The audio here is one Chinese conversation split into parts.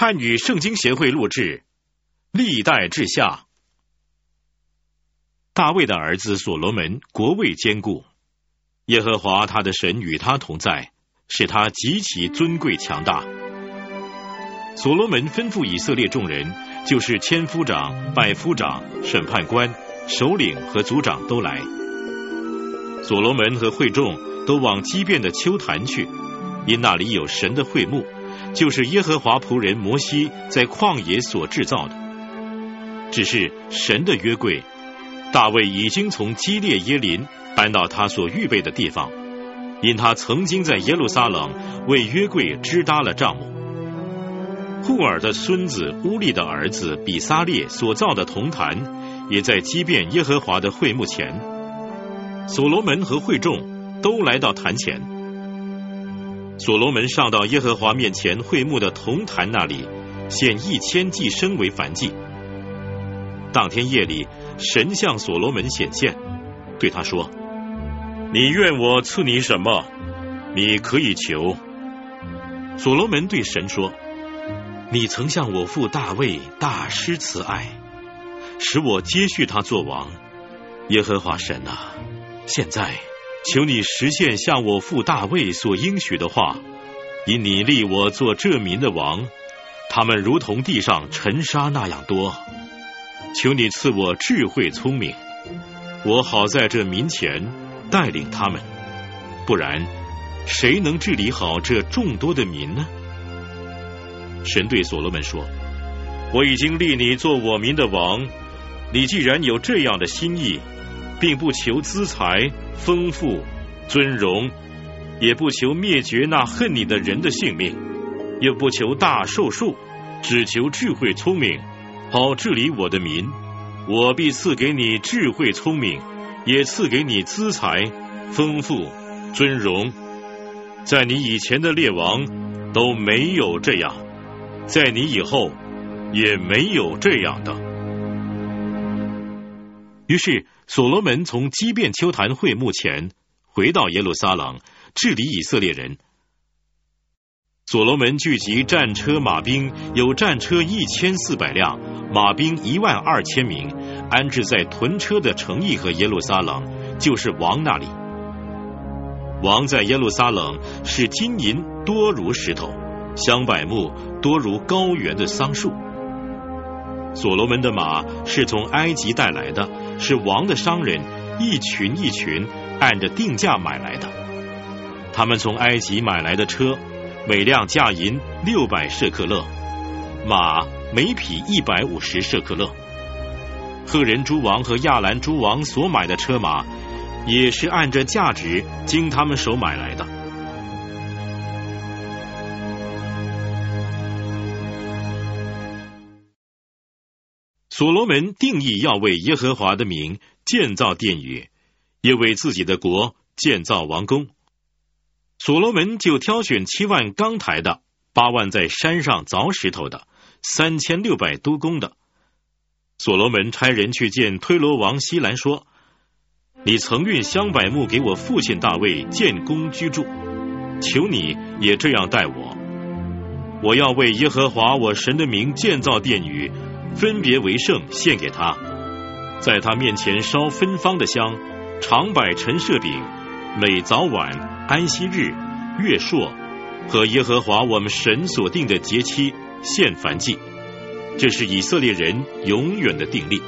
汉语圣经协会录制，历代志下。大卫的儿子所罗门国位坚固，耶和华他的神与他同在，使他极其尊贵强大。所罗门吩咐以色列众人，就是千夫长、百夫长、审判官、首领和族长都来。所罗门和会众都往基变的丘坛去，因那里有神的会幕。就是耶和华仆人摩西在旷野所制造的，只是神的约柜，大卫已经从基列耶林搬到他所预备的地方，因他曾经在耶路撒冷为约柜支搭了帐幕。户尔的孙子乌利的儿子比撒列所造的铜坛，也在基遍耶和华的会幕前，所罗门和会众都来到坛前。所罗门上到耶和华面前会幕的铜坛那里，献一千祭牲为燔祭。当天夜里，神向所罗门显现，对他说：“你愿我赐你什么？你可以求。”所罗门对神说：“你曾向我父大卫大施慈爱，使我接续他做王。耶和华神啊，现在。”求你实现向我父大卫所应许的话，因你立我做这民的王，他们如同地上尘沙那样多。求你赐我智慧聪明，我好在这民前带领他们。不然，谁能治理好这众多的民呢？神对所罗门说：“我已经立你做我民的王，你既然有这样的心意。”并不求资财、丰富、尊荣，也不求灭绝那恨你的人的性命，又不求大寿数，只求智慧聪明，好治理我的民。我必赐给你智慧聪明，也赐给你资财、丰富、尊荣。在你以前的列王都没有这样，在你以后也没有这样的。于是。所罗门从基变丘坛会幕前回到耶路撒冷，治理以色列人。所罗门聚集战车马兵，有战车一千四百辆，马兵一万二千名，安置在屯车的城邑和耶路撒冷，就是王那里。王在耶路撒冷是金银多如石头，香柏木多如高原的桑树。所罗门的马是从埃及带来的，是王的商人一群一群按着定价买来的。他们从埃及买来的车，每辆价银六百舍克勒，马每匹一百五十舍克勒。赫人诸王和亚兰诸王所买的车马，也是按着价值经他们手买来的。所罗门定义要为耶和华的名建造殿宇，也为自己的国建造王宫。所罗门就挑选七万钢台的，八万在山上凿石头的，三千六百督工的。所罗门差人去见推罗王西兰说：“你曾运香柏木给我父亲大卫建宫居住，求你也这样待我。我要为耶和华我神的名建造殿宇。”分别为圣，献给他，在他面前烧芬芳的香，常摆陈设饼，每早晚安息日、月朔和耶和华我们神所定的节期献燔祭，这是以色列人永远的定力。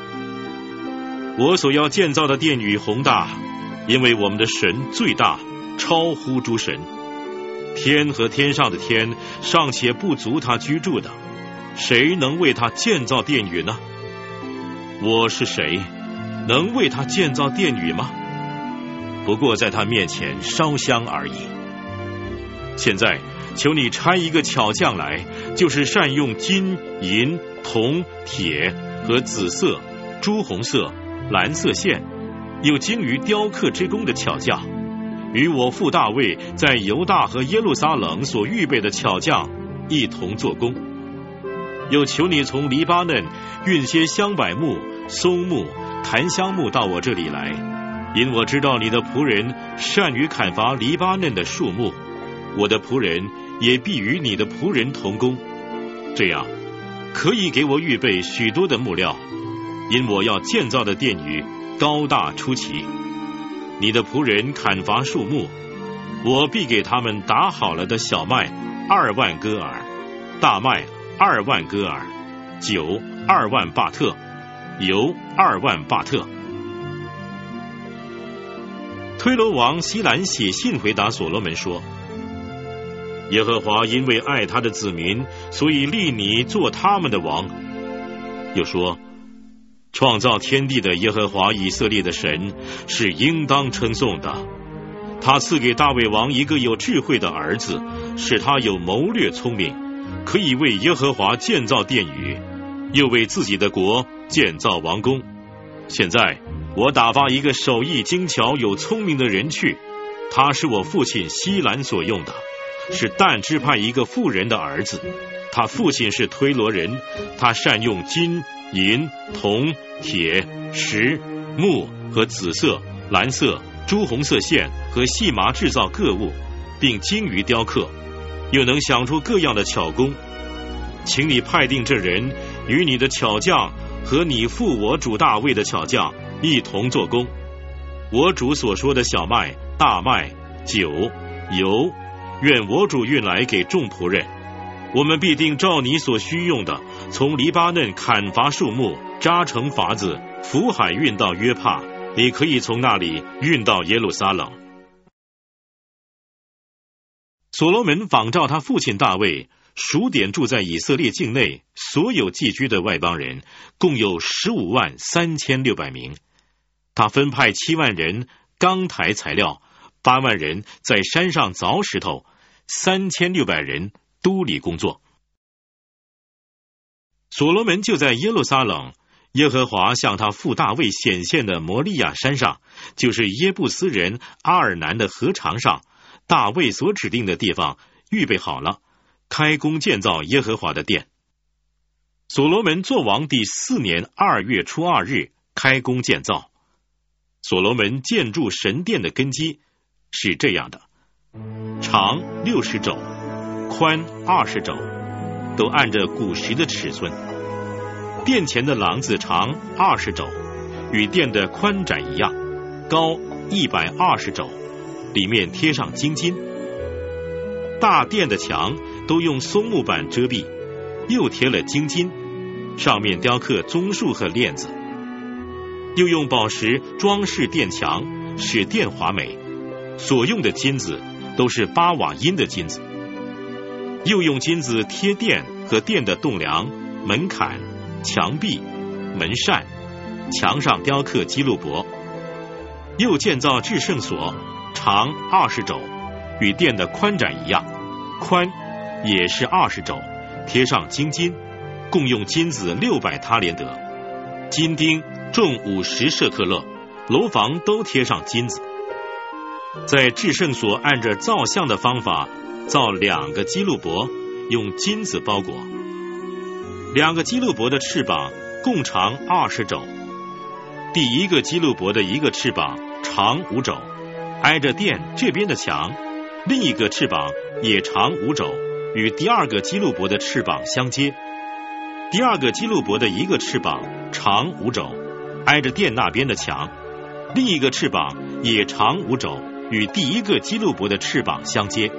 我所要建造的殿宇宏大，因为我们的神最大，超乎诸神，天和天上的天尚且不足他居住的。谁能为他建造殿宇呢？我是谁，能为他建造殿宇吗？不过在他面前烧香而已。现在求你差一个巧匠来，就是善用金银铜铁和紫色、朱红色、蓝色线，又精于雕刻之功的巧匠，与我父大卫在犹大和耶路撒冷所预备的巧匠一同做工。又求你从黎巴嫩运些香柏木、松木、檀香木到我这里来，因我知道你的仆人善于砍伐黎巴嫩的树木，我的仆人也必与你的仆人同工。这样可以给我预备许多的木料，因我要建造的殿宇高大出奇。你的仆人砍伐树木，我必给他们打好了的小麦二万戈尔，大麦二万戈尔，酒二万巴特，油二万巴特。推罗王西兰写信回答所罗门说：“耶和华因为爱他的子民，所以立你做他们的王。”又说：“创造天地的耶和华以色列的神是应当称颂的。他赐给大卫王一个有智慧的儿子，使他有谋略聪明，可以为耶和华建造殿宇，又为自己的国建造王宫。现在。”我打发一个手艺精巧、有聪明的人去，他是我父亲西兰所用的，是但支派一个妇人的儿子。他父亲是推罗人，他善用金银铜铁石木和紫色、蓝色、朱红色线和细麻制造各物，并精于雕刻，又能想出各样的巧工。请你派定这人与你的巧匠和你父我主大卫的巧匠。一同做工。我主所说的小麦、大麦、酒、油，愿我主运来给众仆人。我们必定照你所需用的，从黎巴嫩砍伐树木，扎成筏子，浮海运到约帕。你可以从那里运到耶路撒冷。所罗门仿照他父亲大卫，数点住在以色列境内所有寄居的外邦人，共有十五万三千六百名。他分派七万人钢抬材料，八万人在山上凿石头，三千六百人督理工作。所罗门就在耶路撒冷，耶和华向他父大卫显现的摩利亚山上，就是耶布斯人阿尔南的河床上，大卫所指定的地方预备好了，开工建造耶和华的殿。所罗门作王第四年二月初二日开工建造。所罗门建筑神殿的根基是这样的：长六十肘，宽二十肘，都按着古时的尺寸。殿前的廊子长二十肘，与殿的宽窄一样，高一百二十肘，里面贴上金金。大殿的墙都用松木板遮蔽，又贴了金金，上面雕刻棕树和链子。又用宝石装饰殿墙，使殿华美。所用的金子都是巴瓦因的金子。又用金子贴殿和殿的栋梁、门槛、墙壁、门扇，墙上雕刻基路伯。又建造至圣所，长二十肘，与殿的宽窄一样，宽也是二十肘，贴上金金，共用金子六百他连德，金钉。重五十舍克勒，楼房都贴上金子。在至圣所按着造像的方法造两个基路伯，用金子包裹。两个基路伯的翅膀共长二十肘。第一个基路伯的一个翅膀长五肘，挨着殿这边的墙；另一个翅膀也长五肘，与第二个基路伯的翅膀相接。第二个基路伯的一个翅膀长五肘。挨着殿那边的墙，另一个翅膀也长五肘，与第一个基路伯的翅膀相接。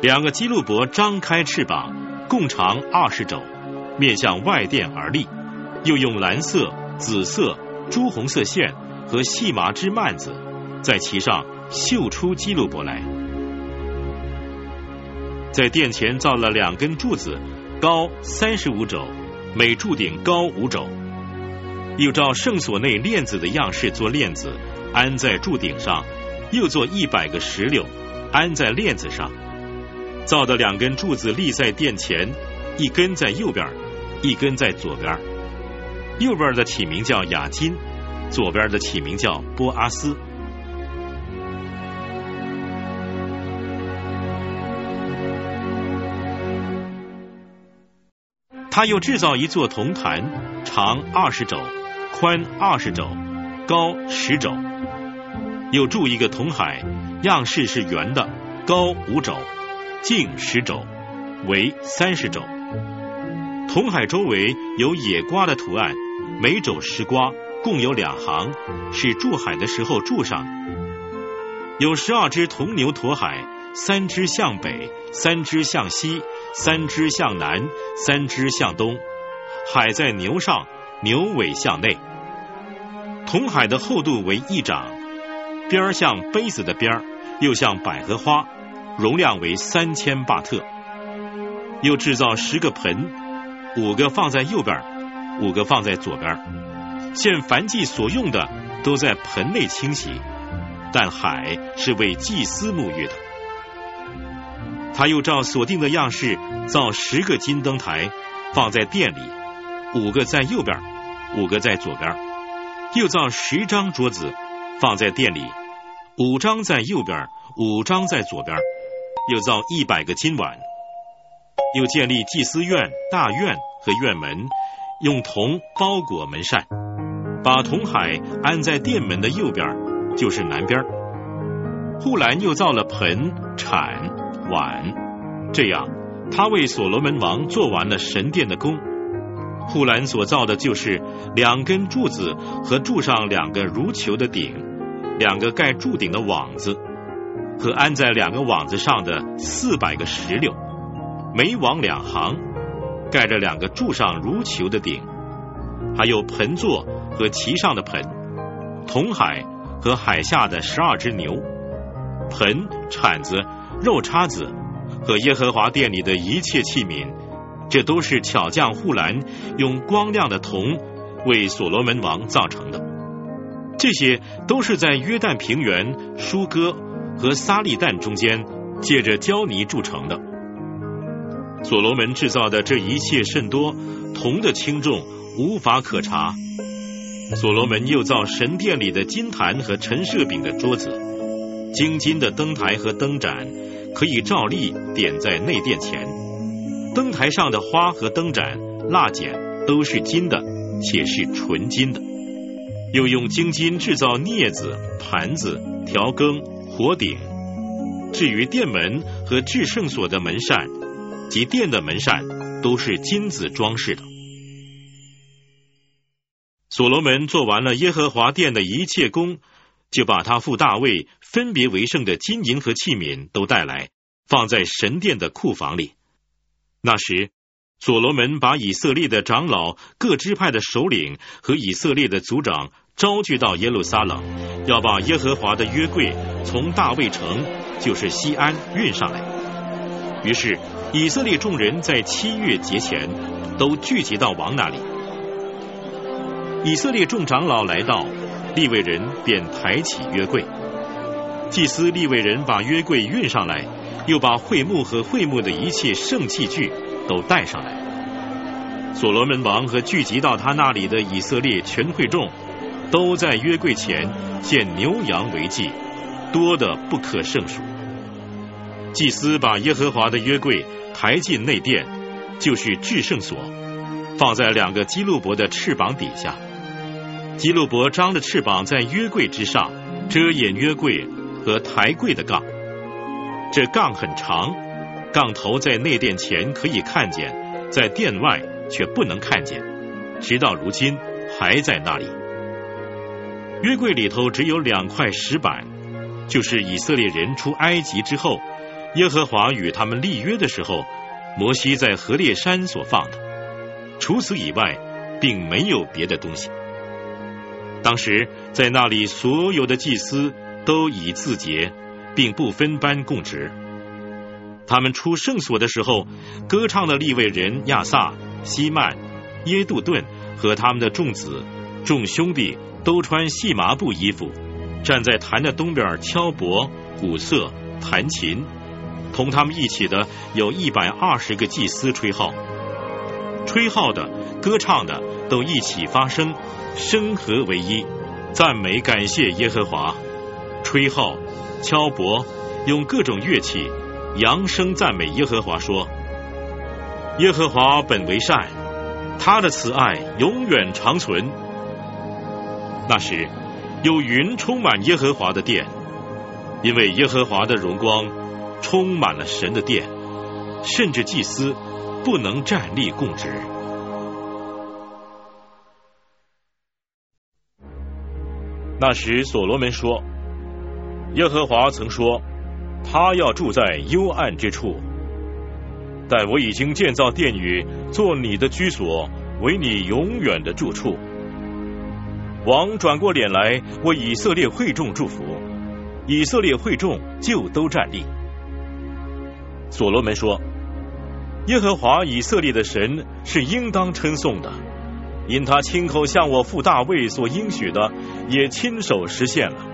两个基路伯张开翅膀，共长二十肘，面向外殿而立。又用蓝色、紫色、朱红色线和细麻织幔子，在其上绣出基路伯来。在殿前造了两根柱子，高三十五肘，每柱顶高五肘。又照圣所内链子的样式做链子，安在柱顶上；又做一百个石榴，安在链子上。造的两根柱子立在殿前，一根在右边，一根在左边。右边的起名叫雅金，左边的起名叫波阿斯。他又制造一座铜坛，长二十肘。宽二十肘，高十肘，又铸一个铜海，样式是圆的，高五肘，径十肘，为三十肘。铜海周围有野瓜的图案，每肘十瓜，共有两行，是注海的时候注上。有十二只铜牛驮海，三只向北，三只向西，三只向南，三只向东。海在牛上，牛尾向内。铜海的厚度为一掌，边儿像杯子的边儿，又像百合花，容量为三千巴特。又制造十个盆，五个放在右边，五个放在左边。现凡祭所用的都在盆内清洗。但海是为祭司沐浴的。他又照所定的样式造十个金灯台，放在店里，五个在右边，五个在左边。又造十张桌子，放在店里，五张在右边，五张在左边。又造一百个金碗。又建立祭司院、大院和院门，用铜包裹门扇，把铜海安在殿门的右边。就是南边，护栏又造了盆、铲、碗，这样他为所罗门王做完了神殿的工。护栏所造的就是两根柱子和柱上两个如球的顶，两个盖柱顶的网子，和安在两个网子上的四百个石榴，每网两行，盖着两个柱上如球的顶，还有盆座和其上的盆，铜海。和海下的十二只牛、盆、铲子、肉叉子和耶和华殿里的一切器皿，这都是巧匠护栏用光亮的铜为所罗门王造成的。这些都是在约旦平原、舒哥和撒利旦中间借着胶泥铸成的。所罗门制造的这一切甚多，铜的轻重无法可查。所罗门又造神殿里的金坛和陈设饼的桌子，金金的灯台和灯盏可以照例点在内殿前。灯台上的花和灯盏、蜡剪都是金的，且是纯金的。又用金金制造镊子、盘子、调羹、火鼎。至于殿门和至圣所的门扇及殿的门扇，都是金子装饰的。所罗门做完了耶和华殿的一切工，就把他父大卫分别为圣的金银和器皿都带来，放在神殿的库房里。那时，所罗门把以色列的长老、各支派的首领和以色列的族长招聚到耶路撒冷，要把耶和华的约柜从大卫城，就是西安运上来。于是，以色列众人在七月节前都聚集到王那里。以色列众长老来到，利未人便抬起约柜。祭司利未人把约柜运上来，又把会幕和会幕的一切圣器具都带上来。所罗门王和聚集到他那里的以色列全会众，都在约柜前献牛羊为祭，多的不可胜数。祭司把耶和华的约柜抬进内殿，就是至圣所，放在两个基路伯的翅膀底下。基路伯张的翅膀在约柜之上，遮掩约柜和抬柜的杠。这杠很长，杠头在内殿前可以看见，在殿外却不能看见，直到如今还在那里。约柜里头只有两块石板，就是以色列人出埃及之后，耶和华与他们立约的时候，摩西在何烈山所放的。除此以外，并没有别的东西。当时在那里，所有的祭司都以自节，并不分班供职。他们出圣所的时候，歌唱的立位人亚萨、西曼、耶杜顿和他们的众子、众兄弟都穿细麻布衣服，站在坛的东边敲钹、鼓瑟、弹琴。同他们一起的有一百二十个祭司吹号，吹号的、歌唱的都一起发声。声和为一，赞美感谢耶和华，吹号、敲钹，用各种乐器扬声赞美耶和华，说：耶和华本为善，他的慈爱永远长存。那时有云充满耶和华的殿，因为耶和华的荣光充满了神的殿，甚至祭司不能站立供职。那时，所罗门说：“耶和华曾说，他要住在幽暗之处，但我已经建造殿宇，做你的居所，为你永远的住处。”王转过脸来，为以色列会众祝福。以色列会众就都站立。所罗门说：“耶和华以色列的神是应当称颂的。”因他亲口向我父大卫所应许的，也亲手实现了。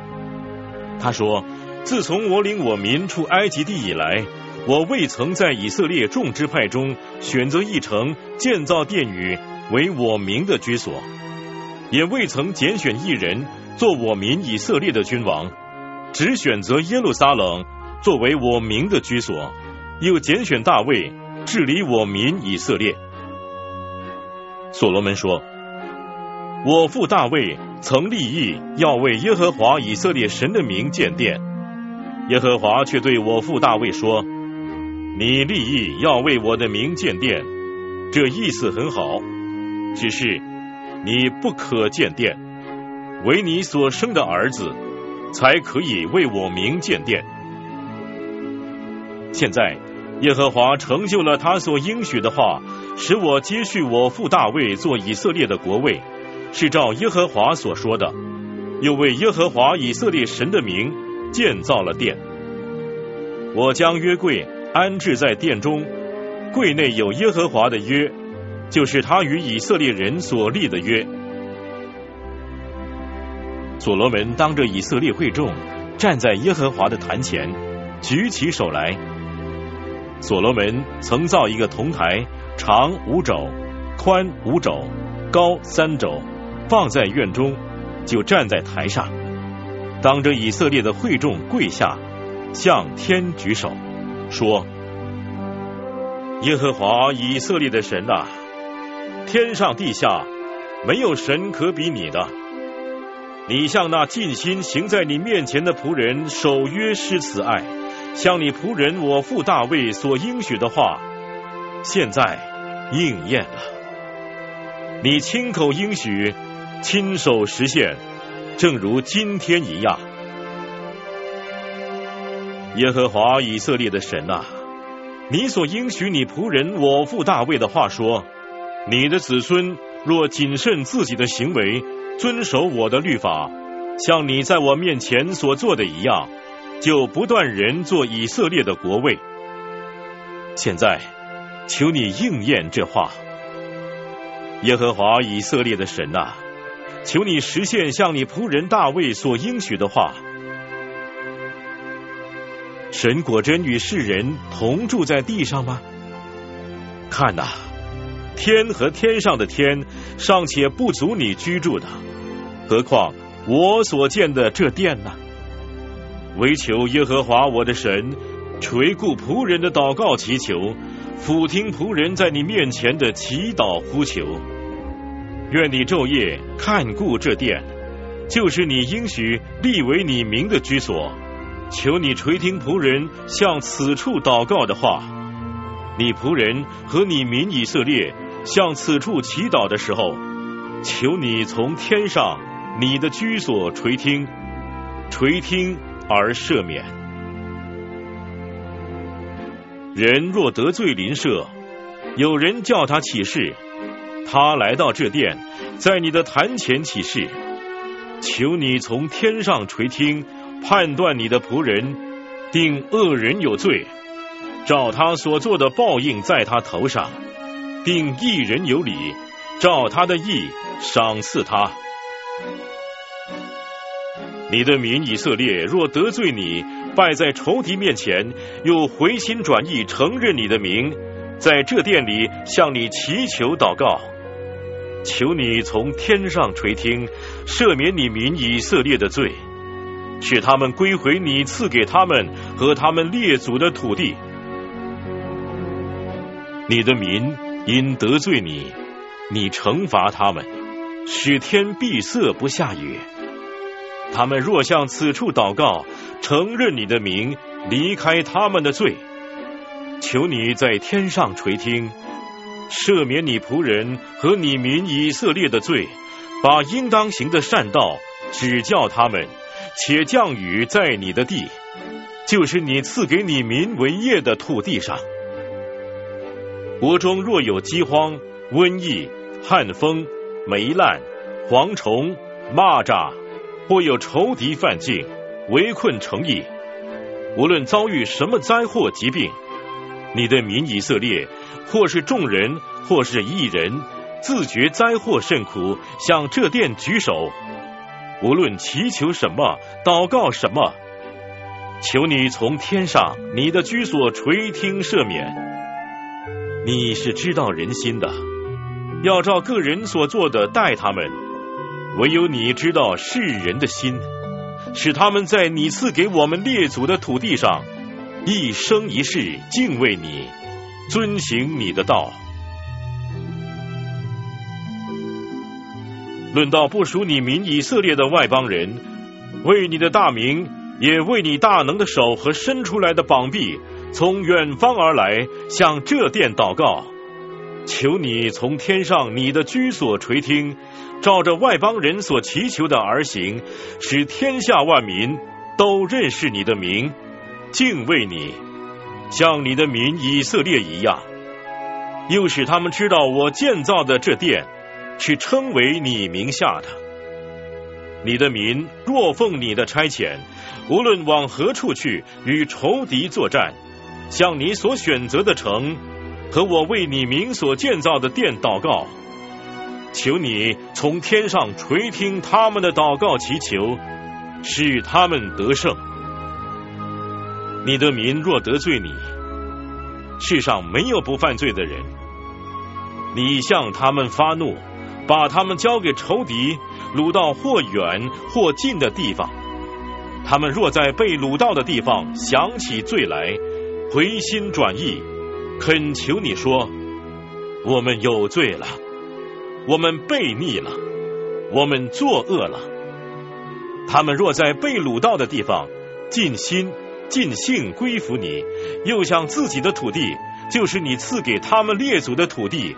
他说：“自从我领我民出埃及地以来，我未曾在以色列众支派中选择一城建造殿宇为我民的居所，也未曾拣选一人做我民以色列的君王，只选择耶路撒冷作为我民的居所，又拣选大卫治理我民以色列。”所罗门说：“我父大卫曾立意要为耶和华以色列神的名建殿，耶和华却对我父大卫说：‘你立意要为我的名建殿，这意思很好，只是你不可建殿，为你所生的儿子才可以为我名建殿。’现在。”耶和华成就了他所应许的话，使我接续我父大卫做以色列的国位，是照耶和华所说的。又为耶和华以色列神的名建造了殿。我将约柜安置在殿中，柜内有耶和华的约，就是他与以色列人所立的约。所罗门当着以色列会众，站在耶和华的坛前，举起手来。所罗门曾造一个铜台，长五肘，宽五肘，高三肘，放在院中，就站在台上，当着以色列的会众跪下，向天举手，说：“耶和华以色列的神啊，天上地下没有神可比你的。你向那尽心行在你面前的仆人守约施慈爱。”像你仆人我父大卫所应许的话，现在应验了。你亲口应许，亲手实现，正如今天一样。耶和华以色列的神啊，你所应许你仆人我父大卫的话说：你的子孙若谨慎自己的行为，遵守我的律法，像你在我面前所做的一样。就不断人做以色列的国位。现在，求你应验这话，耶和华以色列的神呐，求你实现向你仆人大卫所应许的话。神果真与世人同住在地上吗？看呐，天和天上的天尚且不足你居住的，何况我所见的这殿呢？唯求耶和华我的神垂顾仆人的祷告祈求，俯听仆人在你面前的祈祷呼求。愿你昼夜看顾这殿，就是你应许立为你名的居所。求你垂听仆人向此处祷告的话。你仆人和你民以色列向此处祈祷的时候，求你从天上你的居所垂听，垂听。而赦免。人若得罪邻舍，有人叫他起誓，他来到这殿，在你的坛前起誓，求你从天上垂听，判断你的仆人，定恶人有罪，照他所做的报应在他头上；定一人有理，照他的义赏赐他。你的民以色列若得罪你，败在仇敌面前，又回心转意承认你的名，在这殿里向你祈求祷告，求你从天上垂听，赦免你民以色列的罪，使他们归回你赐给他们和他们列祖的土地。你的民因得罪你，你惩罚他们，使天闭塞不下雨。他们若向此处祷告，承认你的名，离开他们的罪，求你在天上垂听，赦免你仆人和你民以色列的罪，把应当行的善道指教他们，且降雨在你的地，就是你赐给你民为业的土地上。国中若有饥荒、瘟疫、旱风、霉烂、蝗虫、蚂蚱，或有仇敌犯境，围困城邑，无论遭遇什么灾祸疾病，你的民以色列，或是众人，或是一人，自觉灾祸甚苦，向这殿举手，无论祈求什么，祷告什么，求你从天上你的居所垂听赦免。你是知道人心的，要照个人所做的待他们。唯有你知道世人的心，使他们在你赐给我们列祖的土地上，一生一世敬畏你，遵行你的道。论到不属你民以色列的外邦人，为你的大名，也为你大能的手和伸出来的膀臂。从远方而来，向这殿祷告，求你从天上你的居所垂听，照着外邦人所祈求的而行，使天下万民都认识你的名，敬畏你，像你的民以色列一样，又使他们知道我建造的这殿是称为你名下的。你的民若奉你的差遣，无论往何处去，与仇敌作战。向你所选择的城和我为你名所建造的殿祷告，求你从天上垂听他们的祷告祈求，使他们得胜。你的民若得罪你，世上没有不犯罪的人。你向他们发怒，把他们交给仇敌，掳到或远或近的地方。他们若在被掳到的地方想起罪来。回心转意，恳求你说：我们有罪了，我们悖逆了，我们作恶了。他们若在被掳到的地方尽心尽性归服你，又向自己的土地，就是你赐给他们列祖的土地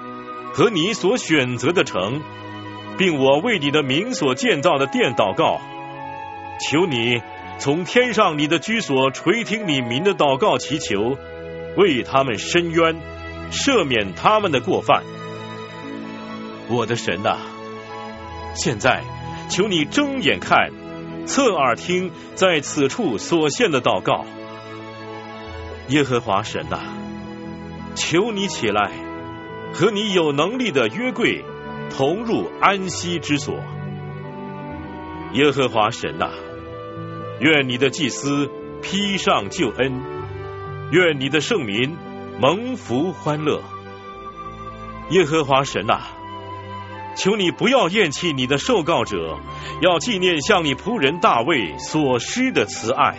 和你所选择的城，并我为你的名所建造的殿祷告，求你。从天上，你的居所垂听你民的祷告祈求，为他们伸冤，赦免他们的过犯。我的神呐，现在求你睁眼看，侧耳听，在此处所献的祷告。耶和华神呐，求你起来，和你有能力的约柜同入安息之所。耶和华神呐。愿你的祭司披上救恩，愿你的圣民蒙福欢乐。耶和华神呐，求你不要厌弃你的受告者，要纪念向你仆人大卫所施的慈爱。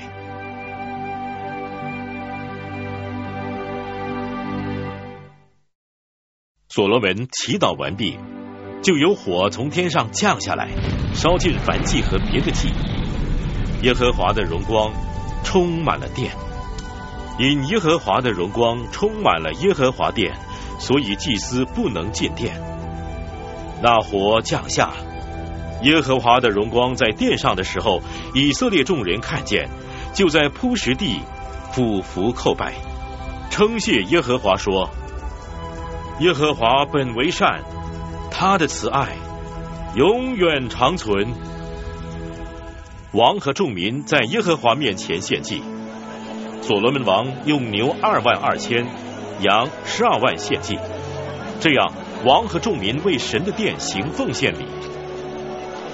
所罗门祈祷完毕，就有火从天上降下来，烧尽燔祭和别的祭。耶和华的荣光充满了殿，因耶和华的荣光充满了耶和华殿，所以祭司不能进殿。那火降下，耶和华的荣光在殿上的时候，以色列众人看见，就在铺石地俯伏叩拜，称谢耶和华说：“耶和华本为善，他的慈爱永远长存。”王和众民在耶和华面前献祭，所罗门王用牛二万二千，羊十二万献祭。这样，王和众民为神的殿行奉献礼。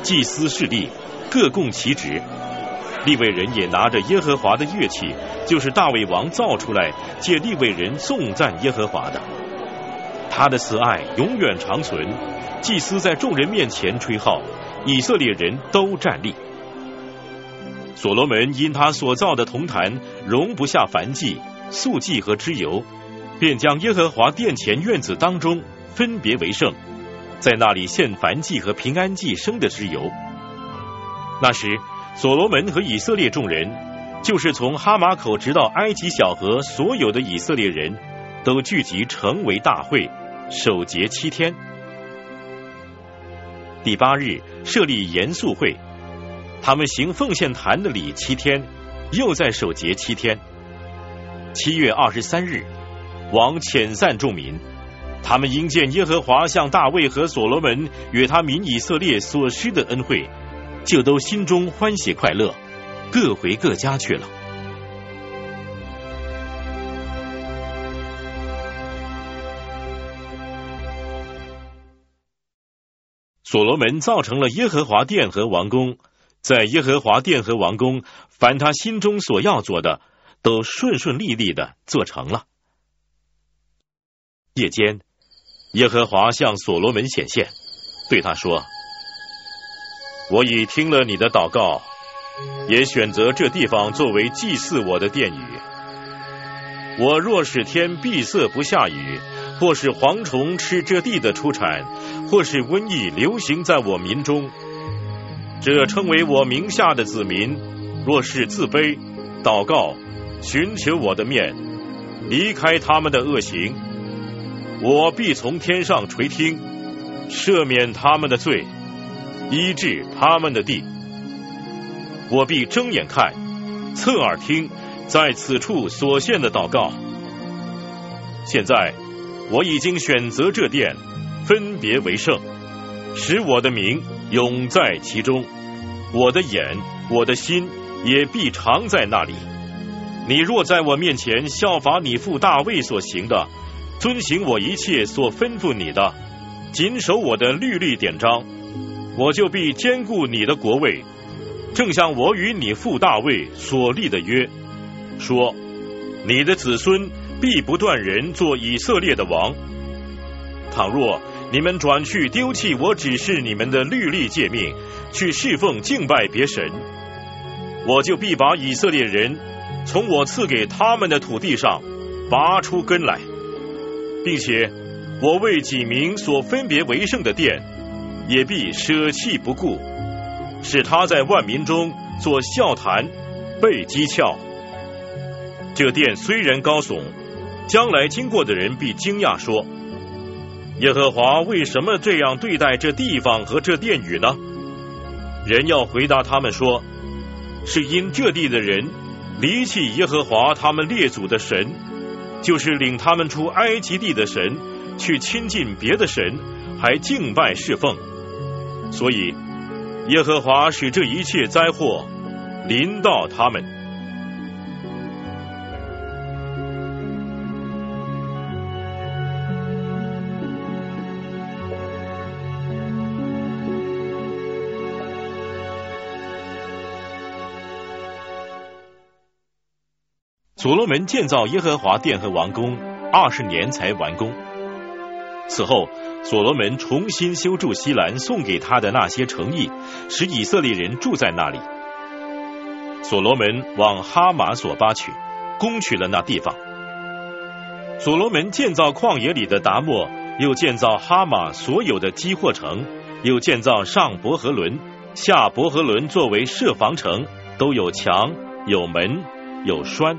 祭司势力各供其职，立位人也拿着耶和华的乐器，就是大卫王造出来借立位人颂赞耶和华的。他的慈爱永远长存。祭司在众人面前吹号，以色列人都站立。所罗门因他所造的铜坛容不下燔祭、素祭和脂油，便将耶和华殿前院子当中分别为圣，在那里献燔祭和平安祭生的脂油。那时，所罗门和以色列众人，就是从哈马口直到埃及小河所有的以色列人都聚集成为大会，守节七天。第八日设立严肃会，他们行奉献坛的礼七天，又在守节七天。七月二十三日，王遣散众民，他们因见耶和华向大卫和所罗门与他民以色列所施的恩惠，就都心中欢喜快乐，各回各家去了。所罗门造成了耶和华殿和王宫，在耶和华殿和王宫，凡他心中所要做的，都顺顺利利的做成了。夜间，耶和华向所罗门显现，对他说：“我已听了你的祷告，也选择这地方作为祭祀我的殿宇。我若是天闭塞不下雨。”或是蝗虫吃这地的出产，或是瘟疫流行在我民中，这称为我名下的子民，若是自卑、祷告、寻求我的面，离开他们的恶行，我必从天上垂听，赦免他们的罪，医治他们的地。我必睁眼看，侧耳听，在此处所献的祷告。现在。我已经选择这殿，分别为圣，使我的名永在其中。我的眼，我的心也必常在那里。你若在我面前效法你父大卫所行的，遵行我一切所吩咐你的，谨守我的律例典章，我就必坚固你的国位，正像我与你父大卫所立的约，说你的子孙。必不断人做以色列的王。倘若你们转去丢弃我指示你们的律例诫命，去侍奉敬拜别神，我就必把以色列人从我赐给他们的土地上拔出根来，并且我为几名所分别为圣的殿，也必舍弃不顾，使他在万民中做笑谈，被讥诮。这殿虽然高耸。将来经过的人必惊讶说：“耶和华为什么这样对待这地方和这殿宇呢？”人要回答他们说：“是因这地的人离弃耶和华他们列祖的神，就是领他们出埃及地的神，去亲近别的神，还敬拜侍奉，所以耶和华使这一切灾祸临到他们。”所罗门建造耶和华殿和王宫二十年才完工。此后，所罗门重新修筑西兰送给他的那些城邑，使以色列人住在那里。所罗门往哈马索巴去，攻取了那地方。所罗门建造旷野里的达莫，又建造哈马所有的基货城，又建造上伯和伦、下伯和伦作为设防城，都有墙、有门、有栓。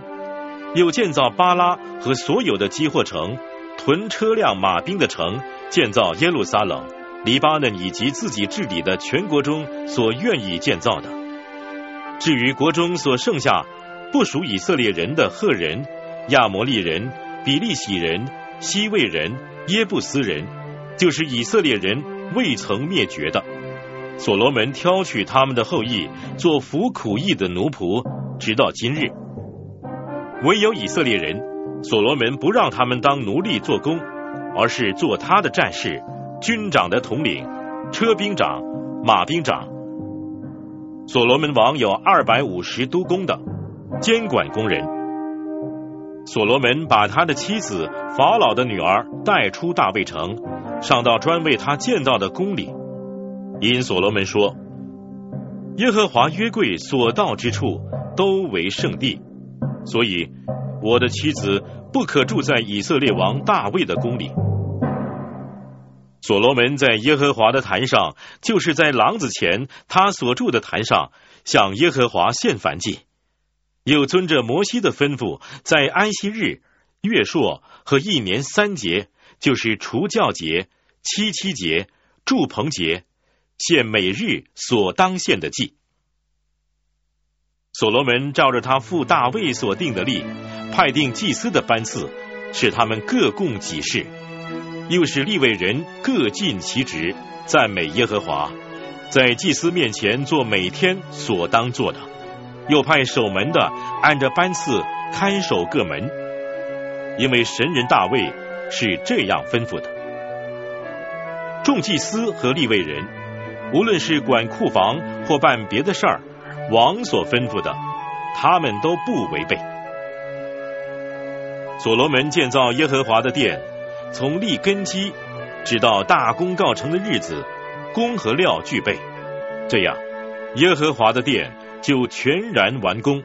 又建造巴拉和所有的基货城，屯车辆马兵的城，建造耶路撒冷、黎巴嫩以及自己治理的全国中所愿意建造的。至于国中所剩下不属以色列人的赫人、亚摩利人、比利洗人、西魏人、耶布斯人，就是以色列人未曾灭绝的，所罗门挑取他们的后裔做服苦役的奴仆，直到今日。唯有以色列人，所罗门不让他们当奴隶做工，而是做他的战士、军长的统领、车兵长、马兵长。所罗门王有二百五十督工的监管工人。所罗门把他的妻子法老的女儿带出大卫城，上到专为他建造的宫里。因所罗门说：“耶和华约柜所到之处，都为圣地。”所以，我的妻子不可住在以色列王大卫的宫里。所罗门在耶和华的坛上，就是在廊子前他所住的坛上，向耶和华献燔祭，又遵着摩西的吩咐，在安息日、月朔和一年三节，就是除教节、七七节、祝棚节，献每日所当献的祭。所罗门照着他父大卫所定的例，派定祭司的班次，使他们各供己事，又使立位人各尽其职，赞美耶和华，在祭司面前做每天所当做的。又派守门的按着班次看守各门，因为神人大卫是这样吩咐的：众祭司和立位人，无论是管库房或办别的事儿。王所吩咐的，他们都不违背。所罗门建造耶和华的殿，从立根基直到大功告成的日子，工和料具备，这样耶和华的殿就全然完工。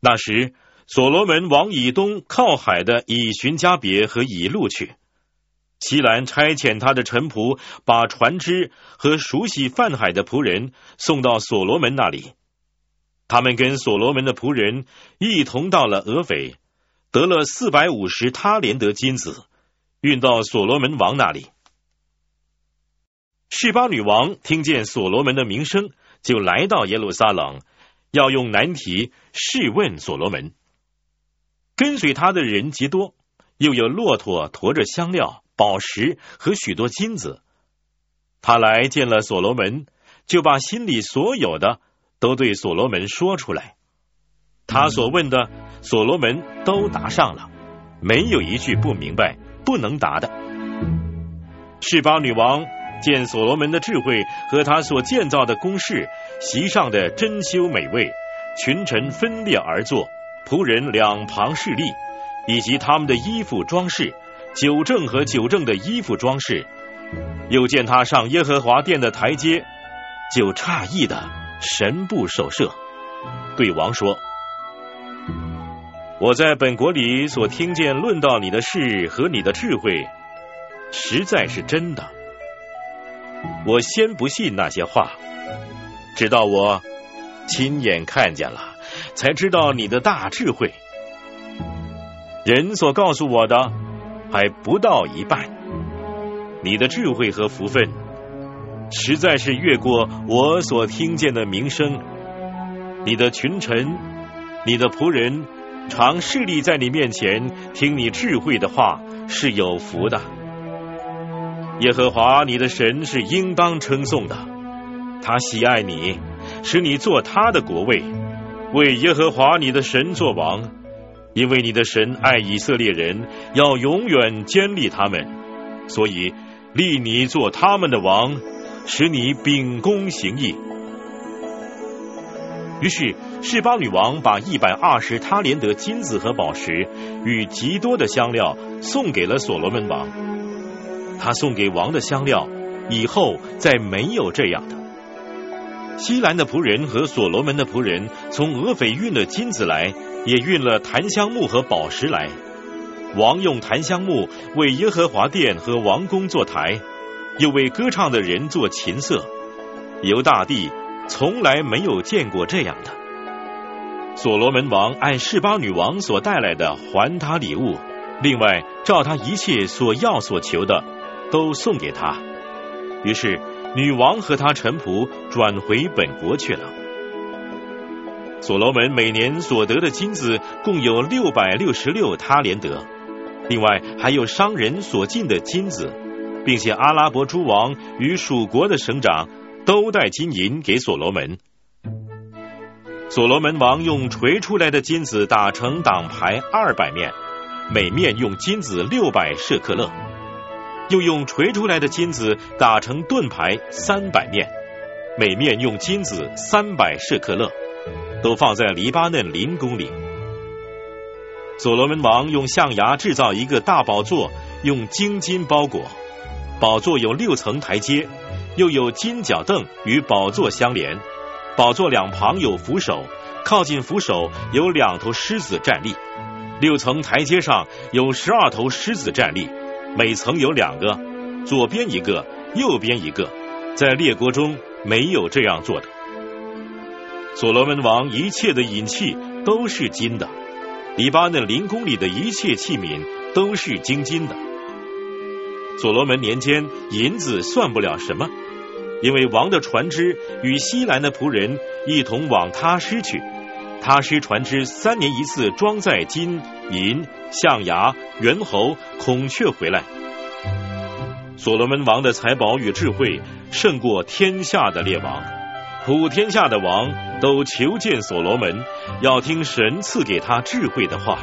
那时，所罗门往以东靠海的以寻加别和以路去。西兰差遣他的臣仆，把船只和熟悉泛海的仆人送到所罗门那里。他们跟所罗门的仆人一同到了俄斐，得了四百五十他连得金子，运到所罗门王那里。示巴女王听见所罗门的名声，就来到耶路撒冷，要用难题试问所罗门。跟随他的人极多，又有骆驼驮着香料。宝石和许多金子，他来见了所罗门，就把心里所有的都对所罗门说出来。他所问的，所罗门都答上了，没有一句不明白、不能答的。示巴女王见所罗门的智慧和他所建造的宫室，席上的珍馐美味，群臣分列而坐，仆人两旁侍立，以及他们的衣服装饰。九正和九正的衣服装饰，又见他上耶和华殿的台阶，就诧异的神不守舍，对王说：“我在本国里所听见论到你的事和你的智慧，实在是真的。我先不信那些话，直到我亲眼看见了，才知道你的大智慧。人所告诉我的。”还不到一半，你的智慧和福分，实在是越过我所听见的名声。你的群臣，你的仆人，常侍立在你面前，听你智慧的话，是有福的。耶和华你的神是应当称颂的，他喜爱你，使你做他的国位，为耶和华你的神做王。因为你的神爱以色列人，要永远坚立他们，所以立你做他们的王，使你秉公行义。于是示巴女王把一百二十他连得金子和宝石与极多的香料送给了所罗门王。他送给王的香料，以后再没有这样的。西兰的仆人和所罗门的仆人从俄斐运了金子来。也运了檀香木和宝石来，王用檀香木为耶和华殿和王宫做台，又为歌唱的人做琴瑟。犹大帝从来没有见过这样的。所罗门王按示巴女王所带来的还他礼物，另外照他一切所要所求的都送给他。于是女王和他臣仆转回本国去了。所罗门每年所得的金子共有六百六十六他连德，另外还有商人所进的金子，并且阿拉伯诸王与属国的省长都带金银给所罗门。所罗门王用锤出来的金子打成挡牌二百面，每面用金子六百舍克勒；又用锤出来的金子打成盾牌三百面，每面用金子三百舍克勒。都放在黎巴嫩林宫里。所罗门王用象牙制造一个大宝座，用金金包裹。宝座有六层台阶，又有金脚凳与宝座相连。宝座两旁有扶手，靠近扶手有两头狮子站立。六层台阶上有十二头狮子站立，每层有两个，左边一个，右边一个。在列国中没有这样做的。所罗门王一切的银器都是金的，黎巴嫩林宫里的一切器皿都是精金的。所罗门年间，银子算不了什么，因为王的船只与西兰的仆人一同往他施去，他施船只三年一次装载金银、象牙、猿猴、孔雀回来。所罗门王的财宝与智慧胜过天下的列王，普天下的王都求见所罗门，要听神赐给他智慧的话。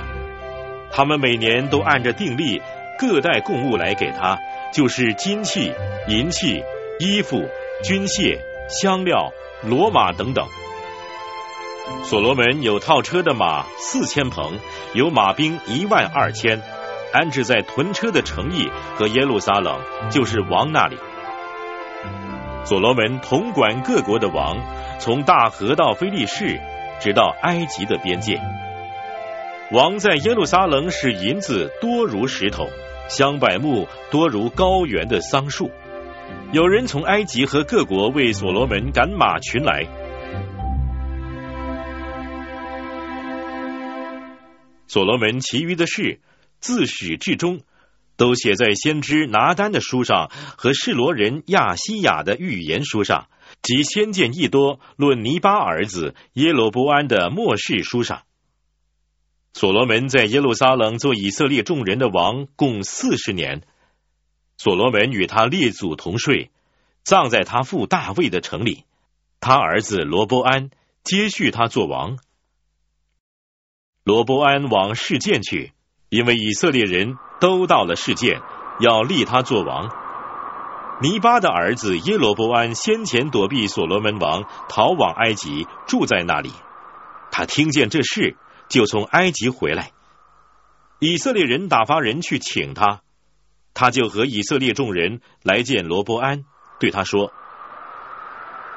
他们每年都按着定例各带贡物来给他，就是金器、银器、衣服、军械、香料、骡马等等。所罗门有套车的马四千棚，有马兵一万二千。安置在屯车的城邑和耶路撒冷，就是王那里。所罗门统管各国的王，从大河到菲利士，直到埃及的边界。王在耶路撒冷使银子多如石头，香柏木多如高原的桑树。有人从埃及和各国为所罗门赶马群来。所罗门其余的事。自始至终，都写在先知拿丹的书上和示罗人亚西亚的预言书上，及先见益多论尼巴儿子耶罗波安的末世书上。所罗门在耶路撒冷做以色列众人的王，共四十年。所罗门与他列祖同睡，葬在他父大卫的城里。他儿子罗波安接续他做王。罗伯安往事件去。因为以色列人都到了世界，要立他做王。尼巴的儿子耶罗波安先前躲避所罗门王，逃往埃及，住在那里。他听见这事，就从埃及回来。以色列人打发人去请他，他就和以色列众人来见罗伯安，对他说：“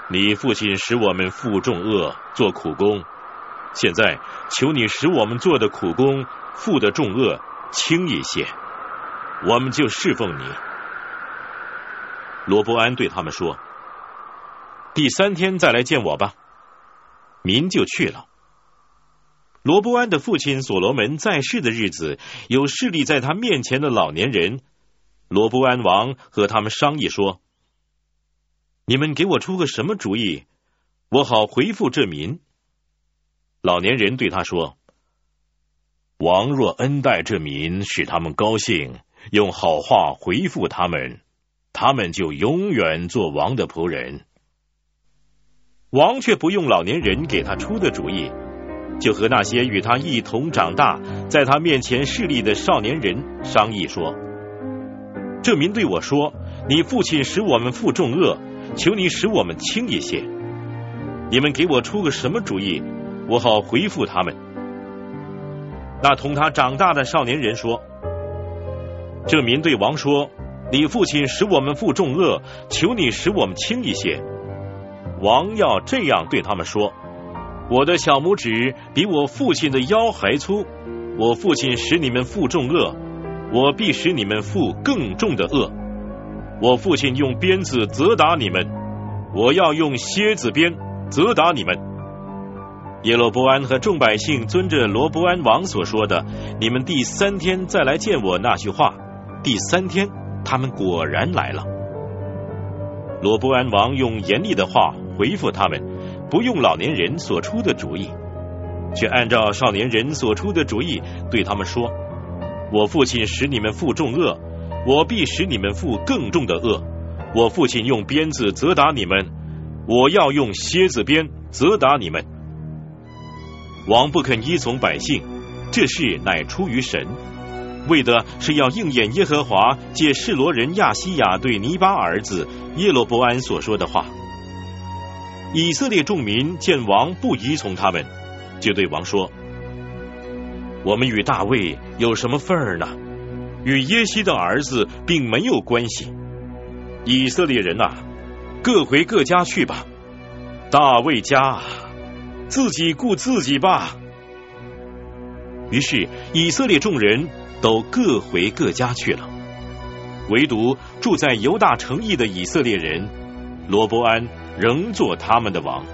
你父亲使我们负重恶，做苦工。现在求你使我们做的苦工。”负的重恶轻一些，我们就侍奉你。罗伯安对他们说：“第三天再来见我吧。”民就去了。罗伯安的父亲所罗门在世的日子，有势力在他面前的老年人，罗伯安王和他们商议说：“你们给我出个什么主意，我好回复这民。”老年人对他说。王若恩待这民，使他们高兴，用好话回复他们，他们就永远做王的仆人。王却不用老年人给他出的主意，就和那些与他一同长大，在他面前势力的少年人商议说：“这民对我说，你父亲使我们负重恶，求你使我们轻一些。你们给我出个什么主意，我好回复他们。”那同他长大的少年人说：“这民对王说，你父亲使我们负重恶，求你使我们轻一些。王要这样对他们说：我的小拇指比我父亲的腰还粗，我父亲使你们负重恶，我必使你们负更重的恶。我父亲用鞭子责打你们，我要用蝎子鞭责打你们。”耶罗波安和众百姓遵着罗伯安王所说的，你们第三天再来见我那句话。第三天，他们果然来了。罗伯安王用严厉的话回复他们，不用老年人所出的主意，却按照少年人所出的主意对他们说：“我父亲使你们负重恶，我必使你们负更重的恶。我父亲用鞭子责打你们，我要用蝎子鞭责打你们。”王不肯依从百姓，这事乃出于神，为的是要应验耶和华借示罗人亚西亚对尼巴儿子耶罗伯安所说的话。以色列众民见王不依从他们，就对王说：“我们与大卫有什么份儿呢？与耶西的儿子并没有关系。以色列人呐，各回各家去吧。大卫家。”自己顾自己吧。于是以色列众人都各回各家去了，唯独住在犹大城邑的以色列人罗伯安仍做他们的王。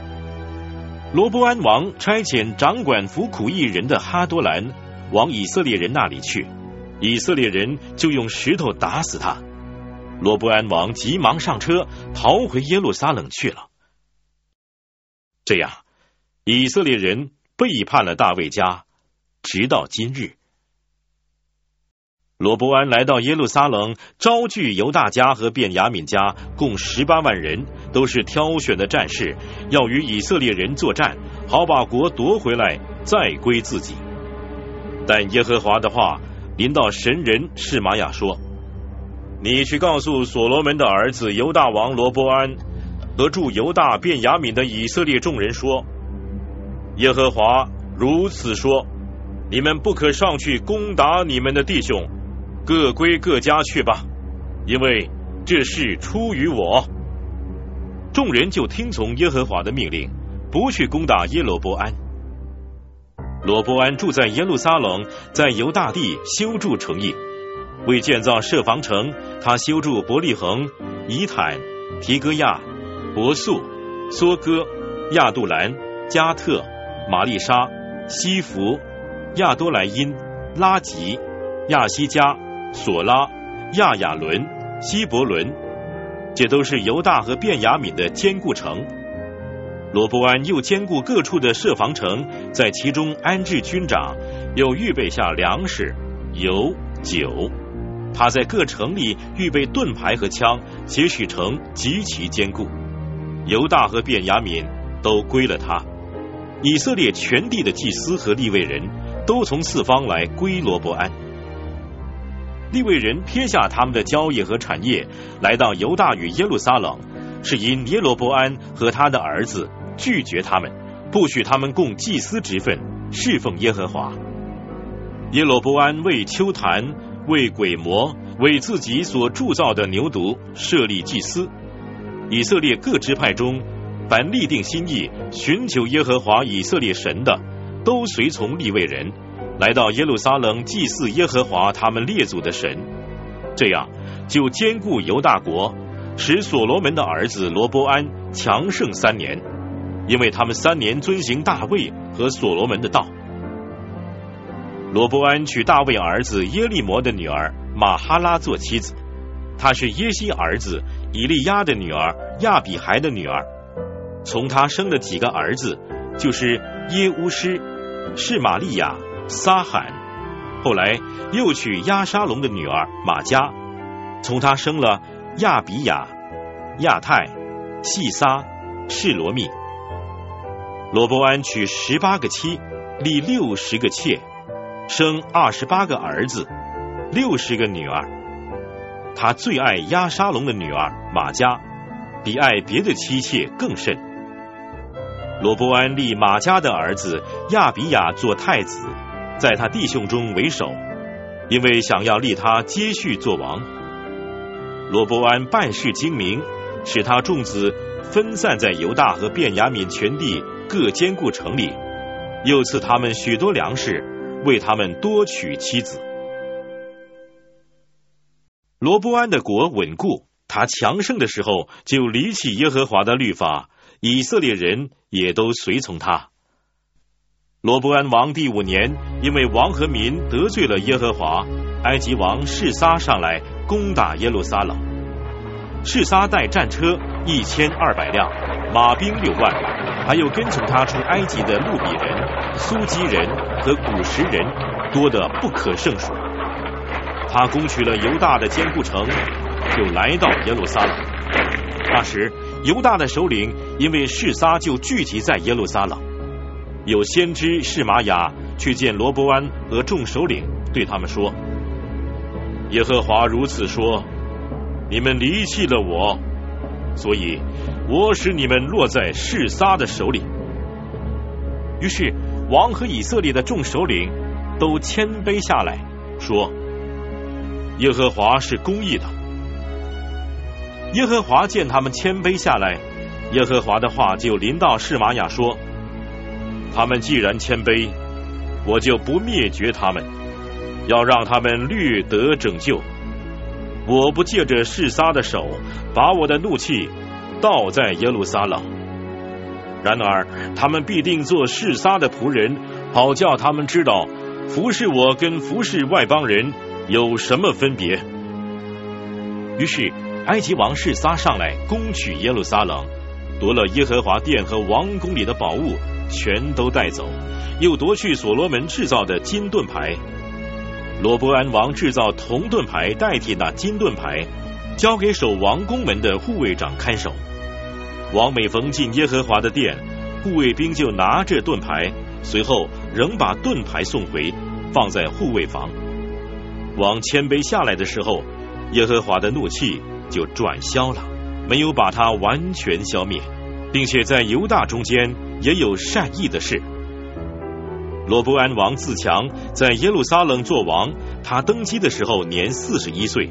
罗伯安王差遣掌管服苦役人的哈多兰往以色列人那里去，以色列人就用石头打死他。罗伯安王急忙上车，逃回耶路撒冷去了。这样，以色列人背叛了大卫家，直到今日。罗伯安来到耶路撒冷，招聚犹大家和便雅悯家共十八万人，都是挑选的战士，要与以色列人作战，好把国夺回来，再归自己。但耶和华的话临到神人示玛雅说：“你去告诉所罗门的儿子犹大王罗伯安和驻犹大便雅悯的以色列众人说：耶和华如此说：你们不可上去攻打你们的弟兄。”各归各家去吧，因为这事出于我。众人就听从耶和华的命令，不去攻打耶罗伯安。罗伯安住在耶路撒冷，在犹大地修筑城邑，为建造设防城，他修筑伯利恒、以坦、提戈亚、伯素、梭哥、亚杜兰、加特、玛丽莎、西弗、亚多莱因、拉吉、亚西加。索拉、亚亚伦、希伯伦，这都是犹大和便雅悯的坚固城。罗伯安又兼顾各处的设防城，在其中安置军长，又预备下粮食、油、酒。他在各城里预备盾牌和枪，且使城极其坚固。犹大和便雅悯都归了他。以色列全地的祭司和立位人都从四方来归罗伯安。利未人撇下他们的交易和产业，来到犹大与耶路撒冷，是因耶罗伯安和他的儿子拒绝他们，不许他们供祭司职分，侍奉耶和华。耶罗伯安为丘坛、为鬼魔、为自己所铸造的牛犊设立祭司。以色列各支派中，凡立定心意寻求耶和华以色列神的，都随从立位人。来到耶路撒冷祭祀耶和华他们列祖的神，这样就兼顾犹大国，使所罗门的儿子罗伯安强盛三年，因为他们三年遵行大卫和所罗门的道。罗伯安娶大卫儿子耶利摩的女儿玛哈拉做妻子，她是耶西儿子以利亚的女儿亚比孩的女儿，从他生了几个儿子，就是耶乌施、是玛利亚。撒罕，后来又娶亚沙龙的女儿玛加，从他生了亚比亚、亚泰、细撒、示罗密。罗伯安娶十八个妻，立六十个妾，生二十八个儿子，六十个女儿。他最爱亚沙龙的女儿玛加，比爱别的妻妾更甚。罗伯安立马加的儿子亚比亚做太子。在他弟兄中为首，因为想要立他接续做王。罗伯安办事精明，使他众子分散在犹大和便雅悯全地各坚固城里，又赐他们许多粮食，为他们多娶妻子。罗伯安的国稳固，他强盛的时候就离弃耶和华的律法，以色列人也都随从他。罗伯安王第五年，因为王和民得罪了耶和华，埃及王示撒上来攻打耶路撒冷。示撒带战车一千二百辆，马兵六万，还有跟从他出埃及的路比人、苏基人和古时人，多得不可胜数。他攻取了犹大的坚固城，就来到耶路撒冷。那时，犹大的首领因为示撒就聚集在耶路撒冷。有先知示玛雅去见罗伯安和众首领，对他们说：“耶和华如此说：你们离弃了我，所以我使你们落在示撒的手里。”于是王和以色列的众首领都谦卑下来，说：“耶和华是公义的。”耶和华见他们谦卑下来，耶和华的话就临到示玛雅说。他们既然谦卑，我就不灭绝他们，要让他们略得拯救。我不借着示撒的手，把我的怒气倒在耶路撒冷。然而，他们必定做示撒的仆人，好叫他们知道，服侍我跟服侍外邦人有什么分别？于是埃及王示撒上来攻取耶路撒冷，夺了耶和华殿和王宫里的宝物，全都带走，又夺去所罗门制造的金盾牌。罗伯安王制造铜盾牌代替那金盾牌，交给守王宫门的护卫长看守。王每逢进耶和华的殿，护卫兵就拿着盾牌，随后仍把盾牌送回，放在护卫房。王谦卑下来的时候，耶和华的怒气就转消了，没有把他完全消灭，并且在犹大中间也有善意的事。罗伯安王自强，在耶路撒冷做王。他登基的时候年四十一岁，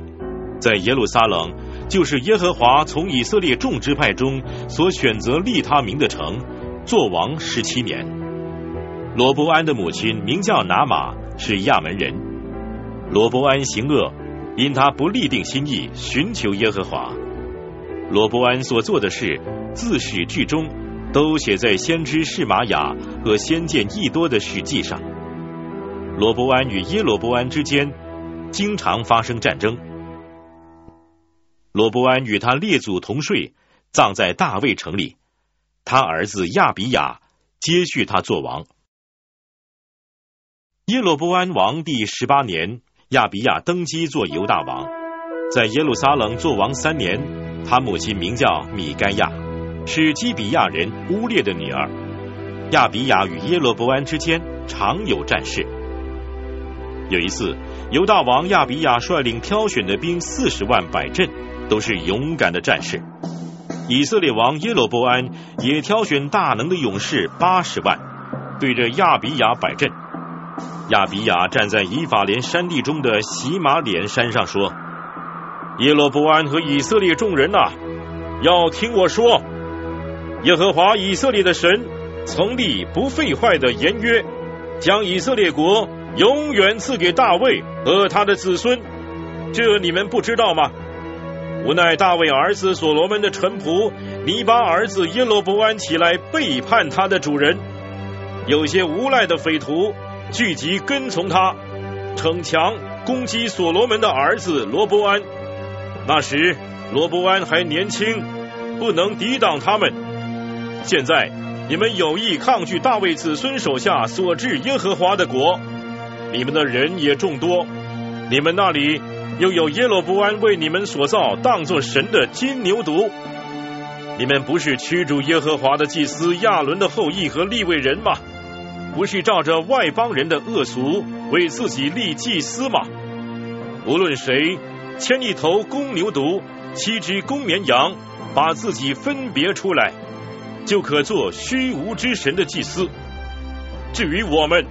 在耶路撒冷，就是耶和华从以色列众支派中所选择立他名的城，做王十七年。罗伯安的母亲名叫拿玛，是亚门人。罗伯安行恶，因他不立定心意寻求耶和华。罗伯安所做的事，自始至终。都写在先知示玛雅和先见益多的史记上。罗伯安与耶罗伯安之间经常发生战争。罗伯安与他列祖同睡，葬在大卫城里。他儿子亚比亚接续他做王。耶罗伯安王第十八年，亚比亚登基做犹大王，在耶路撒冷做王三年。他母亲名叫米该亚。是基比亚人乌列的女儿亚比亚与耶罗伯安之间常有战事。有一次，犹大王亚比亚率领挑选的兵四十万摆阵，都是勇敢的战士。以色列王耶罗伯安也挑选大能的勇士八十万，对着亚比亚摆阵。亚比亚站在以法莲山地中的喜马脸山上说：“耶罗伯安和以色列众人呐，要听我说。”耶和华以色列的神曾立不废坏的言约，将以色列国永远赐给大卫和他的子孙。这你们不知道吗？无奈大卫儿子所罗门的臣仆尼巴儿子耶罗伯安起来背叛他的主人，有些无赖的匪徒聚集跟从他，逞强攻击所罗门的儿子罗伯安。那时罗伯安还年轻，不能抵挡他们。现在你们有意抗拒大卫子孙手下所治耶和华的国，你们的人也众多，你们那里又有耶罗伯安为你们所造当作神的金牛犊，你们不是驱逐耶和华的祭司亚伦的后裔和立位人吗？不是照着外邦人的恶俗为自己立祭司吗？无论谁牵一头公牛犊，七只公绵羊，把自己分别出来。就可做虚无之神的祭司。至于我们，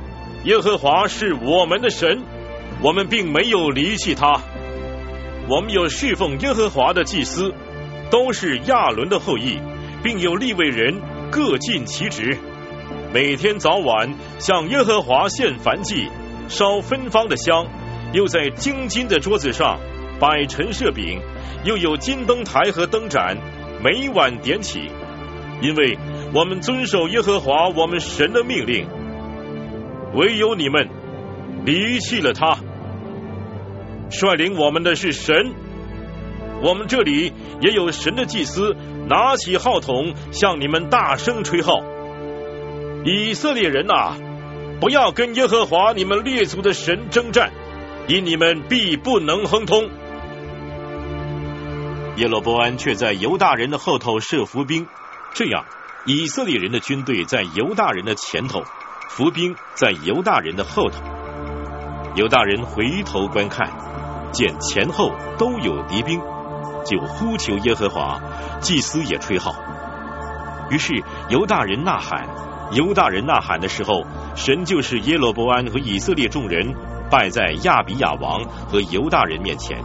耶和华是我们的神，我们并没有离弃他。我们有侍奉耶和华的祭司，都是亚伦的后裔，并有立位人各尽其职，每天早晚向耶和华献燔祭，烧芬芳的香，又在精金的桌子上摆陈设饼，又有金灯台和灯盏，每晚点起。因为我们遵守耶和华我们神的命令，唯有你们离弃了他。率领我们的是神，我们这里也有神的祭司，拿起号筒向你们大声吹号。以色列人呐，不要跟耶和华你们列祖的神征战，因你们必不能亨通。耶罗波安却在犹大人的后头设伏兵。这样，以色列人的军队在犹大人的前头，伏兵在犹大人的后头。犹大人回头观看，见前后都有敌兵，就呼求耶和华，祭司也吹号。于是犹大人呐喊，犹大人呐喊的时候，神就是耶罗伯安和以色列众人拜在亚比亚王和犹大人面前。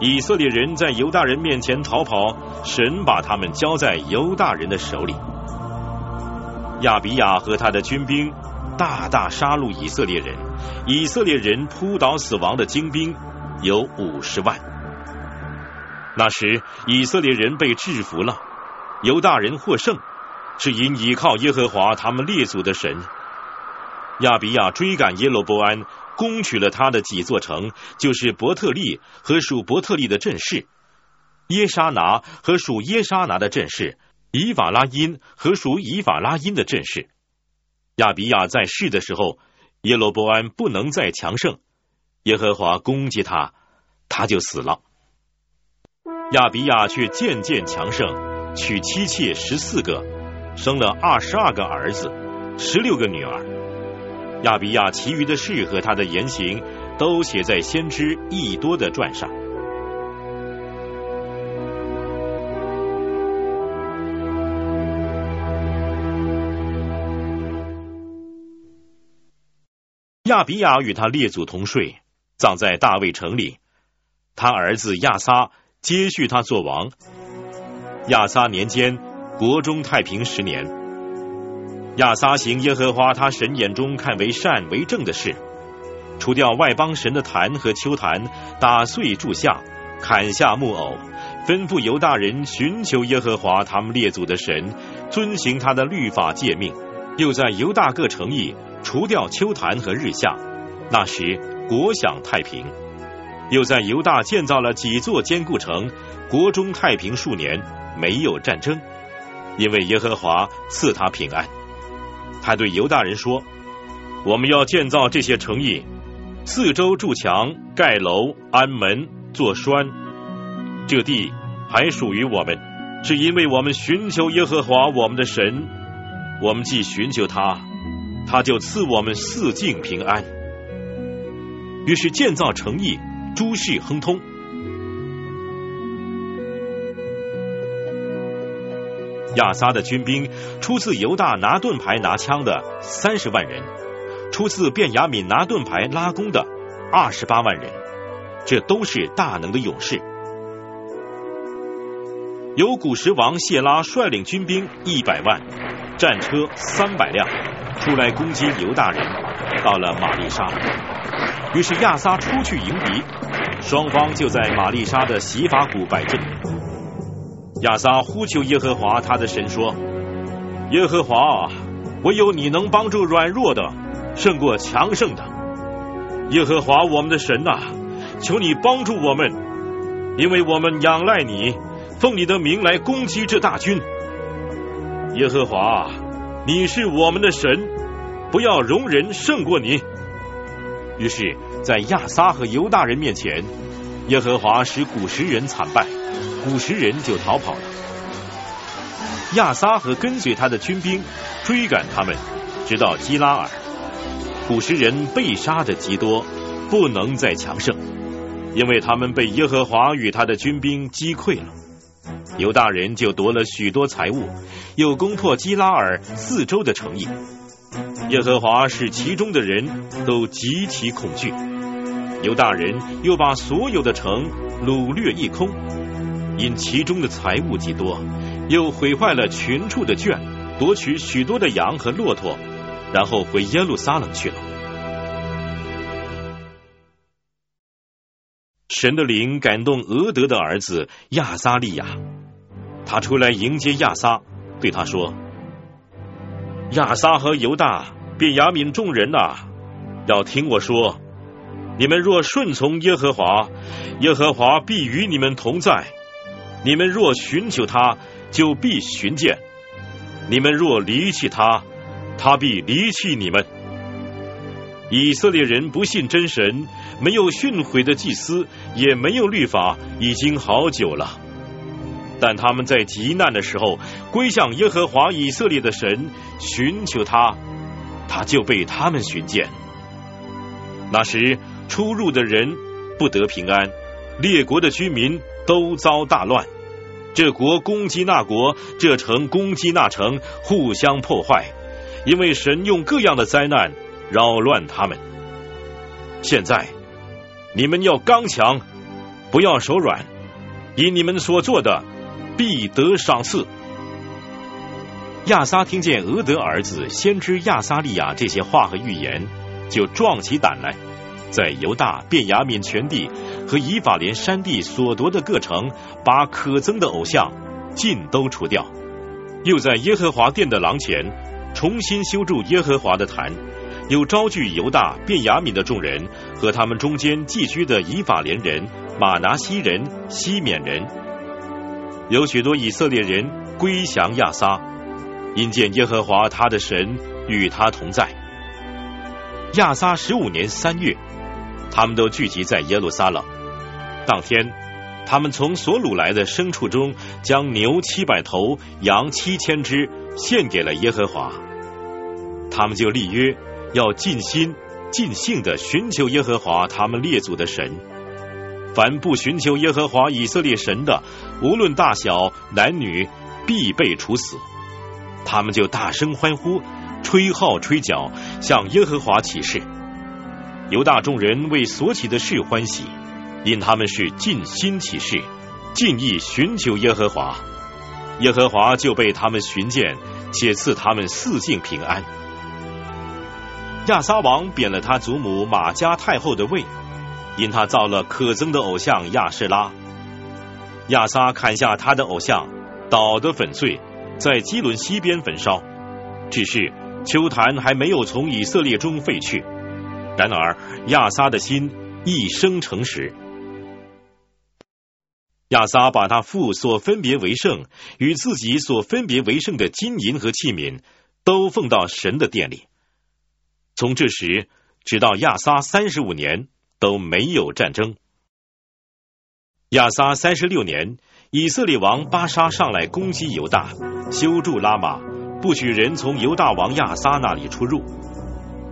以色列人在犹大人面前逃跑，神把他们交在犹大人的手里。亚比亚和他的军兵大大杀戮以色列人，以色列人扑倒死亡的精兵有五十万。那时以色列人被制服了，犹大人获胜，是因倚靠耶和华他们列祖的神。亚比亚追赶耶罗波安，攻取了他的几座城，就是伯特利和属伯特利的阵势，耶沙拿和属耶沙拿的阵势，以法拉因和属以法拉因的阵势。亚比亚在世的时候，耶罗伯安不能再强盛，耶和华攻击他，他就死了。亚比亚却渐渐强盛，娶妻妾十四个，生了二十二个儿子，十六个女儿。亚比亚其余的事和他的言行，都写在先知益多的传上。亚比亚与他列祖同睡，葬在大卫城里。他儿子亚撒接续他做王。亚撒年间，国中太平十年。亚撒行耶和华他神眼中看为善为正的事，除掉外邦神的坛和丘坛，打碎柱像，砍下木偶，吩咐犹大人寻求耶和华他们列祖的神，遵行他的律法诫命，又在犹大各城邑。除掉丘坛和日下，那时国享太平。又在犹大建造了几座坚固城，国中太平数年，没有战争，因为耶和华赐他平安。他对犹大人说：“我们要建造这些城邑，四周筑墙、盖楼、安门、做栓。这地还属于我们，是因为我们寻求耶和华我们的神。我们既寻求他。”他就赐我们四境平安。于是建造城邑，诸事亨通。亚撒的军兵出自犹大拿盾牌拿枪的三十万人，出自便雅敏拿盾牌拉弓的二十八万人，这都是大能的勇士。由古时王谢拉率领军兵一百万，战车三百辆。出来攻击犹大人，到了玛丽莎，于是亚撒出去迎敌，双方就在玛丽莎的洗法谷摆阵。亚撒呼求耶和华他的神说：“耶和华，唯有你能帮助软弱的，胜过强盛的。耶和华我们的神呐，求你帮助我们，因为我们仰赖你，奉你的名来攻击这大军。耶和华。”你是我们的神，不要容人胜过你。于是，在亚撒和犹大人面前，耶和华使古时人惨败，古时人就逃跑了。亚撒和跟随他的军兵追赶他们，直到基拉尔。古时人被杀的极多，不能再强盛，因为他们被耶和华与他的军兵击溃了。犹大人就夺了许多财物，又攻破基拉尔四周的城邑。耶和华使其中的人都极其恐惧。犹大人又把所有的城掳掠一空，因其中的财物极多，又毁坏了群畜的圈，夺取许多的羊和骆驼，然后回耶路撒冷去了。神的灵感动俄德的儿子亚撒利亚。他出来迎接亚撒，对他说：“亚撒和犹大、便雅悯众人呐，要听我说。你们若顺从耶和华，耶和华必与你们同在；你们若寻求他，就必寻见；你们若离弃他，他必离弃你们。以色列人不信真神，没有训诲的祭司，也没有律法，已经好久了。”但他们在极难的时候归向耶和华以色列的神，寻求他，他就被他们寻见。那时出入的人不得平安，列国的居民都遭大乱。这国攻击那国，这城攻击那城，互相破坏，因为神用各样的灾难扰乱他们。现在你们要刚强，不要手软，以你们所做的。必得赏赐。亚撒听见俄德儿子先知亚撒利亚这些话和预言，就壮起胆来，在犹大、便雅悯全地和以法莲山地所夺的各城，把可憎的偶像尽都除掉，又在耶和华殿的廊前重新修筑耶和华的坛，又招聚犹大、便雅悯的众人和他们中间寄居的以法莲人、马拿西人、西缅人，有许多以色列人归降亚撒，因见耶和华他的神与他同在。亚撒十五年三月，他们都聚集在耶路撒冷。当天，他们从所掳来的牲畜中，将牛七百头、羊七千只献给了耶和华。他们就立约。要尽心尽性的寻求耶和华他们列祖的神，凡不寻求耶和华以色列神的，无论大小男女，必被处死。他们就大声欢呼，吹号吹角，向耶和华起誓。犹大众人为所起的事欢喜，因他们是尽心起事，尽意寻求耶和华。耶和华就被他们寻见，且赐他们四境平安。亚撒王贬了他祖母马加太后的位，因他造了可憎的偶像亚士拉。亚撒砍下他的偶像，捣得粉碎，在基伦西边焚烧。只是秋坛还没有从以色列中废去。然而亚撒的心一生诚实。亚撒把他父所分别为圣与自己所分别为圣的金银和器皿，都奉到神的殿里。从这时直到亚撒三十五年都没有战争。亚撒三十六年，以色列王巴沙上来攻击犹大，修筑拉玛，不许人从犹大王亚撒那里出入。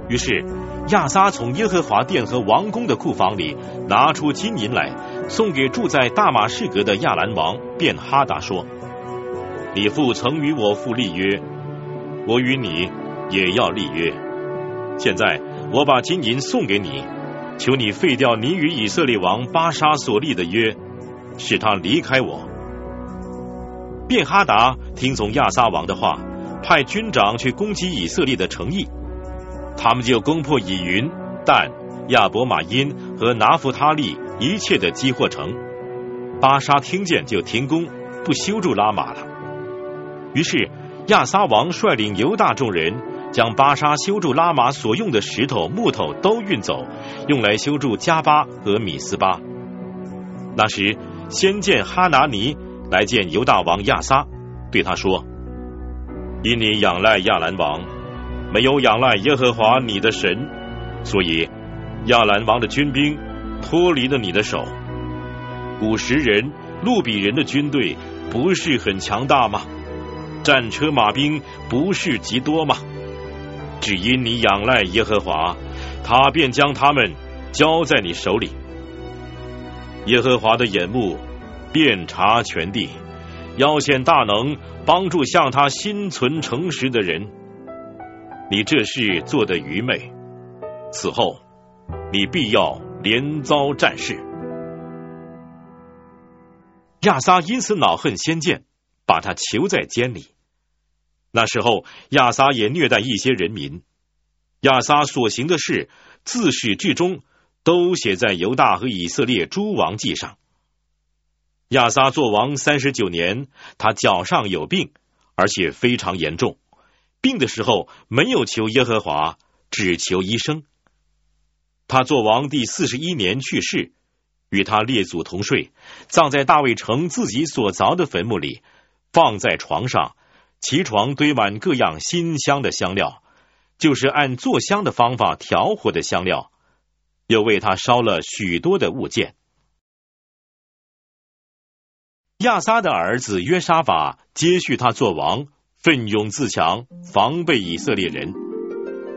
于是亚撒从耶和华殿和王宫的库房里拿出金银来，送给住在大马士革的亚兰王便哈达说：“你父曾与我父立约，我与你也要立约。”现在我把金银送给你，求你废掉你与以色列王巴沙所立的约，使他离开我。便哈达听从亚撒王的话，派军长去攻击以色列的城邑，他们就攻破以云、但、亚伯马因和拿弗他利一切的基货城。巴沙听见就停工，不修筑拉玛了。于是亚撒王率领犹大众人。将巴沙修筑拉玛所用的石头、木头都运走，用来修筑加巴和米斯巴。那时，先见哈拿尼来见犹大王亚撒，对他说：“因你仰赖亚兰王，没有仰赖耶和华你的神，所以亚兰王的军兵脱离了你的手。五十人路比人的军队不是很强大吗？战车马兵不是极多吗？”只因你仰赖耶和华，他便将他们交在你手里。耶和华的眼目遍察全地，要显大能，帮助向他心存诚实的人。你这事做的愚昧，此后你必要连遭战事。亚撒因此恼恨先见，把他囚在监里。那时候，亚撒也虐待一些人民。亚撒所行的事，自始至终都写在犹大和以色列诸王记上。亚撒做王三十九年，他脚上有病，而且非常严重。病的时候没有求耶和华，只求医生。他做王第四十一年去世，与他列祖同睡，葬在大卫城自己所凿的坟墓里，放在床上。其床堆满各样新香的香料，就是按做香的方法调和的香料，又为他烧了许多的物件。亚撒的儿子约沙法接续他做王，奋勇自强，防备以色列人。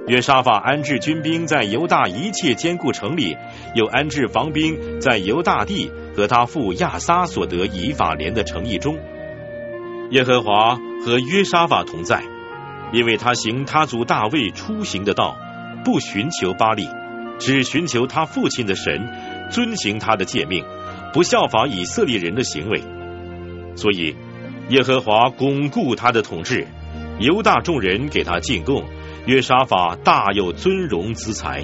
约沙法安置军兵在犹大一切坚固城里，又安置防兵在犹大地和他父亚撒所得以法莲的城邑中。耶和华和约沙法同在，因为他行他祖大卫出行的道，不寻求巴利，只寻求他父亲的神，遵行他的诫命，不效法以色列人的行为。所以耶和华巩固他的统治，犹大众人给他进贡，约沙法大有尊荣资财。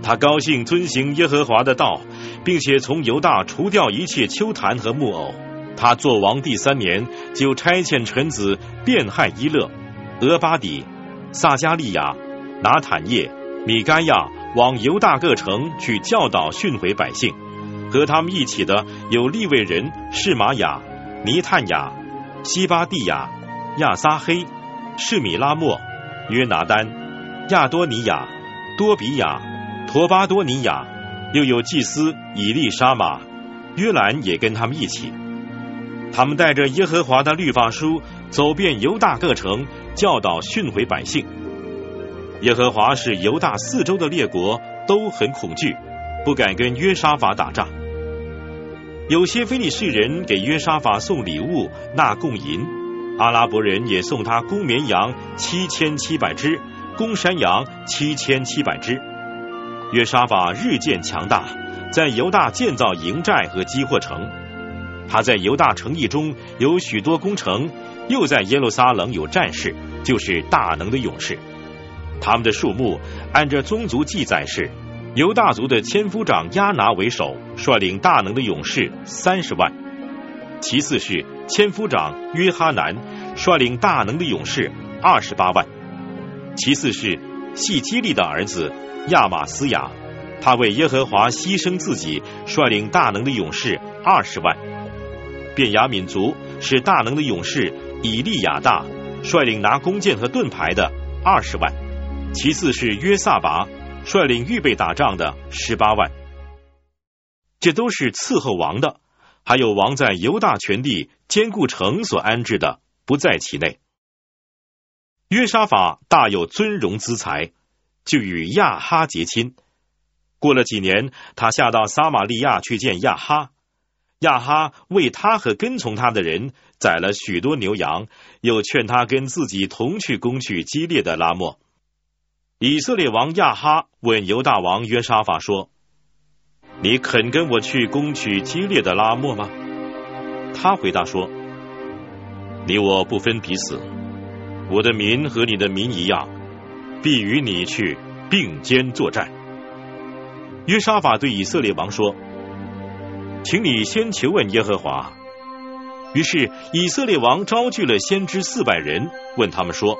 他高兴遵行耶和华的道，并且从犹大除掉一切丘坛和木偶。他做王第三年，就差遣臣子变害伊勒、俄巴底、撒加利亚、拿坦叶、米该亚往犹大各城去教导训诲百姓。和他们一起的有利未人士玛雅、尼探雅、西巴蒂亚、亚撒黑、士米拉莫、约拿丹、亚多尼亚、多比亚、陀巴多尼亚，又有祭司以利沙玛、约兰也跟他们一起。他们带着耶和华的律法书，走遍犹大各城，教导训诲百姓。耶和华使犹大四周的列国都很恐惧，不敢跟约沙法打仗。有些非利士人给约沙法送礼物纳贡银，阿拉伯人也送他公绵羊七千七百只，公山羊七千七百只。约沙法日渐强大，在犹大建造营寨和积货城。他在犹大城邑中有许多工程，又在耶路撒冷有战士，就是大能的勇士。他们的数目按着宗族记载是。犹大族的千夫长亚拿为首，率领大能的勇士三十万；其次是千夫长约哈南，率领大能的勇士二十八万；其次是细基利的儿子亚玛斯雅，他为耶和华牺牲自己，率领大能的勇士二十万；便雅悯族是大能的勇士以利亚大，率领拿弓箭和盾牌的二十万；其次是约萨拔。率领预备打仗的十八万，这都是伺候王的，还有王在犹大全地坚固城所安置的，不在其内。约沙法大有尊荣资财，就与亚哈结亲。过了几年，他下到撒玛利亚去见亚哈，亚哈为他和跟从他的人宰了许多牛羊，又劝他跟自己同去攻取激烈的拉莫。以色列王亚哈问犹大王约沙法说：“你肯跟我去攻取激烈的拉莫吗？”他回答说：“你我不分彼此，我的民和你的民一样，必与你去并肩作战。”约沙法对以色列王说：“请你先求问耶和华。”于是以色列王招聚了先知四百人，问他们说。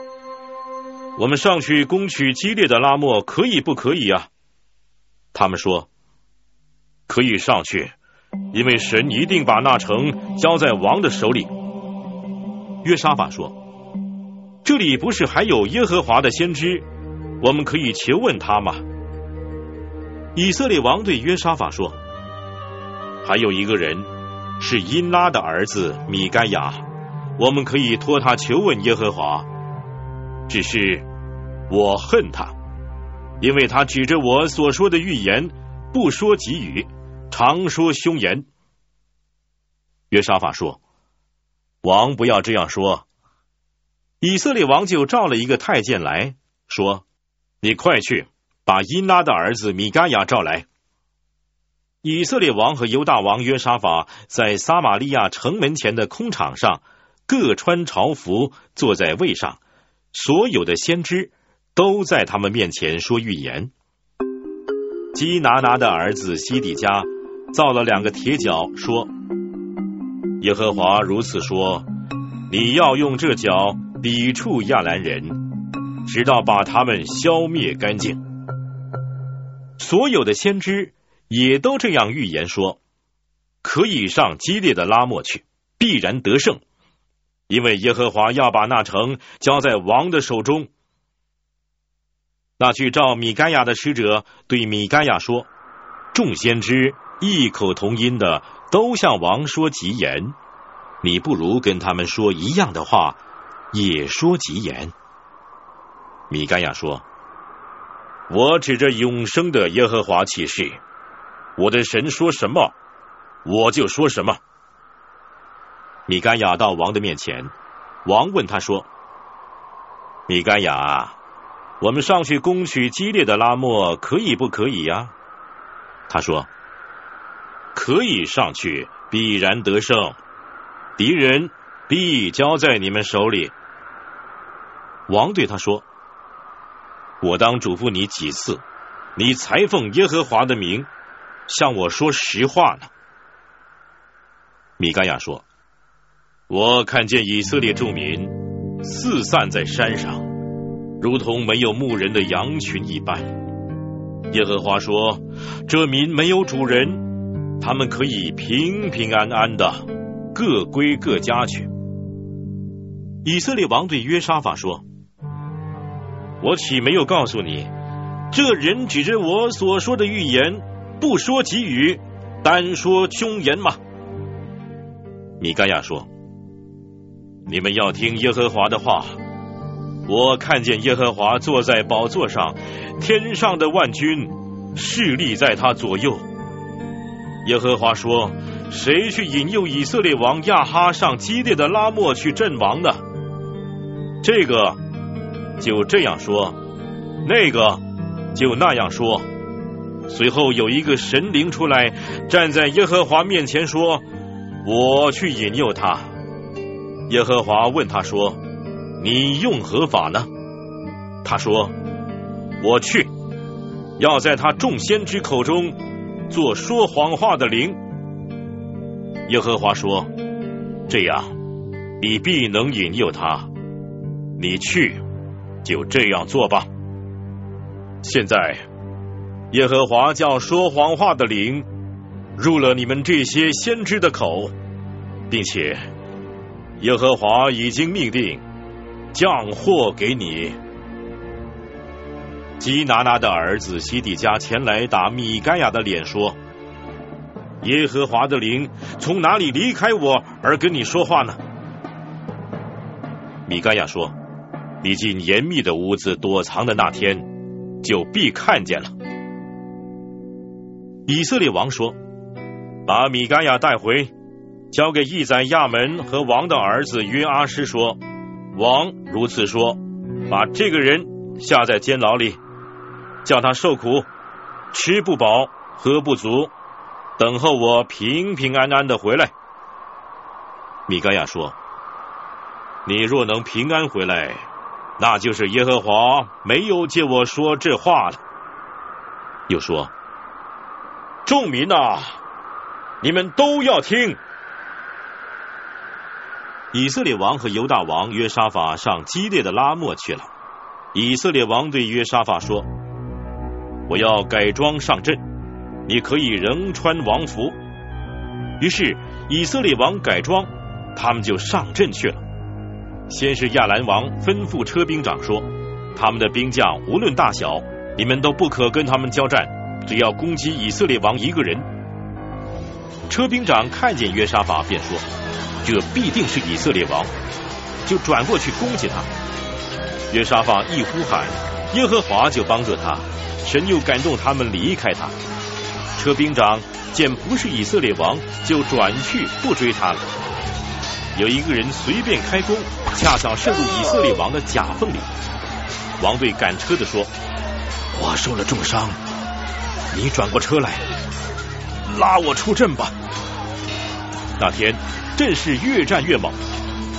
我们上去攻取激烈的拉莫，可以不可以啊？他们说可以上去，因为神一定把那城交在王的手里。约沙法说：“这里不是还有耶和华的先知，我们可以求问他吗？”以色列王对约沙法说：“还有一个人是因拉的儿子米该亚，我们可以托他求问耶和华。”只是我恨他，因为他指着我所说的预言不说给予，常说凶言。约沙法说：“王不要这样说。”以色列王就召了一个太监来说：“你快去把因拉的儿子米迦亚召来。”以色列王和犹大王约沙法在撒玛利亚城门前的空场上，各穿朝服，坐在位上。所有的先知都在他们面前说预言。基拿拿的儿子西底家造了两个铁脚，说：“耶和华如此说，你要用这脚抵触亚兰人，直到把他们消灭干净。”所有的先知也都这样预言说：“可以上激烈的拉莫去，必然得胜。”因为耶和华要把那城交在王的手中。那去召米该亚的使者对米该亚说：“众先知异口同音的都向王说吉言，你不如跟他们说一样的话，也说吉言。”米该亚说：“我指着永生的耶和华起誓，我的神说什么，我就说什么。”米甘雅到王的面前，王问他说：“米甘雅，我们上去攻取激烈的拉莫，可以不可以呀？”他说：“可以上去，必然得胜，敌人必交在你们手里。”王对他说：“我当嘱咐你几次，你才奉耶和华的名向我说实话呢？”米甘雅说。我看见以色列众民四散在山上，如同没有牧人的羊群一般。耶和华说：“这民没有主人，他们可以平平安安的各归各家去。”以色列王对约沙法说：“我岂没有告诉你，这人指着我所说的预言，不说给语，单说凶言吗？”米盖亚说：“你们要听耶和华的话。我看见耶和华坐在宝座上，天上的万军势力在他左右。耶和华说：谁去引诱以色列王亚哈上激烈的拉莫去阵亡呢？这个就这样说，那个就那样说。随后有一个神灵出来，站在耶和华面前说。”我去引诱他。耶和华问他说：“你用何法呢？”他说：“我去，要在他众先知口中做说谎话的灵。”耶和华说：“这样，你必能引诱他。你去，就这样做吧。现在，耶和华叫说谎话的灵。”入了你们这些先知的口，并且耶和华已经命令降祸给你。基拿拿的儿子西底家前来打米该亚的脸，说：“耶和华的灵从哪里离开我而跟你说话呢？”米该亚说：“你进严密的屋子躲藏的那天，就必看见了。”以色列王说。把米盖亚带回，交给义宰亚门和王的儿子约阿施说：“王如此说，把这个人下在监牢里，叫他受苦，吃不饱，喝不足，等候我平平安安的回来。”米盖亚说：“你若能平安回来，那就是耶和华没有借我说这话了。”又说：“众民呐！”你们都要听。以色列王和犹大王约沙法上激烈的拉莫去了。以色列王对约沙法说：“我要改装上阵，你可以仍穿王服。”于是以色列王改装，他们就上阵去了。先是亚兰王吩咐车兵长说：“他们的兵将无论大小，你们都不可跟他们交战，只要攻击以色列王一个人。”车兵长看见约沙法，便说：“这必定是以色列王。”就转过去攻击他。约沙法一呼喊，耶和华就帮助他，神又感动他们离开他。车兵长见不是以色列王，就转去不追他了。有一个人随便开弓，恰巧射入以色列王的甲缝里。王对赶车的说：“我受了重伤，你转过车来，拉我出阵吧。”那天阵势越战越猛，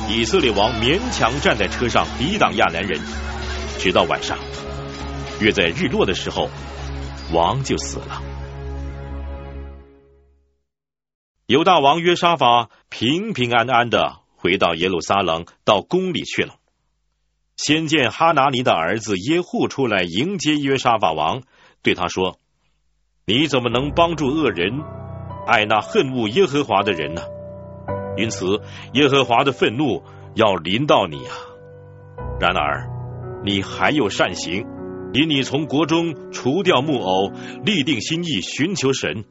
以色列王勉强站在车上抵挡亚南人，直到晚上，约在日落的时候，王就死了。犹大王约沙法平平安安的回到耶路撒冷，到宫里去了。先见哈拿尼的儿子耶户出来迎接约沙法王，对他说：“你怎么能帮助恶人，爱那恨恶耶和华的人呢？”因此，耶和华的愤怒要临到你啊！然而，你还有善行，因你从国中除掉木偶，立定心意寻求神。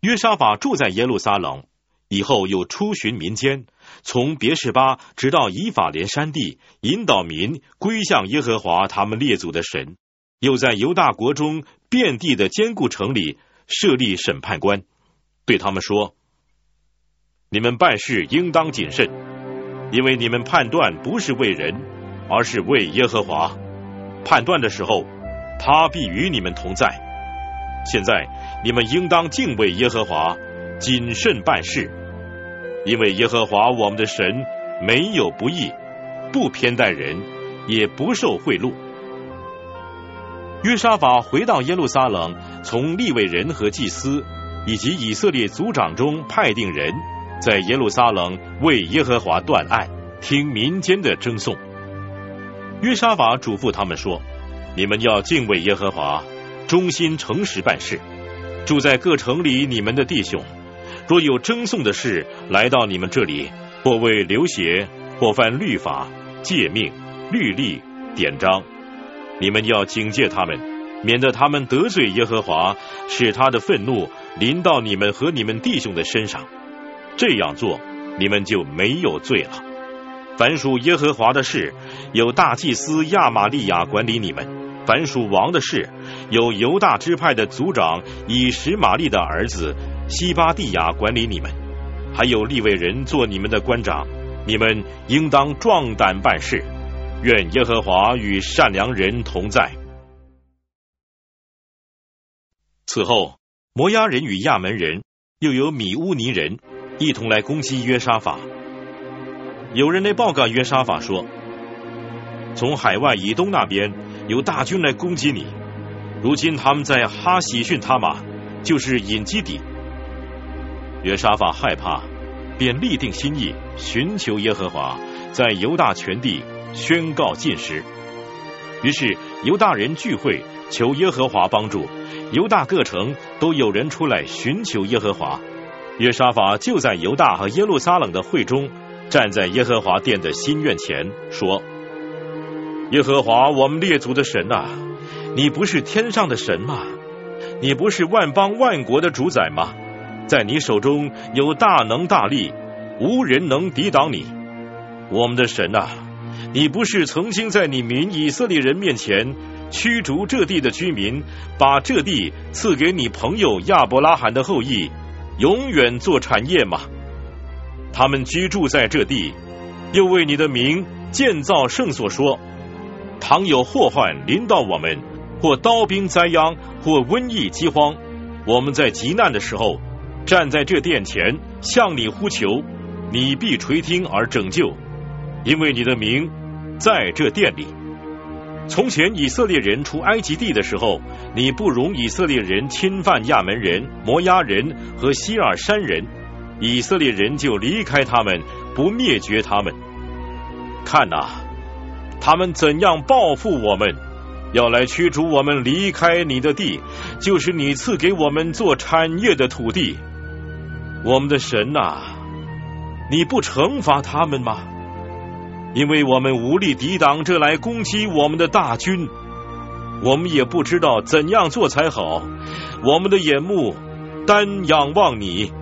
约沙法住在耶路撒冷，以后又出巡民间，从别是巴直到以法莲山地，引导民归向耶和华他们列祖的神。又在犹大国中遍地的坚固城里设立审判官，对他们说。你们办事应当谨慎，因为你们判断不是为人，而是为耶和华。判断的时候，他必与你们同在。现在你们应当敬畏耶和华，谨慎办事，因为耶和华我们的神没有不义，不偏待人，也不受贿赂。约沙法回到耶路撒冷，从立位人和祭司以及以色列族长中派定人。在耶路撒冷为耶和华断案，听民间的争讼。约沙法嘱咐他们说：“你们要敬畏耶和华，忠心诚实办事。住在各城里，你们的弟兄，若有争讼的事来到你们这里，或为流血，或犯律法、诫命、律例、典章，你们要警戒他们，免得他们得罪耶和华，使他的愤怒临到你们和你们弟兄的身上。这样做，你们就没有罪了。凡属耶和华的事，有大祭司亚玛利亚管理你们；凡属王的事，有犹大支派的族长以实玛利的儿子西巴蒂亚管理你们。还有立位人做你们的官长，你们应当壮胆办事。愿耶和华与善良人同在。此后，摩押人与亚门人，又有米乌尼人，一同来攻击约沙法。有人来报告约沙法说：“从海外以东那边有大军来攻击你，如今他们在哈喜逊他玛，就是隐基底。”约沙法害怕，便立定心意，寻求耶和华，在犹大全地宣告禁食。于是犹大人聚会，求耶和华帮助。犹大各城都有人出来寻求耶和华。约沙法就在犹大和耶路撒冷的会中，站在耶和华殿的新院前，说：“耶和华，我们列祖的神呐，你不是天上的神吗？你不是万邦万国的主宰吗？”在你手中有大能大力，无人能抵挡你。我们的神啊，你不是曾经在你民以色列人面前驱逐这地的居民，把这地赐给你朋友亚伯拉罕的后裔，永远做产业吗？他们居住在这地，又为你的名建造圣所，说：倘有祸患临到我们，或刀兵灾殃，或瘟疫饥荒，我们在极难的时候。站在这殿前向你呼求，你必垂听而拯救，因为你的名在这殿里。从前以色列人出埃及地的时候，你不容以色列人侵犯亚门人、摩押人和希尔山人，以色列人就离开他们，不灭绝他们。看呐，他们怎样报复我们，要来驱逐我们离开你的地，就是你赐给我们做产业的土地。我们的神呐，你不惩罚他们吗？因为我们无力抵挡这来攻击我们的大军，我们也不知道怎样做才好。我们的眼目单仰望你。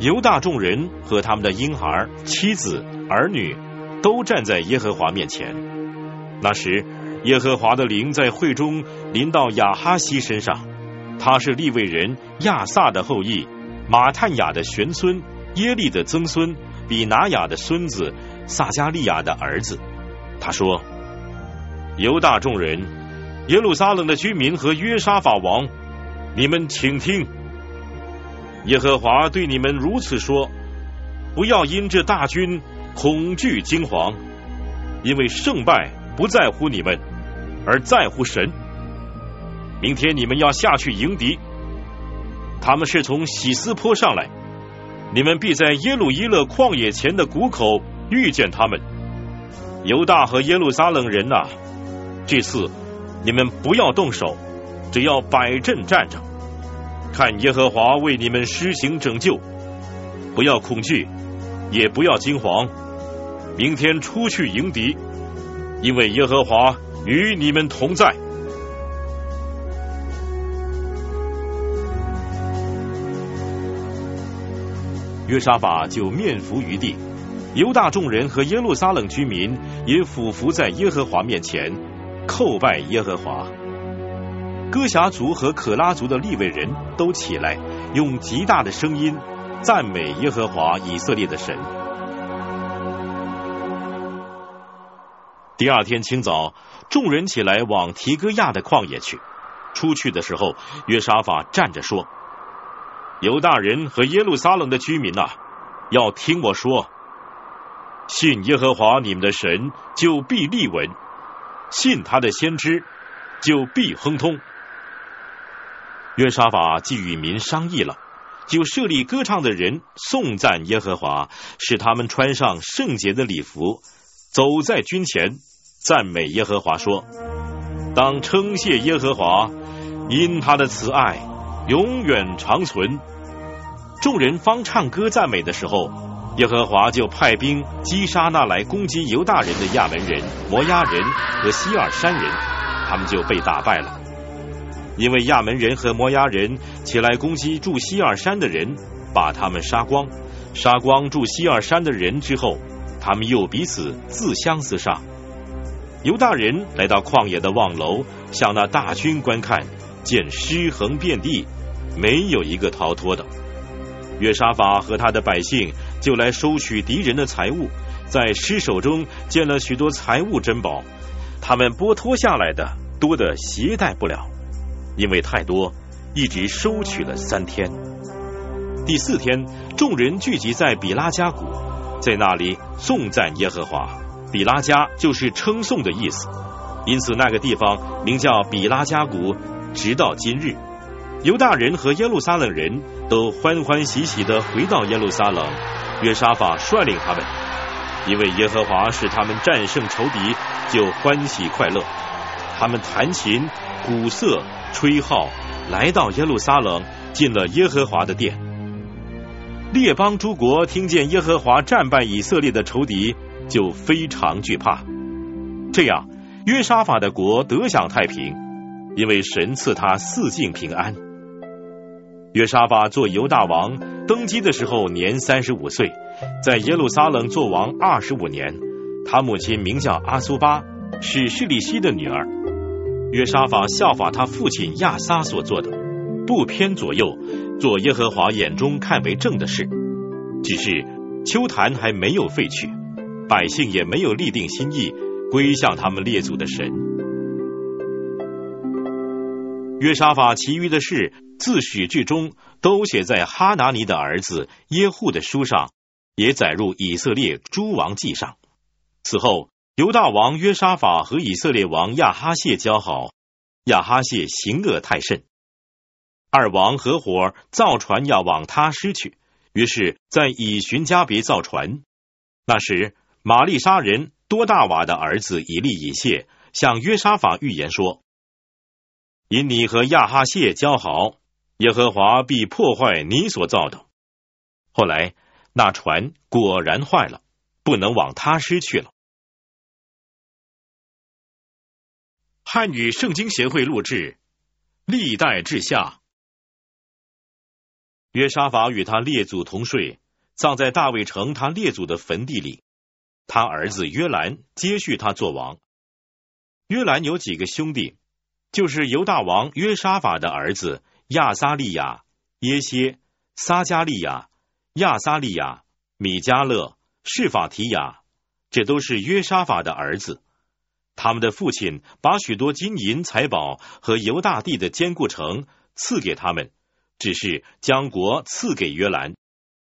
犹大众人和他们的婴孩、妻子、儿女都站在耶和华面前。那时，耶和华的灵在会中临到亚哈西身上。他是利未人亚萨的后裔，马探雅的玄孙，耶利的曾孙，比拿雅的孙子，撒加利亚的儿子。他说：“犹大众人，耶路撒冷的居民和约沙法王，你们请听，耶和华对你们如此说：不要因这大军恐惧惊惶，因为胜败不在乎你们，而在乎神。”明天你们要下去迎敌，他们是从喜斯坡上来，你们必在耶路伊勒旷野前的谷口遇见他们。犹大和耶路撒冷人呐，这次你们不要动手，只要摆阵站着，看耶和华为你们施行拯救。不要恐惧，也不要惊慌。明天出去迎敌，因为耶和华与你们同在。约沙法就面伏于地，犹大众人和耶路撒冷居民也俯伏在耶和华面前，叩拜耶和华。哥辖族和可拉族的立位人都起来，用极大的声音赞美耶和华以色列的神。第二天清早，众人起来往提戈亚的旷野去。出去的时候，约沙法站着说。犹大人和耶路撒冷的居民呐，要听我说：信耶和华你们的神，就必立稳；信他的先知，就必亨通。约沙法既与民商议了，就设立歌唱的人颂赞耶和华，使他们穿上圣洁的礼服，走在军前，赞美耶和华说：“当称谢耶和华，因他的慈爱永远长存。”众人方唱歌赞美的时候，耶和华就派兵击杀那来攻击犹大人的亚门人、摩押人和希尔山人，他们就被打败了。因为亚门人和摩押人起来攻击住希尔山的人，把他们杀光，杀光住希尔山的人之后，他们又彼此自相厮杀。犹大人来到旷野的望楼，向那大军观看，见尸横遍地，没有一个逃脱的。约沙法和他的百姓就来收取敌人的财物，在尸首中见了许多财物珍宝，他们剥脱下来的多的携带不了。因为太多，一直收取了三天。第四天，众人聚集在比拉加谷，在那里颂赞耶和华。比拉加就是称颂的意思，因此那个地方名叫比拉加谷，直到今日。犹大人和耶路撒冷人都欢欢喜喜的回到耶路撒冷。约沙法率领他们，因为耶和华使他们战胜仇敌，就欢喜快乐。他们弹琴、鼓瑟。吹号来到耶路撒冷，进了耶和华的殿。列邦诸国听见耶和华战败以色列的仇敌，就非常惧怕。这样，约沙法的国得享太平，因为神赐他四境平安。约沙法做犹大王，登基的时候年三十五岁，在耶路撒冷做王二十五年。他母亲名叫阿苏巴，是示利希的女儿。约沙法效法他父亲亚撒所做的，不偏左右，做耶和华眼中看为正的事。只是秋坛还没有废去，百姓也没有立定心意归向他们列祖的神。约沙法其余的事，自始至终都写在哈拿尼的儿子耶户的书上，也载入以色列诸王记上。此后。犹大王约沙法和以色列王亚哈谢交好，亚哈谢行恶太甚，二王合伙造船要往他失去，于是，在以寻加别造船。那时，玛丽莎人多大瓦的儿子以利以谢向约沙法预言说：“因你和亚哈谢交好，耶和华必破坏你所造的。”后来，那船果然坏了，不能往他失去了。汉语圣经协会录制，历代志下。约沙法与他列祖同睡，葬在大卫城他列祖的坟地里。他儿子约兰接续他做王。约兰有几个兄弟，就是犹大王约沙法的儿子亚撒利亚、耶歇、撒加利亚、亚撒利亚、米迦勒、示法提亚，这都是约沙法的儿子。他们的父亲把许多金银财宝和犹大地的坚固城赐给他们，只是将国赐给约兰，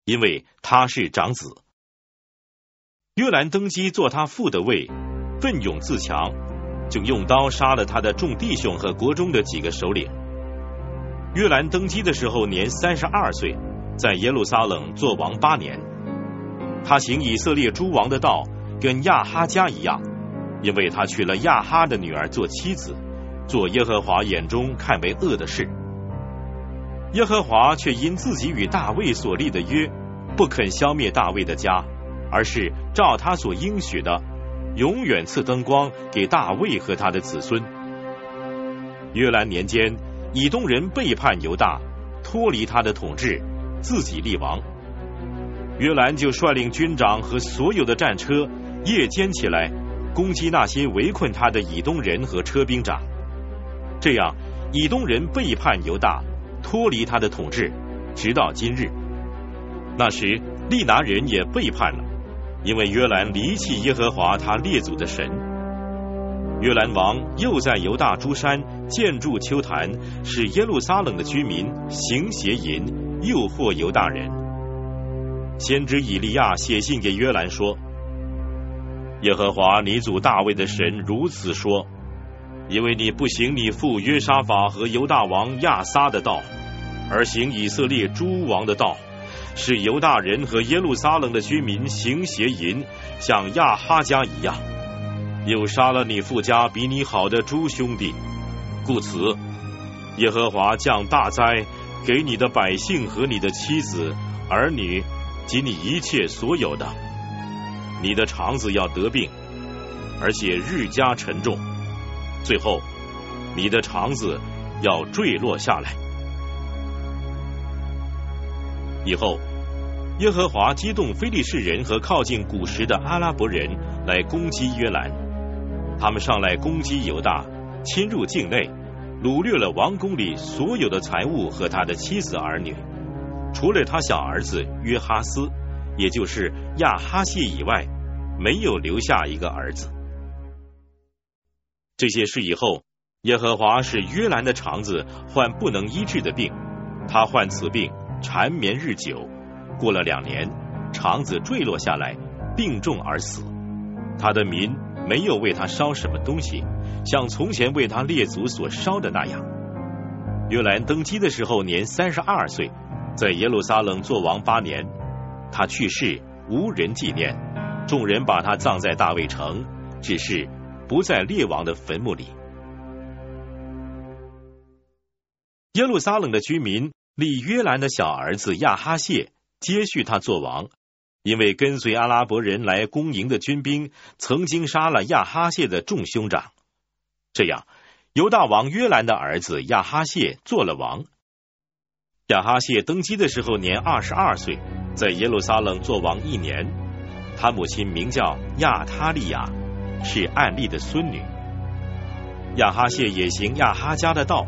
因为他是长子。约兰登基做他父的位，奋勇自强，就用刀杀了他的众弟兄和国中的几个首领。约兰登基的时候年三十二岁，在耶路撒冷做王八年。他行以色列诸王的道，跟亚哈家一样。因为他娶了亚哈的女儿做妻子，做耶和华眼中看为恶的事。耶和华却因自己与大卫所立的约，不肯消灭大卫的家，而是照他所应许的，永远赐灯光给大卫和他的子孙。约兰年间，以东人背叛犹大，脱离他的统治，自己立王。约兰就率领军长和所有的战车，夜间起来。攻击那些围困他的以东人和车兵长，这样以东人背叛犹大，脱离他的统治，直到今日。那时利拿人也背叛了，因为约兰离弃耶和华他列祖的神。约兰王又在犹大诸山建筑丘坛，使耶路撒冷的居民行邪淫，诱惑犹大人。先知以利亚写信给约兰说。耶和华你祖大卫的神如此说：因为你不行你父约沙法和犹大王亚撒的道，而行以色列诸王的道，是犹大人和耶路撒冷的居民行邪淫，像亚哈家一样，又杀了你父家比你好的诸兄弟，故此耶和华降大灾给你的百姓和你的妻子、儿女及你一切所有的，你的肠子要得病，而且日加沉重，最后你的肠子要坠落下来。以后，耶和华激动非利士人和靠近古时的阿拉伯人来攻击约兰。他们上来攻击犹大，侵入境内，掳掠了王宫里所有的财物和他的妻子儿女，除了他小儿子约哈斯，也就是亚哈谢以外，没有留下一个儿子。这些事以后，耶和华使约兰的肠子患不能医治的病，他患此病。缠绵日久，过了两年，肠子坠落下来，病重而死。他的民没有为他烧什么东西，像从前为他列祖所烧的那样。约兰登基的时候年三十二岁，在耶路撒冷做王八年。他去世，无人纪念，众人把他葬在大卫城，只是不在列王的坟墓里。耶路撒冷的居民。立约兰的小儿子亚哈谢接续他做王，因为跟随阿拉伯人来攻营的军兵曾经杀了亚哈谢的众兄长。这样，犹大王约兰的儿子亚哈谢做了王。亚哈谢登基的时候年二十二岁，在耶路撒冷做王一年。他母亲名叫亚他利亚，是暗利的孙女。亚哈谢也行亚哈家的道，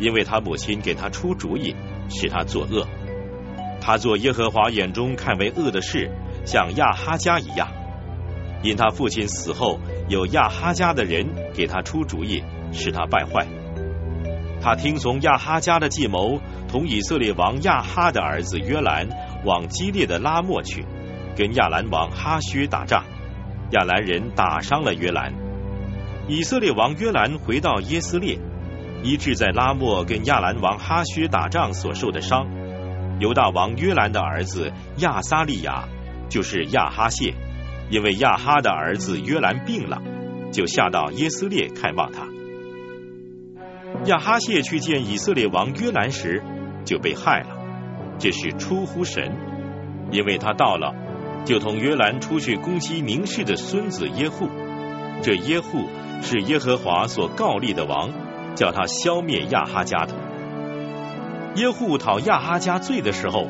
因为他母亲给他出主意。使他作恶，他做耶和华眼中看为恶的事，像亚哈家一样。因他父亲死后，有亚哈家的人给他出主意，使他败坏。他听从亚哈家的计谋，同以色列王亚哈的儿子约兰往激烈的拉莫去，跟亚兰王哈薛打仗。亚兰人打伤了约兰。以色列王约兰回到耶斯列。医治在拉莫跟亚兰王哈薛打仗所受的伤，犹大王约兰的儿子亚撒利亚就是亚哈谢，因为亚哈的儿子约兰病了，就下到耶斯列看望他。亚哈谢去见以色列王约兰时，就被害了，这是出乎神，因为他到了，就同约兰出去攻击宁氏的孙子耶户，这耶户是耶和华所告立的王。叫他消灭亚哈家的耶户讨亚哈家罪的时候，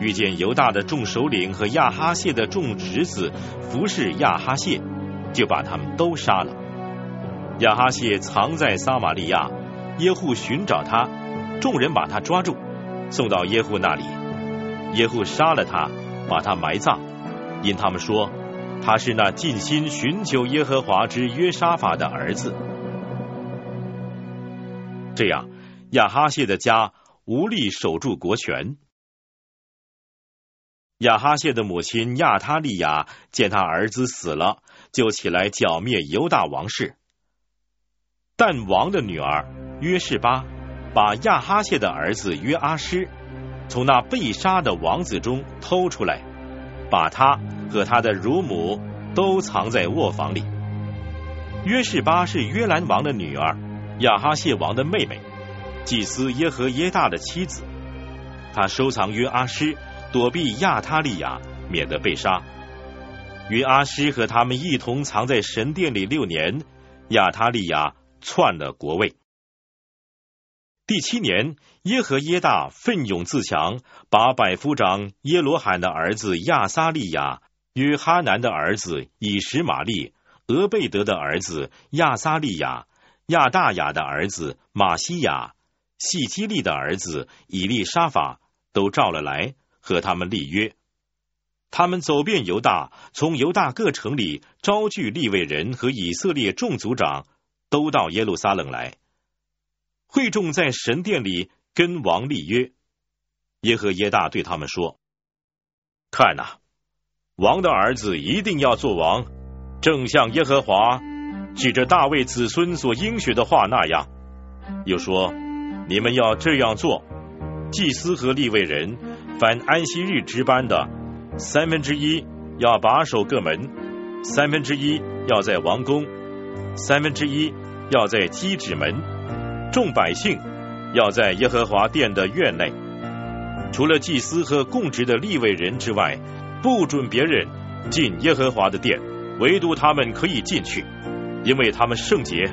遇见犹大的众首领和亚哈谢的众侄子服侍亚哈谢，就把他们都杀了。亚哈谢藏在撒玛利亚，耶户寻找他，众人把他抓住，送到耶户那里。耶户杀了他，把他埋葬，因他们说他是那尽心寻求耶和华之约沙法的儿子。这样，亚哈谢的家无力守住国权。亚哈谢的母亲亚他利亚见他儿子死了，就起来剿灭犹大王室。但王的女儿约士巴把亚哈谢的儿子约阿施从那被杀的王子中偷出来，把他和他的乳母都藏在卧房里。约士巴是约兰王的女儿。亚哈谢王的妹妹，祭司耶和耶大的妻子，他收藏约阿施，躲避亚他利亚，免得被杀。约阿施和他们一同藏在神殿里六年。亚他利亚篡了国位。第七年，耶和耶大奋勇自强，把百夫长耶罗罕的儿子亚撒利亚、约哈南的儿子以实玛利、俄贝德的儿子亚撒利亚。亚大雅的儿子马西亚、细基利的儿子以利沙法都召了来，和他们立约。他们走遍犹大，从犹大各城里招聚立位人和以色列众族长，都到耶路撒冷来。会众在神殿里跟王立约。耶和耶大对他们说：“看呐，王的儿子一定要做王，正像耶和华。”指着大卫子孙所应许的话那样，又说：“你们要这样做，祭司和立位人，凡安息日值班的，三分之一要把守各门，三分之一要在王宫，三分之一要在基址门，众百姓要在耶和华殿的院内。除了祭司和供职的立位人之外，不准别人进耶和华的殿，唯独他们可以进去，因为他们圣洁。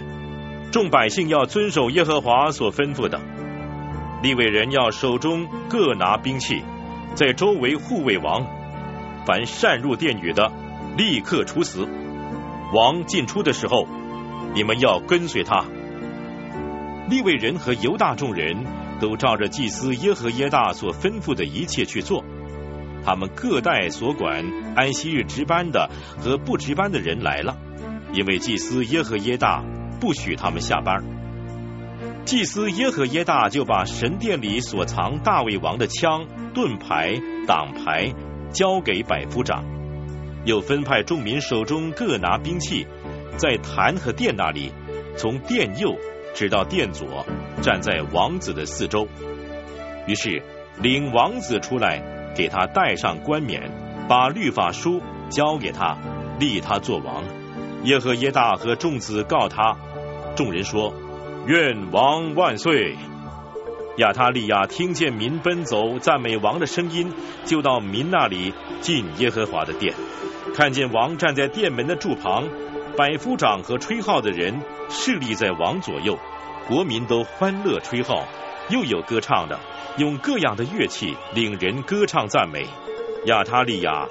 众百姓要遵守耶和华所吩咐的。立位人要手中各拿兵器，在周围护卫王。凡擅入殿宇的，立刻处死。王进出的时候，你们要跟随他。立位人和犹大众人都照着祭司耶和耶大所吩咐的一切去做。他们各带所管安息日值班的和不值班的人来了，因为祭司耶和耶大不许他们下班。祭司耶和耶大就把神殿里所藏大卫王的枪、盾牌、挡牌交给百夫长，又分派众民手中各拿兵器，在坛和殿那里，从殿右直到殿左，站在王子的四周。于是领王子出来。给他戴上冠冕，把律法书交给他，立他做王。耶和耶大和众子告他，众人说：“愿王万岁！”亚他利亚听见民奔走赞美王的声音，就到民那里进耶和华的殿，看见王站在殿门的柱旁，百夫长和吹号的人侍立在王左右，国民都欢乐吹号，又有歌唱的。用各样的乐器领人歌唱赞美，亚他利亚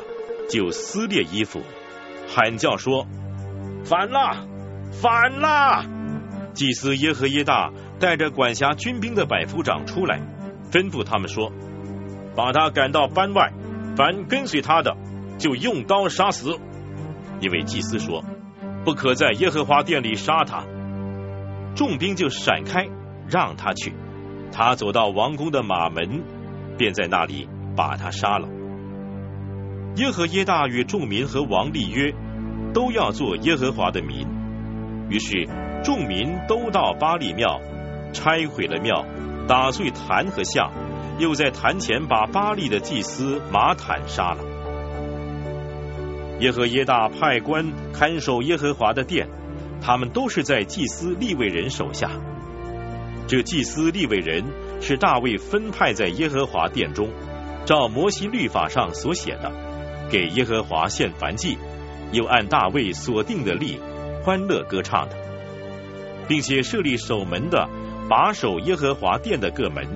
就撕裂衣服，喊叫说：“反了，反了！”祭司耶和耶大带着管辖军兵的百夫长出来，吩咐他们说：“把他赶到班外，凡跟随他的，就用刀杀死。因为祭司说，不可在耶和华殿里杀他。”众兵就闪开，让他去。他走到王宫的马门，便在那里把他杀了。耶和耶大与众民和王立约，都要做耶和华的民。于是众民都到巴利庙，拆毁了庙，打碎坛和像，又在坛前把巴利的祭司马坦杀了。耶和耶大派官看守耶和华的殿，他们都是在祭司立位人手下。这祭司立位人是大卫分派在耶和华殿中，照摩西律法上所写的，给耶和华献燔祭，又按大卫所定的例欢乐歌唱的，并且设立守门的，把守耶和华殿的各门，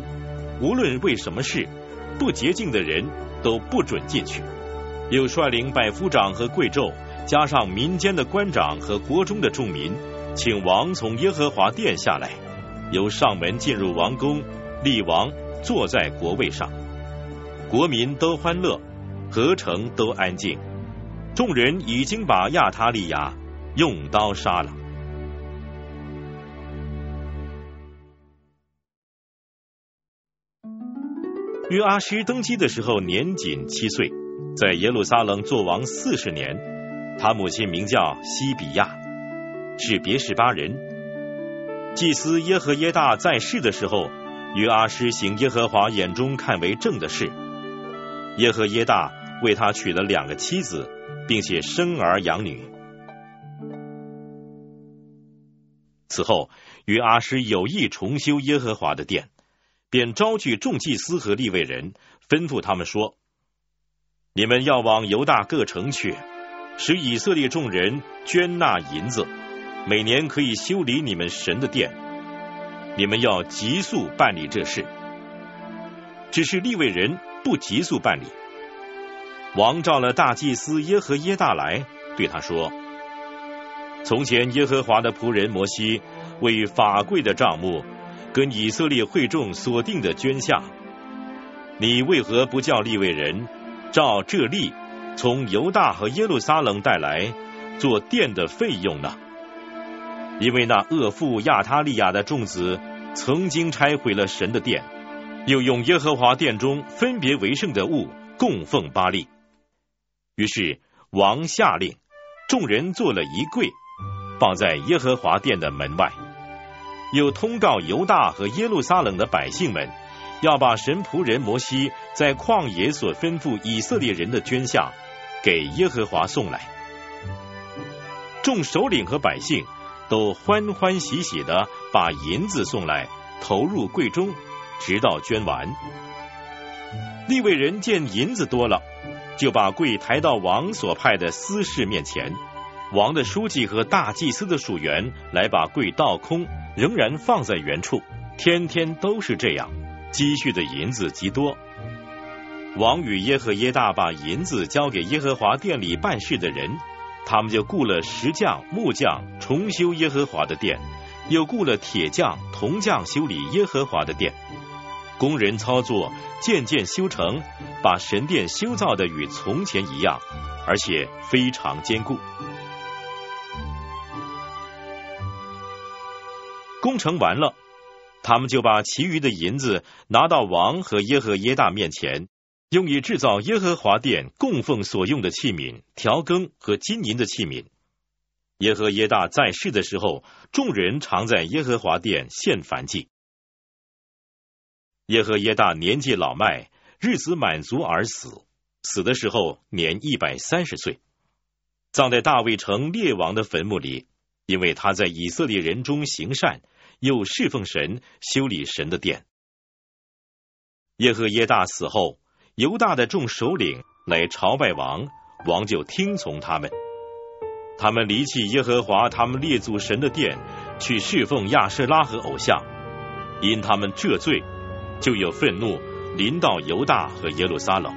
无论为什么事，不洁净的人都不准进去。又率领百夫长和贵胄，加上民间的官长和国中的众民，请王从耶和华殿下来。由上门进入王宫，立王坐在国位上，国民都欢乐，何城都安静。众人已经把亚他利亚用刀杀了。约阿施登基的时候年仅七岁，在耶路撒冷做王四十年。他母亲名叫西比亚，是别是巴人。祭司耶和耶大在世的时候，约阿施行耶和华眼中看为正的事。耶和耶大为他娶了两个妻子，并且生儿养女。此后，约阿施有意重修耶和华的殿，便招聚众祭司和立位人，吩咐他们说：“你们要往犹大各城去，使以色列众人捐纳银子。”每年可以修理你们神的殿，你们要急速办理这事。只是立位人不急速办理。王召了大祭司耶和耶大来，对他说：“从前耶和华的仆人摩西为法柜的账目，跟以色列会众所定的捐项，你为何不叫立位人照这例从犹大和耶路撒冷带来做殿的费用呢？”因为那恶妇亚他利亚的众子曾经拆毁了神的殿，又用耶和华殿中分别为圣的物供奉巴利。于是王下令，众人做了一柜，放在耶和华殿的门外，又通告犹大和耶路撒冷的百姓们，要把神仆人摩西在旷野所吩咐以色列人的捐项给耶和华送来。众首领和百姓都欢欢喜喜的把银子送来，投入柜中，直到捐完。利未人见银子多了，就把柜抬到王所派的司事面前。王的书记和大祭司的属员来把柜倒空，仍然放在原处。天天都是这样，积蓄的银子极多。王与耶和耶大把银子交给耶和华殿里办事的人，他们就雇了石匠、木匠重修耶和华的殿，又雇了铁匠、铜匠修理耶和华的殿。工人操作，渐渐修成，把神殿修造的与从前一样，而且非常坚固。工程完了，他们就把其余的银子拿到王和耶和耶大面前，用以制造耶和华殿供奉所用的器皿、调羹和金银的器皿。耶和耶大在世的时候，众人常在耶和华殿献燔祭。耶和耶大年纪老迈，日子满足而死，死的时候年一百三十岁，葬在大卫城列王的坟墓里。因为他在以色列人中行善，又侍奉神，修理神的殿。耶和耶大死后，犹大的众首领来朝拜王，王就听从他们。他们离弃耶和华他们列祖神的殿，去侍奉亚舍拉和偶像，因他们这罪，就有愤怒临到犹大和耶路撒冷。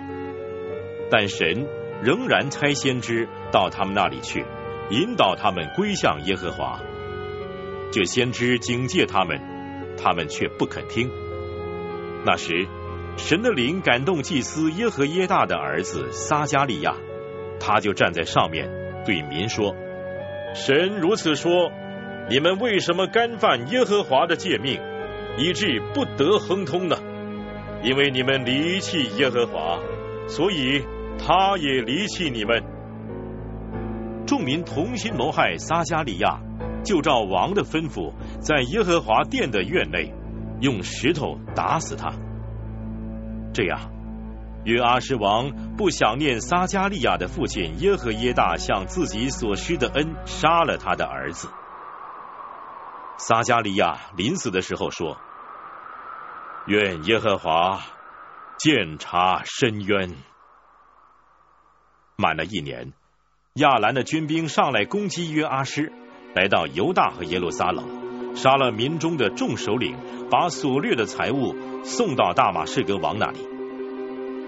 但神仍然差先知到他们那里去。引导他们归向耶和华，这先知警戒他们，他们却不肯听。那时，神的灵感动祭司耶和耶大的儿子撒加利亚，他就站在上面对民说：“神如此说，你们为什么干犯耶和华的诫命，以致不得亨通呢？因为你们离弃耶和华，所以他也离弃你们。”众民同心谋害撒加利亚，就照王的吩咐，在耶和华殿的院内用石头打死他。这样，约阿施王不想念撒加利亚的父亲耶和耶大向自己所施的恩，杀了他的儿子。撒加利亚临死的时候说：“愿耶和华鉴察深渊。”满了一年。亚兰的军兵上来攻击约阿施，来到犹大和耶路撒冷，杀了民中的众首领，把所掠的财物送到大马士革王那里。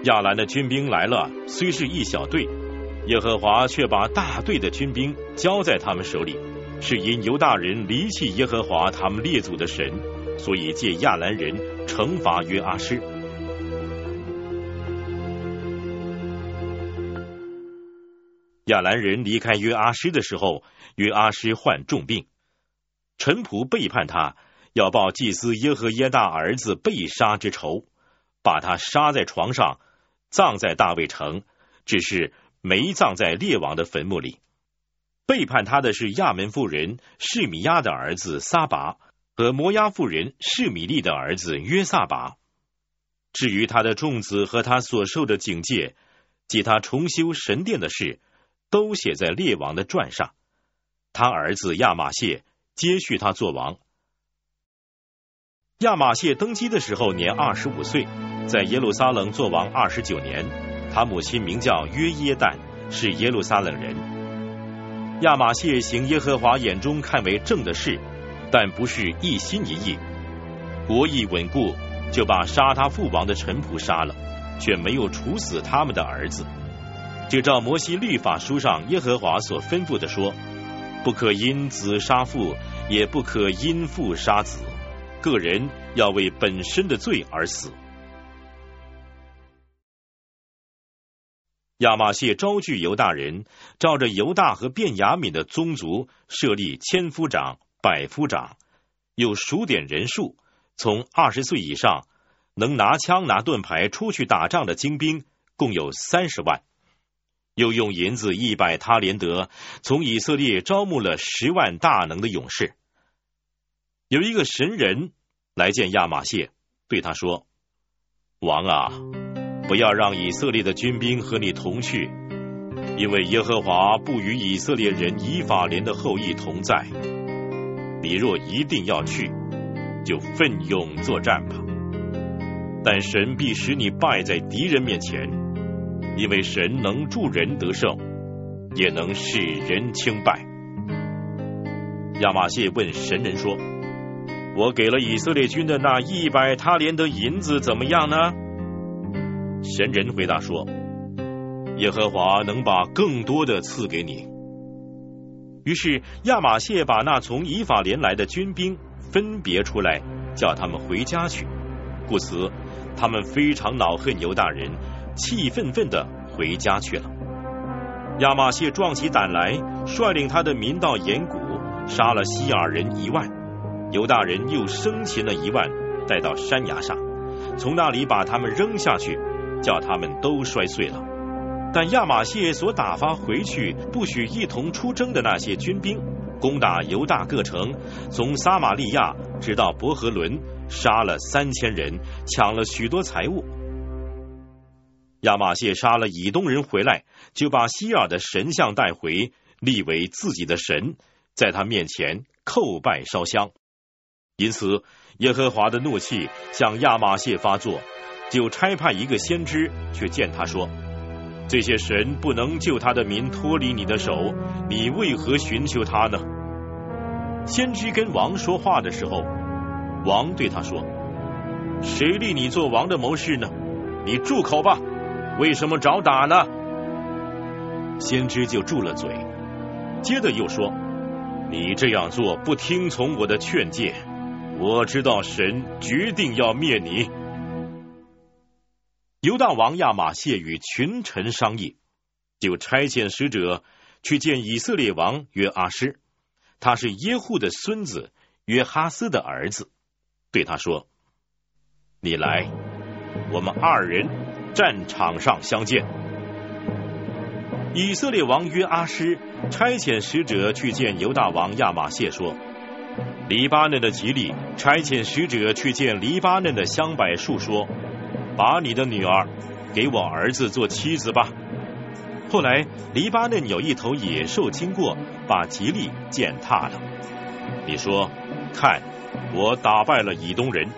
亚兰的军兵来了，虽是一小队，耶和华却把大队的军兵交在他们手里，是因犹大人离弃耶和华他们列祖的神，所以借亚兰人惩罚约阿施。亚兰人离开约阿施的时候，约阿施患重病，臣仆背叛他，要报祭司耶和耶大儿子被杀之仇，把他杀在床上，葬在大卫城，只是没葬在列王的坟墓里。背叛他的是亚门妇人示米亚的儿子撒拔和摩押妇人示米利的儿子约撒拔。至于他的众子和他所受的警戒，及他重修神殿的事。都写在列王的传上。他儿子亚玛谢接续他做王。亚玛谢登基的时候年二十五岁，在耶路撒冷做王二十九年。他母亲名叫约耶旦，是耶路撒冷人。亚玛谢行耶和华眼中看为正的事，但不是一心一意。国意稳固，就把杀他父王的臣仆杀了，却没有处死他们的儿子。就照摩西律法书上耶和华所吩咐的说，不可因子杀父，也不可因父杀子，个人要为本身的罪而死。亚玛谢招聚犹大人，照着犹大和便雅悯的宗族设立千夫长、百夫长，又数点人数，从二十岁以上能拿枪拿盾牌出去打仗的精兵，共有三十万。又用银子一百他连德，从以色列招募了十万大能的勇士。有一个神人来见亚玛谢，对他说：“王啊，不要让以色列的军兵和你同去，因为耶和华不与以色列人以法莲的后裔同在。你若一定要去，就奋勇作战吧。但神必使你败在敌人面前，因为神能助人得胜，也能使人清败。亚玛谢问神人说。我给了以色列军的那一百他连的银子怎么样呢？神人回答说：“耶和华能把更多的赐给你。”于是亚玛谢把那从以法莲来的军兵分别出来，叫他们回家去。故此，他们非常恼恨犹大人，气愤愤的回家去了。亚玛谢壮起胆来，率领他的民到岩谷，杀了希尔人一万。犹大人又生擒了一万，带到山崖上，从那里把他们扔下去，叫他们都摔碎了。但亚玛谢所打发回去不许一同出征的那些军兵，攻打犹大各城，从撒玛利亚直到伯和伦，杀了三千人，抢了许多财物。亚玛谢杀了以东人回来，就把希尔的神像带回，立为自己的神，在他面前叩拜烧香。因此，耶和华的怒气向亚玛谢发作，就差派一个先知去见他说：“这些神不能救他的民脱离你的手，你为何寻求他呢？”先知跟王说话的时候，王对他说：“谁立你做王的谋士呢？你住口吧！为什么找打呢？”先知就住了嘴，接着又说：“你这样做不听从我的劝诫。”我知道神决定要灭你。犹大王亚玛谢与群臣商议，就差遣使者去见以色列王约阿施，他是耶户的孙子约哈斯的儿子，对他说：“你来，我们二人战场上相见。”以色列王约阿施差遣使者去见犹大王亚玛谢，说。黎巴嫩的吉利差遣使者去见黎巴嫩的香柏树，说：“把你的女儿给我儿子做妻子吧。”后来黎巴嫩有一头野兽经过，把吉利践踏了。你说：“看，我打败了以东人，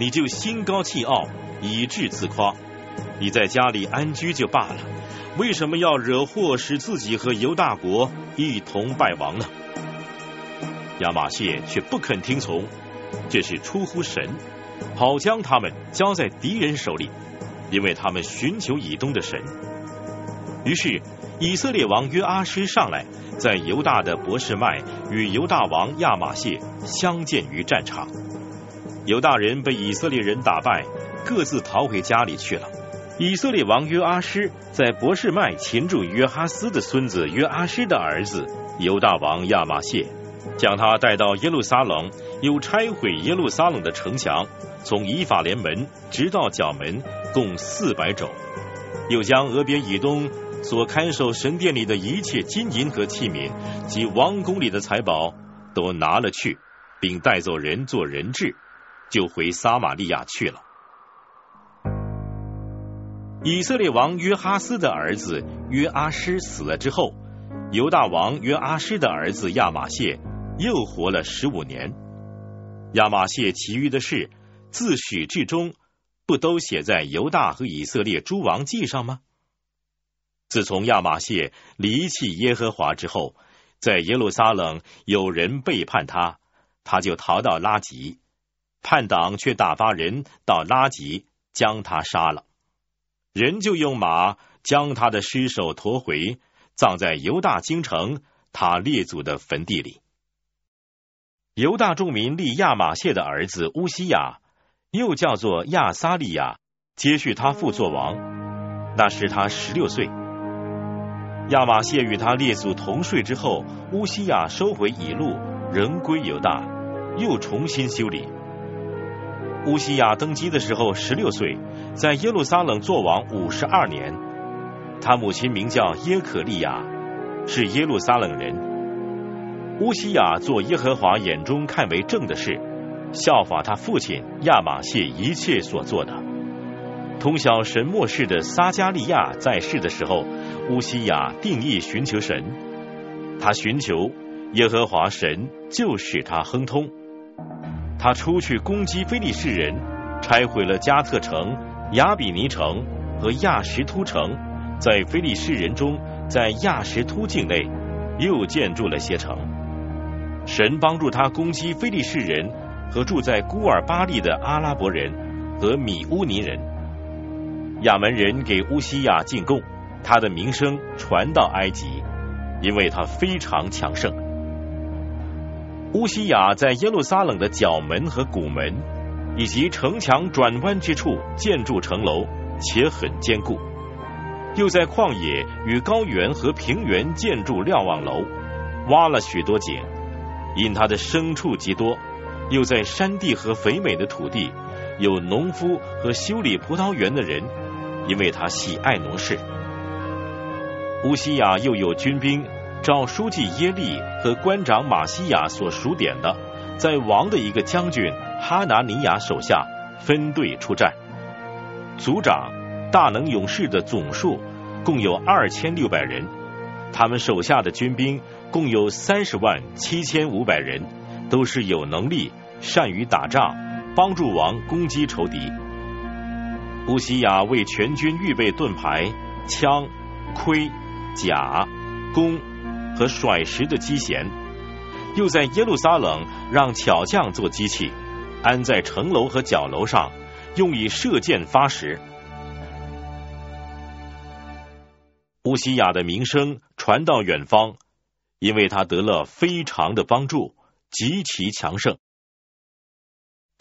你就心高气傲，以致自夸。你在家里安居就罢了，为什么要惹祸，使自己和犹大国一同败亡呢？”亚玛谢却不肯听从，这是出乎神，好将他们交在敌人手里，因为他们寻求以东的神。于是以色列王约阿施上来，在犹大的博士麦与犹大王亚玛谢相见于战场。犹大人被以色列人打败，各自逃回家里去了。以色列王约阿施在博士麦擒住约哈斯的孙子约阿施的儿子犹大王亚玛谢。将他带到耶路撒冷，又拆毁耶路撒冷的城墙，从以法莲门直到角门，共四百肘。又将俄别以东所看守神殿里的一切金银和器皿及王宫里的财宝都拿了去，并带走人做人质，就回撒玛利亚去了。以色列王约哈斯的儿子约阿施死了之后，犹大王约阿施的儿子亚玛谢。又活了十五年。亚玛谢其余的事，自始至终不都写在犹大和以色列诸王记上吗？自从亚玛谢离弃耶和华之后，在耶路撒冷有人背叛他，他就逃到拉吉，叛党却打发人到拉吉将他杀了，人就用马将他的尸首驮回，葬在犹大京城他列祖的坟地里。犹大众民立亚玛谢的儿子乌西亚，又叫做亚撒利亚，接续他父作王。那时他十六岁。亚玛谢与他列祖同睡之后，乌西亚收回以路，仍归犹大，又重新修理。乌西亚登基的时候十六岁，在耶路撒冷作王五十二年。他母亲名叫耶可利亚，是耶路撒冷人。乌西亚做耶和华眼中看为正的事，效法他父亲亚玛谢一切所做的。通晓神末世的撒加利亚在世的时候，乌西亚定义寻求神，他寻求耶和华神，就使他亨通。他出去攻击非利士人，拆毁了加特城、亚比尼城和亚什突城，在非利士人中，在亚什突境内又建筑了些城。神帮助他攻击非利士人和住在孤尔巴利的阿拉伯人和米乌尼人。亚门人给乌西亚进贡，他的名声传到埃及，因为他非常强盛。乌西亚在耶路撒冷的角门和谷门，以及城墙转弯之处建筑城楼，且很坚固；又在旷野与高原和平原建筑瞭望楼，挖了许多井，因他的牲畜极多；又在山地和肥美的土地，有农夫和修理葡萄园的人，因为他喜爱农事。乌西亚又有军兵。照书记耶利和官长马西亚所数点的，在王的一个将军哈拿尼亚手下分队出战。族长大能勇士的总数共有二千六百人，他们手下的军兵共有三十万七千五百人，都是有能力、善于打仗，帮助王攻击仇敌。乌西亚为全军预备盾牌、枪、盔、甲、弓。和甩石的机弦，又在耶路撒冷让巧匠做机器，安在城楼和角楼上，用以射箭发石。乌西雅的名声传到远方，因为他得了非常的帮助，极其强盛。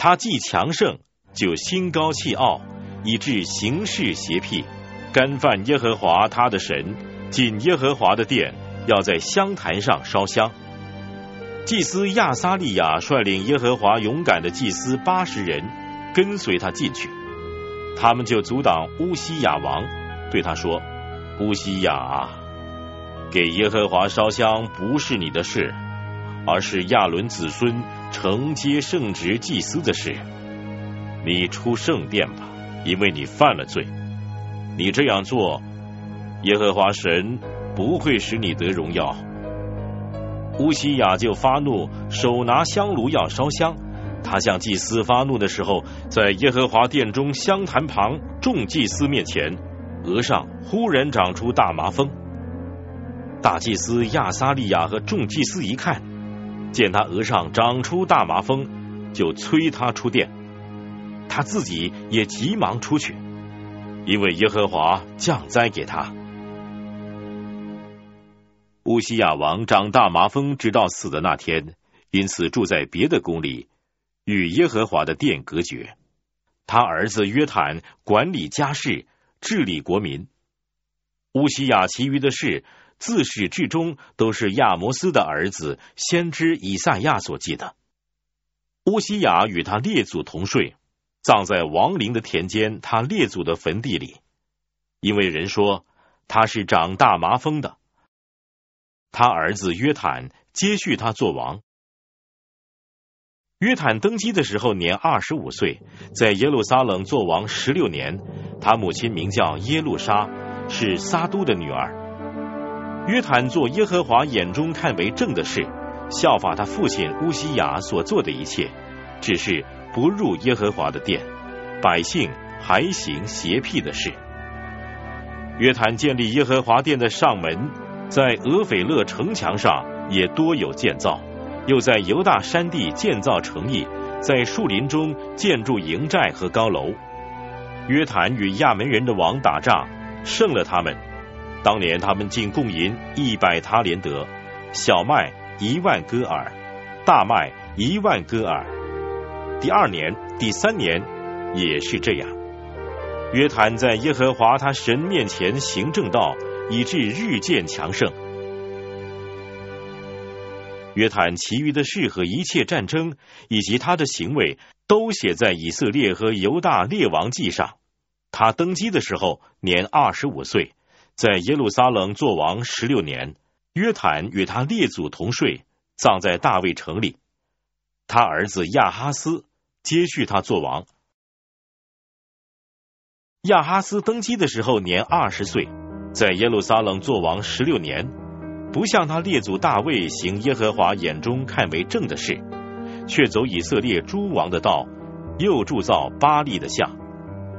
他既强盛，就心高气傲，以致行事邪僻，干犯耶和华他的神，进耶和华的殿。要在香坛上烧香。祭司亚撒利亚率领耶和华勇敢的祭司八十人跟随他进去，他们就阻挡乌西雅王，对他说：“乌西雅，给耶和华烧香不是你的事，而是亚伦子孙承接圣职祭司的事。你出圣殿吧，因为你犯了罪。你这样做，耶和华神。”不会使你得荣耀。乌西雅就发怒，手拿香炉要烧香。他向祭司发怒的时候，在耶和华殿中香坛旁众祭司面前，额上忽然长出大麻风。大祭司亚撒利亚和众祭司一看，见他额上长出大麻风，就催他出殿。他自己也急忙出去，因为耶和华降灾给他。乌西亚王长大麻风，直到死的那天，因此住在别的宫里，与耶和华的殿隔绝。他儿子约坦管理家事，治理国民。乌西亚其余的事，自始至终都是亚摩斯的儿子先知以赛亚所记的。乌西亚与他列祖同睡，葬在亡灵的田间，他列祖的坟地里，因为人说他是长大麻风的。他儿子约坦接续他做王。约坦登基的时候年二十五岁，在耶路撒冷做王十六年。他母亲名叫耶路撒，是撒都的女儿。约坦做耶和华眼中看为正的事，效法他父亲乌西雅所做的一切，只是不入耶和华的殿，百姓还行邪僻的事。约坦建立耶和华殿的上门。在俄斐勒城墙上也多有建造，又在犹大山地建造城邑，在树林中建筑营寨和高楼。约坦与亚门人的王打仗，胜了他们。当年他们进贡银一百塔连德，小麦一万戈尔，大麦一万戈尔。第二年、第三年也是这样。约坦在耶和华他神面前行正道。以致日渐强盛。约坦其余的事和一切战争以及他的行为，都写在以色列和犹大列王记上。他登基的时候年二十五岁，在耶路撒冷做王十六年。约坦与他列祖同睡，葬在大卫城里。他儿子亚哈斯接续他做王。亚哈斯登基的时候年二十岁，在耶路撒冷做王十六年，不像他列祖大卫行耶和华眼中看为正的事，却走以色列诸王的道，又铸造巴利的像，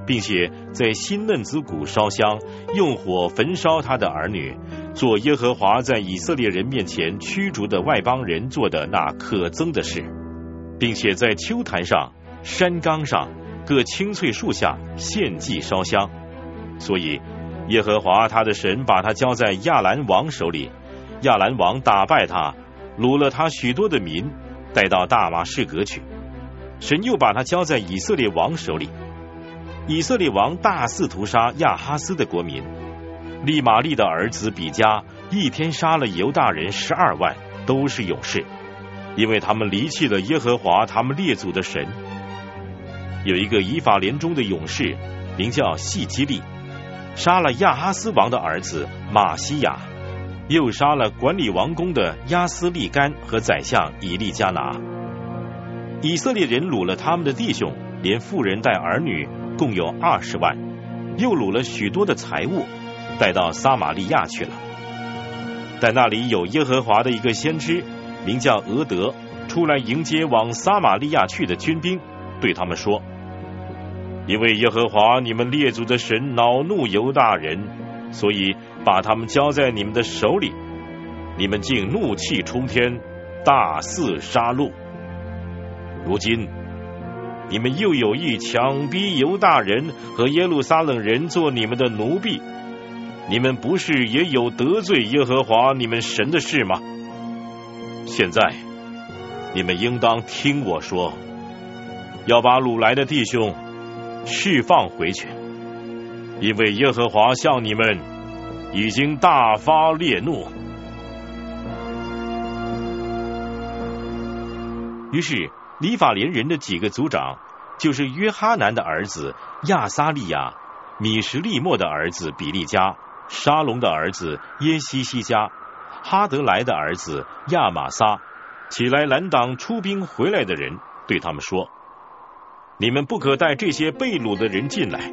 并且在新嫩子谷烧香，用火焚烧他的儿女，做耶和华在以色列人面前驱逐的外邦人做的那可憎的事，并且在秋坛上、山冈上。各青翠树下献祭烧香，所以耶和华他的神把他交在亚兰王手里，亚兰王打败他，掳了他许多的民，带到大马士革去。神又把他交在以色列王手里，以色列王大肆屠杀亚哈斯的国民，利玛利的儿子比加一天杀了犹大人十二万，都是勇士，因为他们离弃了耶和华他们列祖的神。有一个以法莲中的勇士，名叫细基利，杀了亚哈斯王的儿子马西亚，又杀了管理王宫的亚斯利干和宰相以利加拿。以色列人掳了他们的弟兄，连妇人带儿女，共有二十万，又掳了许多的财物，带到撒玛利亚去了。在那里有耶和华的一个先知，名叫俄德，出来迎接往撒玛利亚去的军兵。对他们说：“因为耶和华你们列祖的神恼怒犹大人，所以把他们交在你们的手里。你们竟怒气冲天，大肆杀戮。如今你们又有意强逼犹大人和耶路撒冷人做你们的奴婢，你们不是也有得罪耶和华你们神的事吗？现在你们应当听我说。”要把掳来的弟兄释放回去，因为耶和华向你们已经大发烈怒。于是，尼法连人的几个族长，就是约哈南的儿子亚撒利亚、米什利莫的儿子比利加、沙龙的儿子耶西西加、哈德莱的儿子亚玛撒，起来拦挡出兵回来的人，对他们说。你们不可带这些被掳的人进来。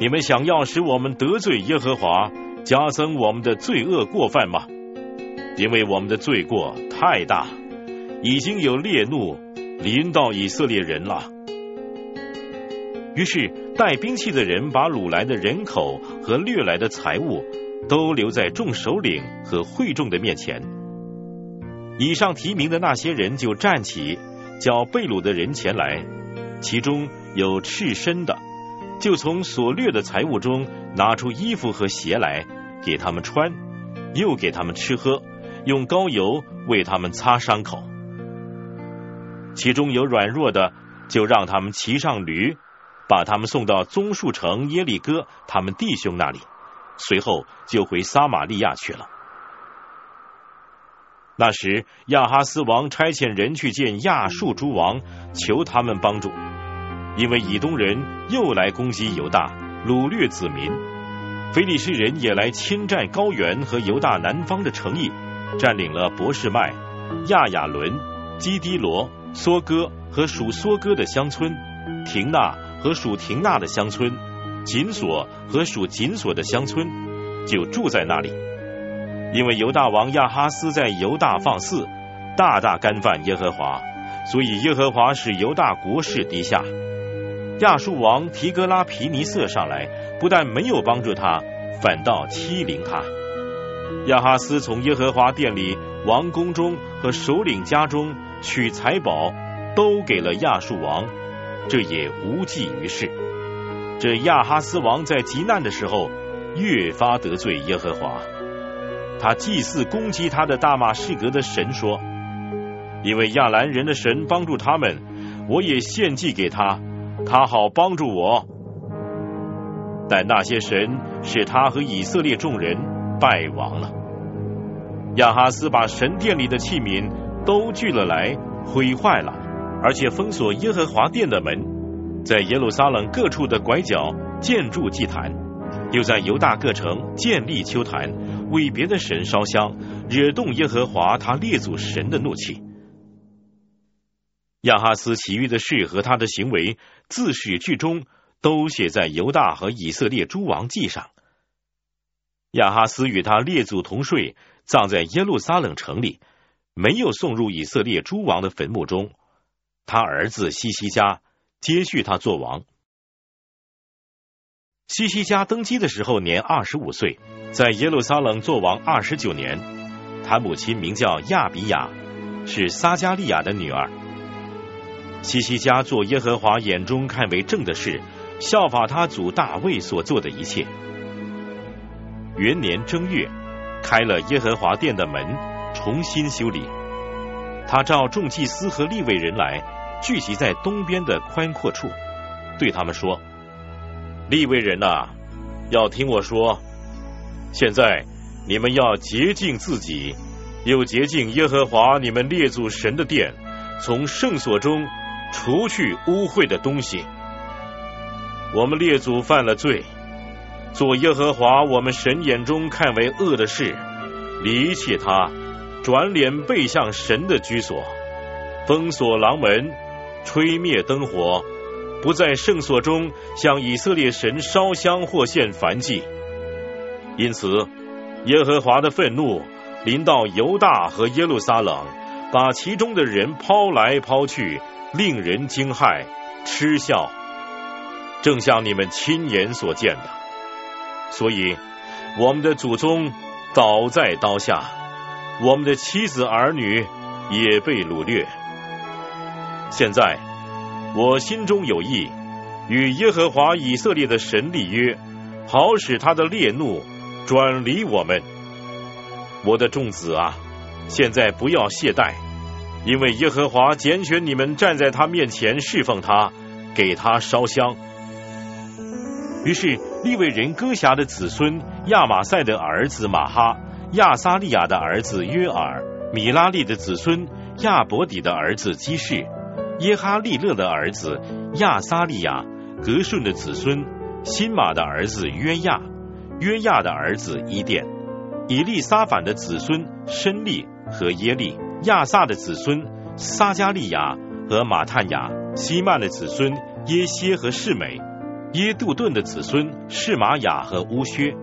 你们想要使我们得罪耶和华，加增我们的罪恶过犯吗？因为我们的罪过太大，已经有烈怒临到以色列人了。于是带兵器的人把掳来的人口和掠来的财物都留在众首领和会众的面前。以上提名的那些人就站起，叫被掳的人前来。其中有赤身的，就从所掠的财物中拿出衣服和鞋来给他们穿，又给他们吃喝，用膏油为他们擦伤口。其中有软弱的，就让他们骑上驴，把他们送到棕树城耶利哥他们弟兄那里，随后就回撒玛利亚去了。那时亚哈斯王差遣人去见亚述诸王，求他们帮助。因为以东人又来攻击犹大，掳掠子民；非利士人也来侵占高原和犹大南方的城邑，占领了博士麦、亚亚伦、基迪罗、梭哥和属梭哥的乡村，廷纳和属廷纳的乡村，紧锁和属紧锁的乡村，就住在那里。因为犹大王亚哈斯在犹大放肆，大大干犯耶和华，所以耶和华使犹大国势低下。亚述王提格拉皮尼瑟上来，不但没有帮助他，反倒欺凌他。亚哈斯从耶和华殿里、王宫中和首领家中取财宝，都给了亚述王，这也无济于事。这亚哈斯王在极难的时候，越发得罪耶和华。他祭祀攻击他的大马士革的神说：“因为亚兰人的神帮助他们，我也献祭给他。”他好帮助我，但那些神使他和以色列众人败亡了。亚哈斯把神殿里的器皿都聚了来，毁坏了，而且封锁耶和华殿的门，在耶路撒冷各处的拐角建筑祭坛，又在犹大各城建立丘坛，为别的神烧香，惹动耶和华他列祖神的怒气。亚哈斯其余的事和他的行为，自始至终都写在犹大和以色列诸王记上。亚哈斯与他列祖同睡，葬在耶路撒冷城里，没有送入以色列诸王的坟墓中。他儿子西西家接续他做王。西西家登基的时候年二十五岁，在耶路撒冷做王二十九年。他母亲名叫亚比亚，是撒加利亚的女儿。西西家做耶和华眼中看为正的事，效法他祖大卫所做的一切。元年正月，开了耶和华殿的门，重新修理。他召众祭司和立位人来，聚集在东边的宽阔处，对他们说：“立位人呐，要听我说。现在你们要洁净自己，又洁净耶和华你们列祖神的殿，从圣所中除去污秽的东西。我们列祖犯了罪。”做耶和华我们神眼中看为恶的事，离弃他，转脸背向神的居所，封锁廊门，吹灭灯火，不在圣所中向以色列神烧香或献燔祭。因此，耶和华的愤怒临到犹大和耶路撒冷，把其中的人抛来抛去，令人惊骇、嗤笑，正像你们亲眼所见的。所以，我们的祖宗倒在刀下，我们的妻子儿女也被掳掠。现在，我心中有意，与耶和华以色列的神立约，好使他的烈怒转离我们。我的众子啊，现在不要懈怠，因为耶和华拣选你们站在他面前侍奉他，给他烧香。于是，利未人歌辖的子孙亚玛赛的儿子马哈、亚撒利亚的儿子约尔、米拉利的子孙亚伯底的儿子基士、耶哈利勒的儿子亚撒利亚、格顺的子孙辛马的儿子约亚、约亚的儿子伊甸、以利撒反的子孙申利和耶利、亚萨的子孙撒加利亚和马探雅、希曼的子孙耶歇和世美。耶杜顿的子孙是玛雅和乌薛，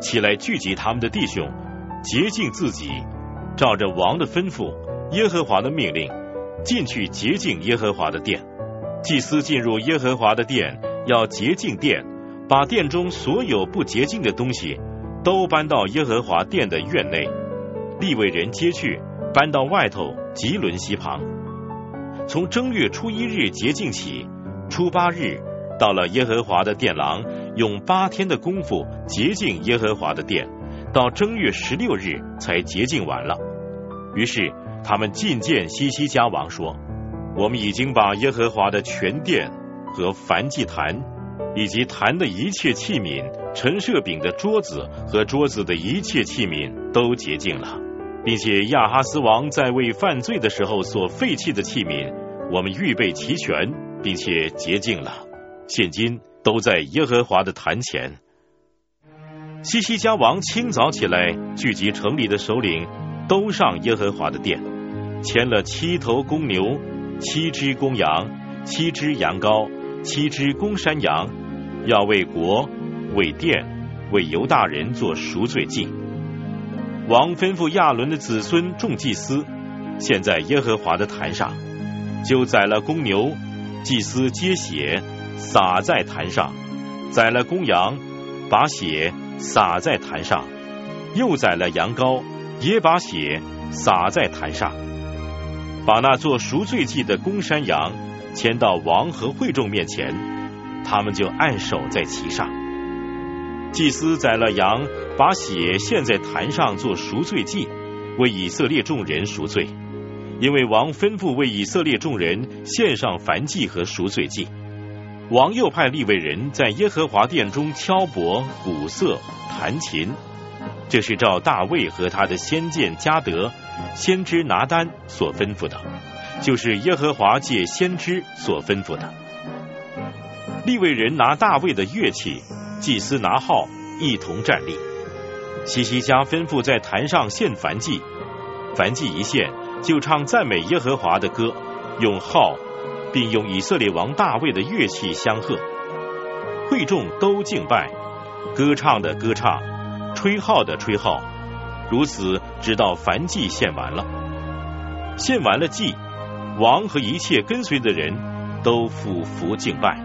起来聚集他们的弟兄，洁净自己，照着王的吩咐、耶和华的命令，进去洁净耶和华的殿。祭司进入耶和华的殿，要洁净殿，把殿中所有不洁净的东西都搬到耶和华殿的院内。立位人接去，搬到外头吉伦西旁。从正月初一日洁净起，初八日。到了耶和华的殿廊，用八天的功夫洁净耶和华的殿，到正月十六日才洁净完了。于是他们觐见西西家王说：“我们已经把耶和华的全殿和燔祭坛，以及坛的一切器皿、陈设饼的桌子和桌子的一切器皿都洁净了，并且亚哈斯王在位犯罪的时候所废弃的器皿，我们预备齐全，并且洁净了。”现今都在耶和华的坛前。西西家王清早起来，聚集城里的首领，都上耶和华的殿，牵了七头公牛、七只公羊、七只羊羔、七只公山羊，要为国、为殿、为犹大人做赎罪祭。王吩咐亚伦的子孙众祭司，现在耶和华的坛上，就宰了公牛，祭司接血。洒在坛上，宰了公羊，把血洒在坛上；又宰了羊羔，也把血洒在坛上。把那做赎罪祭的公山羊牵到王和会众面前，他们就按手在其上。祭司宰了羊，把血献在坛上做赎罪祭，为以色列众人赎罪，因为王吩咐为以色列众人献上燔祭和赎罪祭。王又派立位人在耶和华殿中敲钹、鼓瑟、弹琴，这是照大卫和他的先见加德、先知拿丹所吩咐的，就是耶和华借先知所吩咐的。立位人拿大卫的乐器，祭司拿号，一同站立。西西家吩咐在坛上献燔祭，燔祭一献，就唱赞美耶和华的歌，用号。并用以色列王大卫的乐器相和。会众都敬拜，歌唱的歌唱，吹号的吹号，如此直到凡祭献完了。献完了祭，王和一切跟随的人都俯伏敬拜。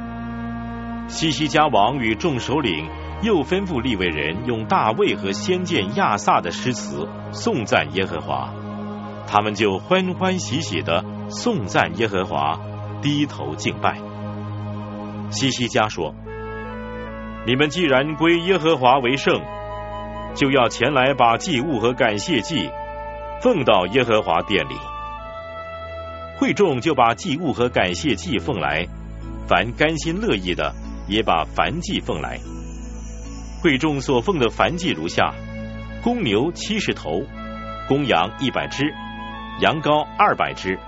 西西家王与众首领又吩咐立位人用大卫和先见亚萨的诗词颂赞耶和华，他们就欢欢喜喜的颂赞耶和华，低头敬拜。西西家说：“你们既然归耶和华为圣，就要前来把祭物和感谢祭奉到耶和华殿里。”会众就把祭物和感谢祭奉来，凡甘心乐意的，也把燔祭奉来。会众所奉的燔祭如下：公牛七十头，公羊一百只，羊羔二百只，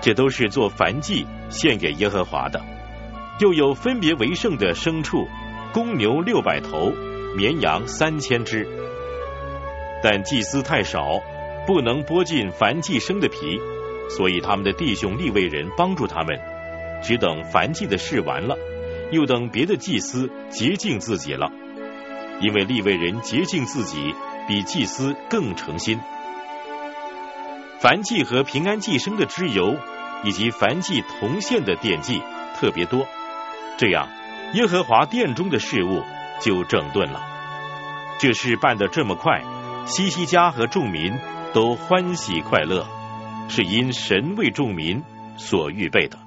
这都是做燔祭献给耶和华的。又有分别为圣的牲畜，公牛六百头，绵羊三千只。但祭司太少，不能剥尽燔祭生的皮。所以他们的弟兄立位人帮助他们，只等燔祭的事完了，又等别的祭司洁净自己了。因为立位人洁净自己，比祭司更诚心。燔祭和平安祭生的脂油，以及凡祭铜线的奠祭特别多，这样耶和华殿中的事物就整顿了。这事办得这么快，西西家和众民都欢喜快乐。是因神为众民所预备的。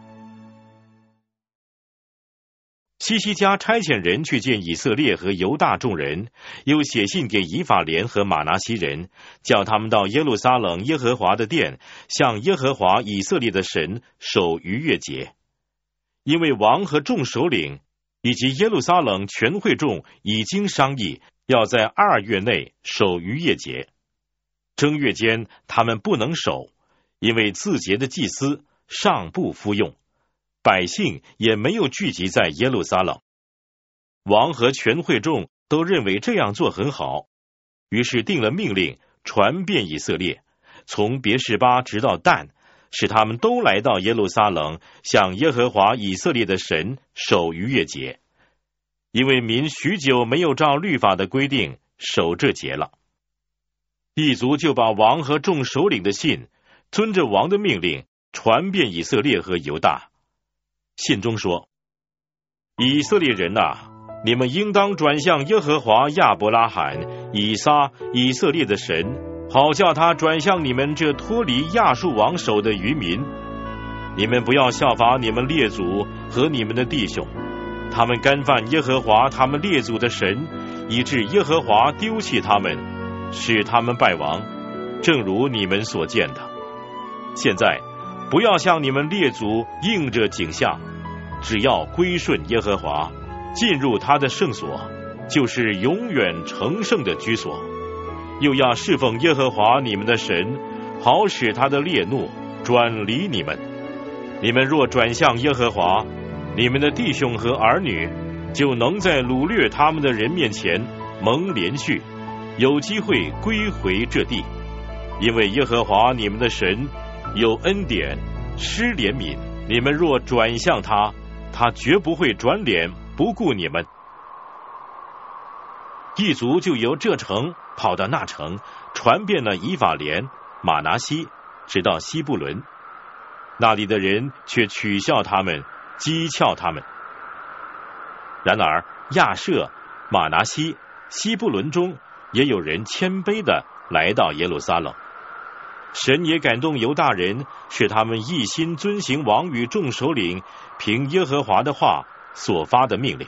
西西家差遣人去见以色列和犹大众人，又写信给以法莲和马拿西人，叫他们到耶路撒冷耶和华的殿，向耶和华以色列的神守逾越节。因为王和众首领以及耶路撒冷全会众已经商议，要在二月内守逾越节。正月间，他们不能守。因为自节的祭司尚不服用，百姓也没有聚集在耶路撒冷。王和全会众都认为这样做很好，于是定了命令，传遍以色列，从别是巴直到但，使他们都来到耶路撒冷，向耶和华以色列的神守逾越节。因为民许久没有照律法的规定守这节了，一族就把王和众首领的信。遵着王的命令，传遍以色列和犹大。信中说：“以色列人呐，你们应当转向耶和华亚伯拉罕、以撒、以色列的神，好叫他转向你们这脱离亚述王手的渔民。你们不要效法你们列祖和你们的弟兄，他们干犯耶和华他们列祖的神，以致耶和华丢弃他们，使他们败亡，正如你们所见的。”现在，不要向你们列祖应着景象，只要归顺耶和华，进入他的圣所，就是永远成圣的居所。又要侍奉耶和华你们的神，好使他的烈怒转离你们。你们若转向耶和华，你们的弟兄和儿女就能在掳掠他们的人面前蒙连续，有机会归回这地，因为耶和华你们的神。有恩典，施怜悯。你们若转向他，他绝不会转脸不顾你们。一族就由这城跑到那城，传遍了以法莲、马拿西，直到西布伦。那里的人却取笑他们，讥诮他们。然而亚舍、马拿西、西布伦中也有人谦卑的来到耶路撒冷。神也感动犹大人，使他们一心遵行王与众首领凭耶和华的话所发的命令。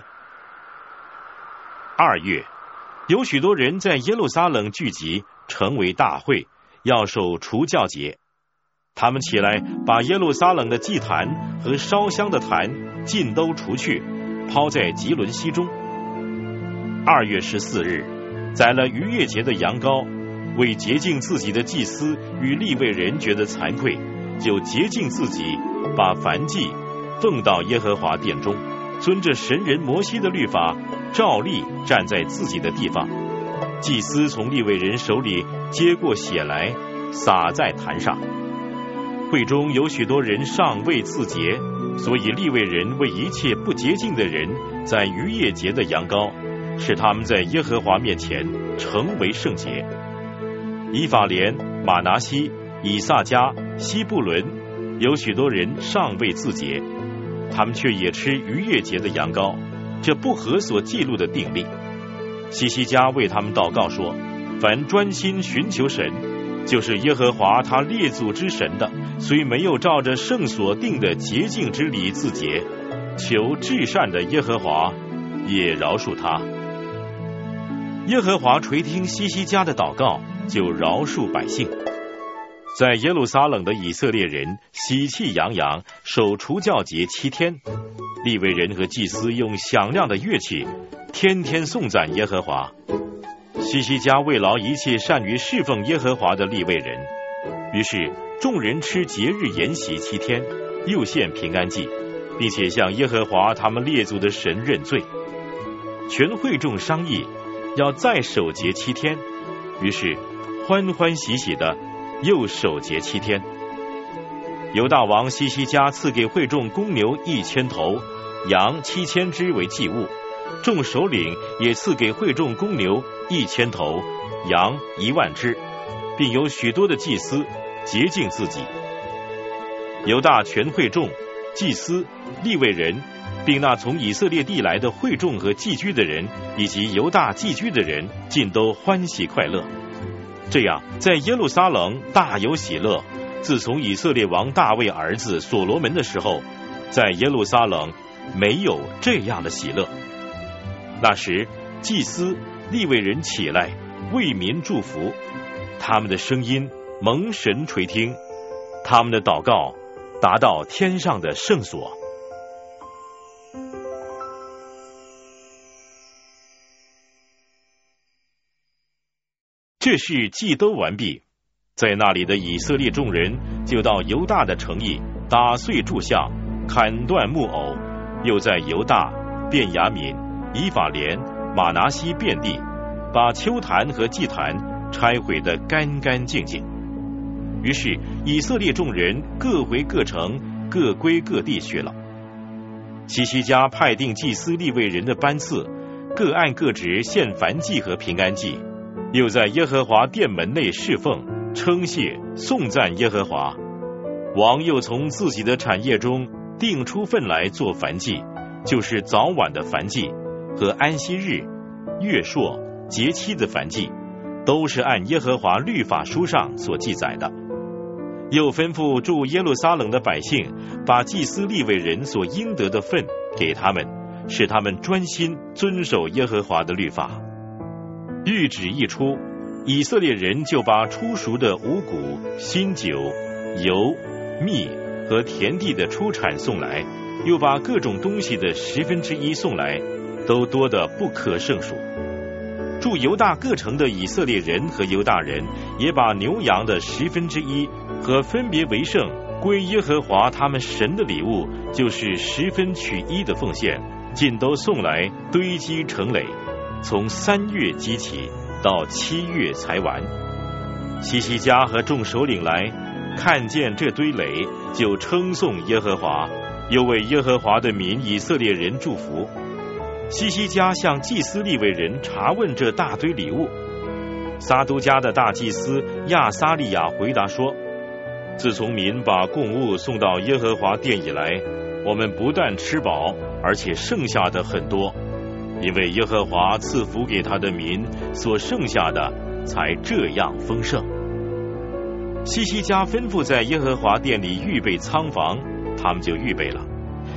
二月，有许多人在耶路撒冷聚集，成为大会，要守除教节。他们起来，把耶路撒冷的祭坛和烧香的坛尽都除去，抛在吉伦西中。二月十四日，宰了逾越节的羊羔。为洁净自己的祭司与立位人觉得惭愧，就洁净自己，把燔祭奉到耶和华殿中，遵着神人摩西的律法，照例站在自己的地方。祭司从立位人手里接过血来，洒在坛上。会中有许多人尚未自洁，所以立位人为一切不洁净的人在逾越节的羊羔，使他们在耶和华面前成为圣洁。以法莲、马拿西、以萨迦、西布伦，有许多人尚未自洁，他们却也吃逾越节的羊羔，这不合所记录的定例。西西家为他们祷告说：“凡专心寻求神，就是耶和华他列祖之神的，虽没有照着圣所定的洁净之礼自洁，求至善的耶和华也饶恕他。耶和华垂听西西家的祷告，就饶恕百姓。在耶路撒冷的以色列人喜气洋洋，守除教节七天。利未人和祭司用响亮的乐器。”天天颂赞耶和华，西西家慰劳一切善于侍奉耶和华的立位人。于是众人吃节日筵席七天，又献平安祭，并且向耶和华他们列祖的神认罪。全会众商议要再守节七天，于是欢欢喜喜的又守节七天。犹大王西西家赐给会众公牛一千头，羊七千只为祭物。众首领也赐给会众公牛一千头，羊一万只，并有许多的祭司洁净自己。犹大全会众、祭司、立位人，并那从以色列地来的会众和寄居的人，以及犹大寄居的人，尽都欢喜快乐。这样，在耶路撒冷大有喜乐。自从以色列王大卫儿子所罗门的时候，在耶路撒冷没有这样的喜乐。那时，祭司、立位人起来为民祝福，他们的声音蒙神垂听，他们的祷告达到天上的圣所。这事祭都完毕，在那里的以色列众人就到犹大的城邑，打碎柱像，砍断木偶，又在犹大、便雅悯。以法莲、马拿西遍地，把丘坛和祭坛拆毁的干干净净。于是以色列众人各回各城，各归各地去了。西西家派定祭司立位人的班次，各按各职献燔祭和平安祭，又在耶和华殿门内侍奉、称谢、颂赞耶和华。王又从自己的产业中定出份来做燔祭，就是早晚的燔祭。和安息日、月朔、节期的燔祭，都是按耶和华律法书上所记载的。又吩咐住耶路撒冷的百姓，把祭司立位人所应得的份给他们，使他们专心遵守耶和华的律法。谕旨一出，以色列人就把初熟的五谷、新酒、油、蜜和田地的出产送来，又把各种东西的十分之一送来。都多得不可胜数。驻犹大各城的以色列人和犹大人，也把牛羊的十分之一和分别为圣归耶和华他们神的礼物，就是十分取一的奉献，尽都送来堆积成垒，从三月积起到七月才完。西西家和众首领来看见这堆垒，就称颂耶和华，又为耶和华的民以色列人祝福。西西家向祭司立位人查问这大堆礼物，撒都家的大祭司亚撒利亚回答说：“自从民把供物送到耶和华殿以来，我们不但吃饱，而且剩下的很多，因为耶和华赐福给他的民，所剩下的才这样丰盛。”西西家吩咐在耶和华殿里预备仓房，他们就预备了。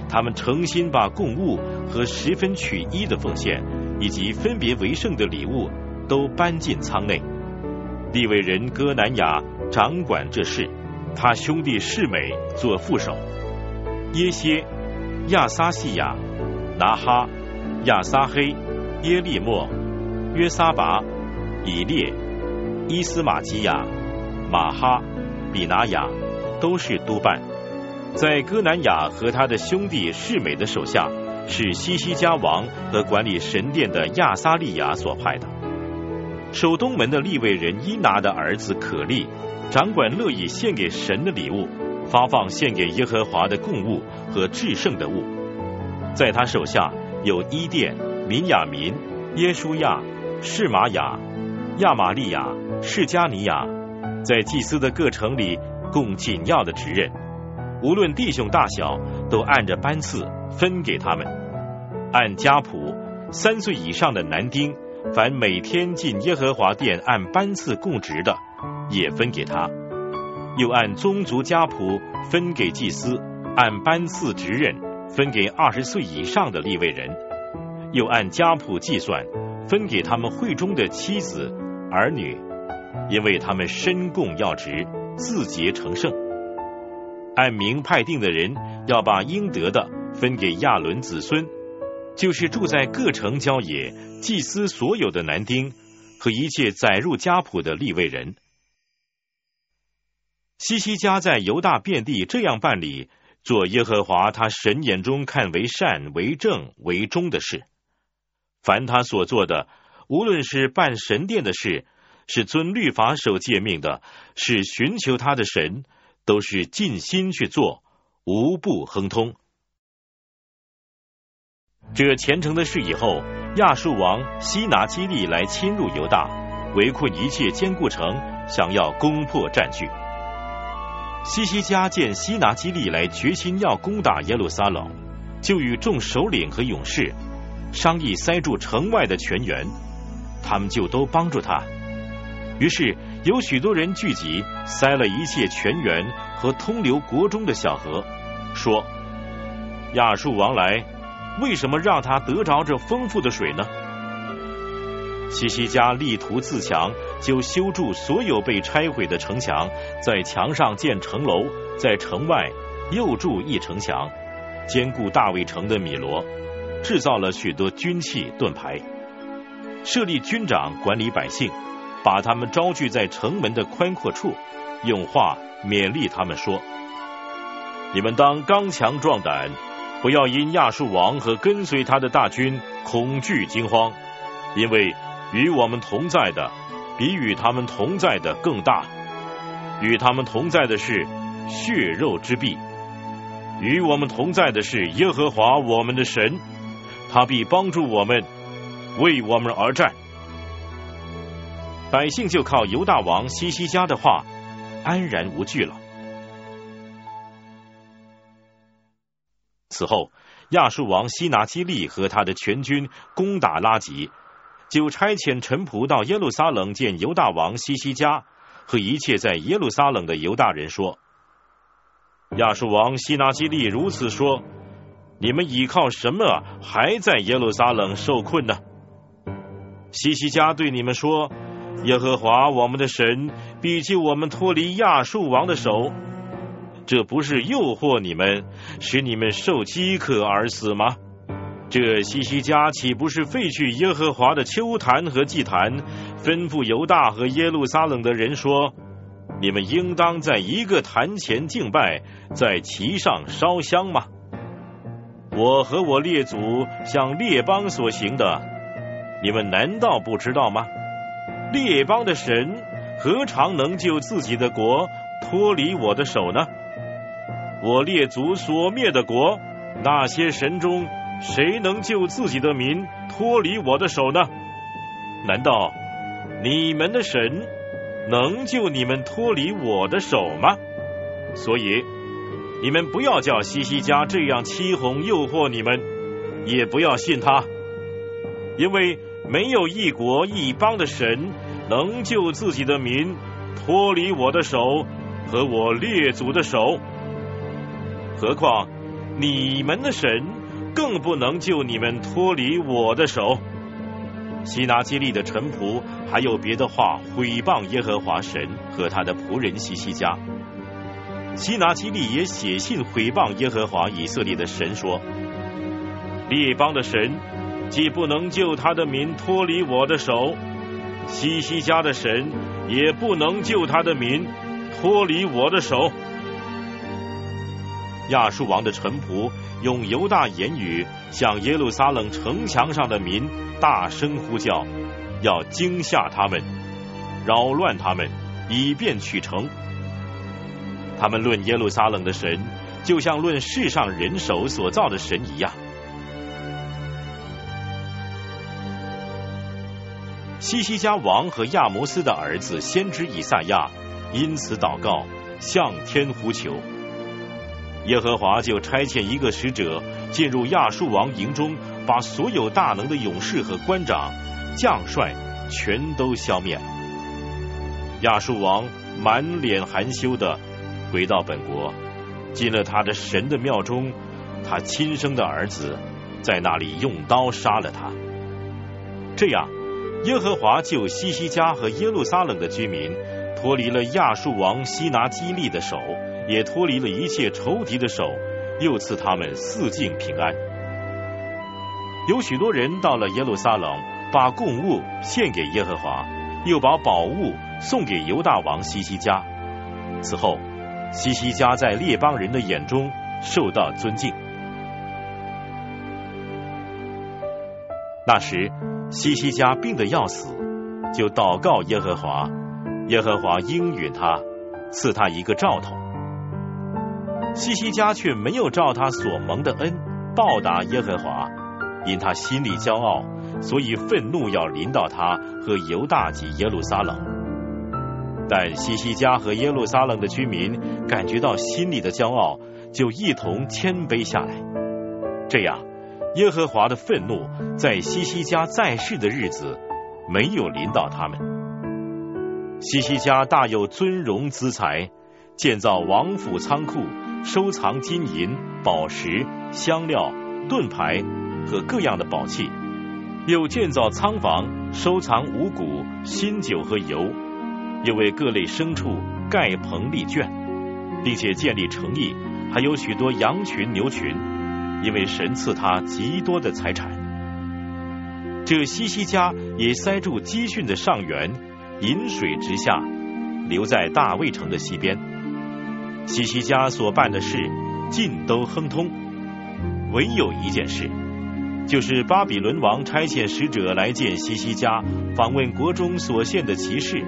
他们诚心把供物和十分取一的奉献，以及分别为圣的礼物，都搬进仓内。利未人哥南雅掌管这事，他兄弟世美做副手。耶歇、亚撒西亚、拿哈、亚撒黑、耶利莫、约撒拔、以列、伊斯玛基亚、马哈、比拿雅，都是督办。在哥南雅和他的兄弟世美的手下，是西西家王和管理神殿的亚撒利亚所派的。守东门的立位人伊拿的儿子可利，掌管乐意献给神的礼物，发放献给耶和华的供物和至圣的物。在他手下有伊甸、民雅民、耶书亚、士玛雅、亚玛利亚、释加尼亚，在祭司的各城里供紧要的职任，无论弟兄大小，都按着班次分给他们，按家谱，三岁以上的男丁，凡每天进耶和华殿按班次供职的，也分给他。又按宗族家谱分给祭司，按班次职任。分给二十岁以上的立位人，又按家谱计算分给他们会中的妻子儿女，因为他们身供要职，自节成圣。按名派定的人要把应得的分给亚伦子孙，就是住在各城郊野祭司所有的男丁和一切载入家谱的立位人。西西家在犹大遍地这样办理，做耶和华他神眼中看为善、为正、为忠的事。凡他所做的，无论是办神殿的事，是遵律法守诫命的，是寻求他的神，都是尽心去做，无不亨通。这虔诚的事以后，亚述王西拿基利来侵入犹大，围困一切坚固城，想要攻破占据。西西家见西拿基利来决心要攻打耶路撒冷，就与众首领和勇士商议塞住城外的泉源，他们就都帮助他。于是有许多人聚集，塞了一切泉源和通流国中的小河，说：“亚述王来，为什么让他得着这丰富的水呢？”西西家力图自强，就修筑所有被拆毁的城墙，在墙上建城楼，在城外又筑一城墙，兼顾大卫城的米罗，制造了许多军器盾牌，设立军长管理百姓，把他们招聚在城门的宽阔处，用话勉励他们说：“你们当刚强壮胆，不要因亚述王和跟随他的大军恐惧惊慌，因为。”与我们同在的，比与他们同在的更大。与他们同在的是血肉之臂，与我们同在的是耶和华我们的神，他必帮助我们，为我们而战。百姓就靠犹大王西西家的话，安然无惧了。此后，亚述王西拿基利和他的全军攻打拉吉。就差遣臣仆到耶路撒冷见犹大王西西家和一切在耶路撒冷的犹大人说：“亚述王西拿基利如此说，你们倚靠什么还在耶路撒冷受困呢？”西西家对你们说：“耶和华我们的神必救我们脱离亚述王的手，这不是诱惑你们，使你们受饥渴而死吗？”这西西家岂不是废去耶和华的秋坛和祭坛，吩咐犹大和耶路撒冷的人说：“你们应当在一个坛前敬拜，在其上烧香吗？”我和我列祖向列邦所行的，你们难道不知道吗？列邦的神何尝能救自己的国脱离我的手呢？我列祖所灭的国，那些神中。谁能救自己的民脱离我的手呢？难道你们的神能救你们脱离我的手吗？所以你们不要叫西西家这样欺哄诱惑你们，也不要信他，因为没有一国一邦的神能救自己的民脱离我的手和我列祖的手，何况你们的神。更不能救你们脱离我的手。希拿基利的臣仆还有别的话毁谤耶和华神和他的仆人西西家。希拿基利也写信毁谤耶和华以色列的神说：列邦的神既不能救他的民脱离我的手，西西家的神也不能救他的民脱离我的手。亚述王的臣仆用犹大言语向耶路撒冷城墙上的民大声呼叫要惊吓他们扰乱他们以便取成他们论耶路撒冷的神就像论世上人手所造的神一样。西西家王和亚摩斯的儿子先知以赛亚因此祷告向天呼求。耶和华就差遣一个使者进入亚述王营中，把所有大能的勇士和官长、将帅全都消灭了。亚述王满脸含羞的回到本国，进了他的神的庙中，他亲生的儿子在那里用刀杀了他。这样，耶和华就西西家和耶路撒冷的居民脱离了亚述王西拿基利的手。也脱离了一切仇敌的手，又赐他们四境平安。有许多人到了耶路撒冷，把供物献给耶和华，又把宝物送给犹大王西西家。此后，西西家在列邦人的眼中受到尊敬。那时，西西家病得要死，就祷告耶和华，耶和华应允他，赐他一个兆头。西西家却没有照他所蒙的恩报答耶和华，因他心里骄傲，所以愤怒要临到他和犹大及耶路撒冷。但西西家和耶路撒冷的居民感觉到心里的骄傲，就一同谦卑下来。这样，耶和华的愤怒在西西家在世的日子没有临到他们。西西家大有尊荣资财，建造王府仓库。收藏金银、宝石、香料、盾牌和各样的宝器，又建造仓房，收藏五谷、新酒和油，又为各类牲畜盖棚立圈，并且建立城邑，还有许多羊群、牛群，因为神赐他极多的财产。这西西家也塞住基训的上源，引水直下，留在大卫城的西边。西西家所办的事尽都亨通，唯有一件事，就是巴比伦王差遣使者来见西西家，访问国中所献的骑士。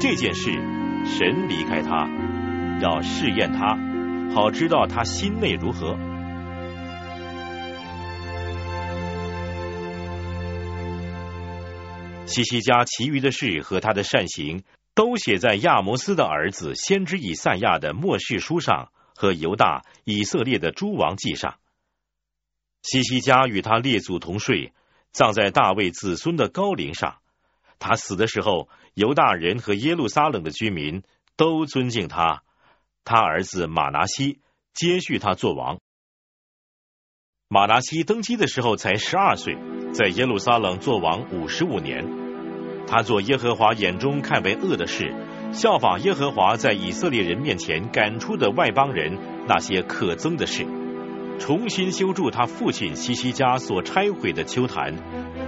这件事，神离开他，要试验他，好知道他心内如何。西西家其余的事和他的善行。都写在亚摩斯的儿子先知以赛亚的末世书上和犹大以色列的诸王记上。西西家与他列祖同睡，葬在大卫子孙的高陵上。他死的时候，犹大人和耶路撒冷的居民都尊敬他。他儿子马拿西接续他做王。马拿西登基的时候才十二岁，在耶路撒冷做王五十五年。他做耶和华眼中看为恶的事，效仿耶和华在以色列人面前赶出的外邦人那些可憎的事，重新修筑他父亲西西家所拆毁的秋坛，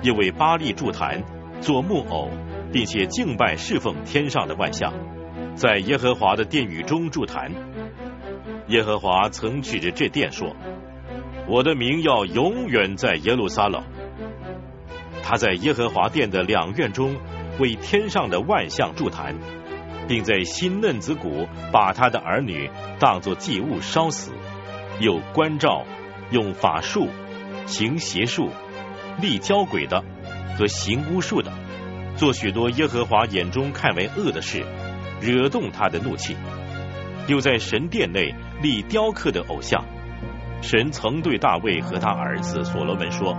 又为巴利筑坛，做木偶，并且敬拜侍奉天上的万象，在耶和华的殿宇中筑坛。耶和华曾指着这殿说：“我的名要永远在耶路撒冷。”他在耶和华殿的两院中为天上的万象筑坛，并在新嫩子谷把他的儿女当作祭物烧死，又关照用法术行邪术、立交鬼的和行巫术的，做许多耶和华眼中看为恶的事，惹动他的怒气。又在神殿内立雕刻的偶像。神曾对大卫和他儿子所罗门说。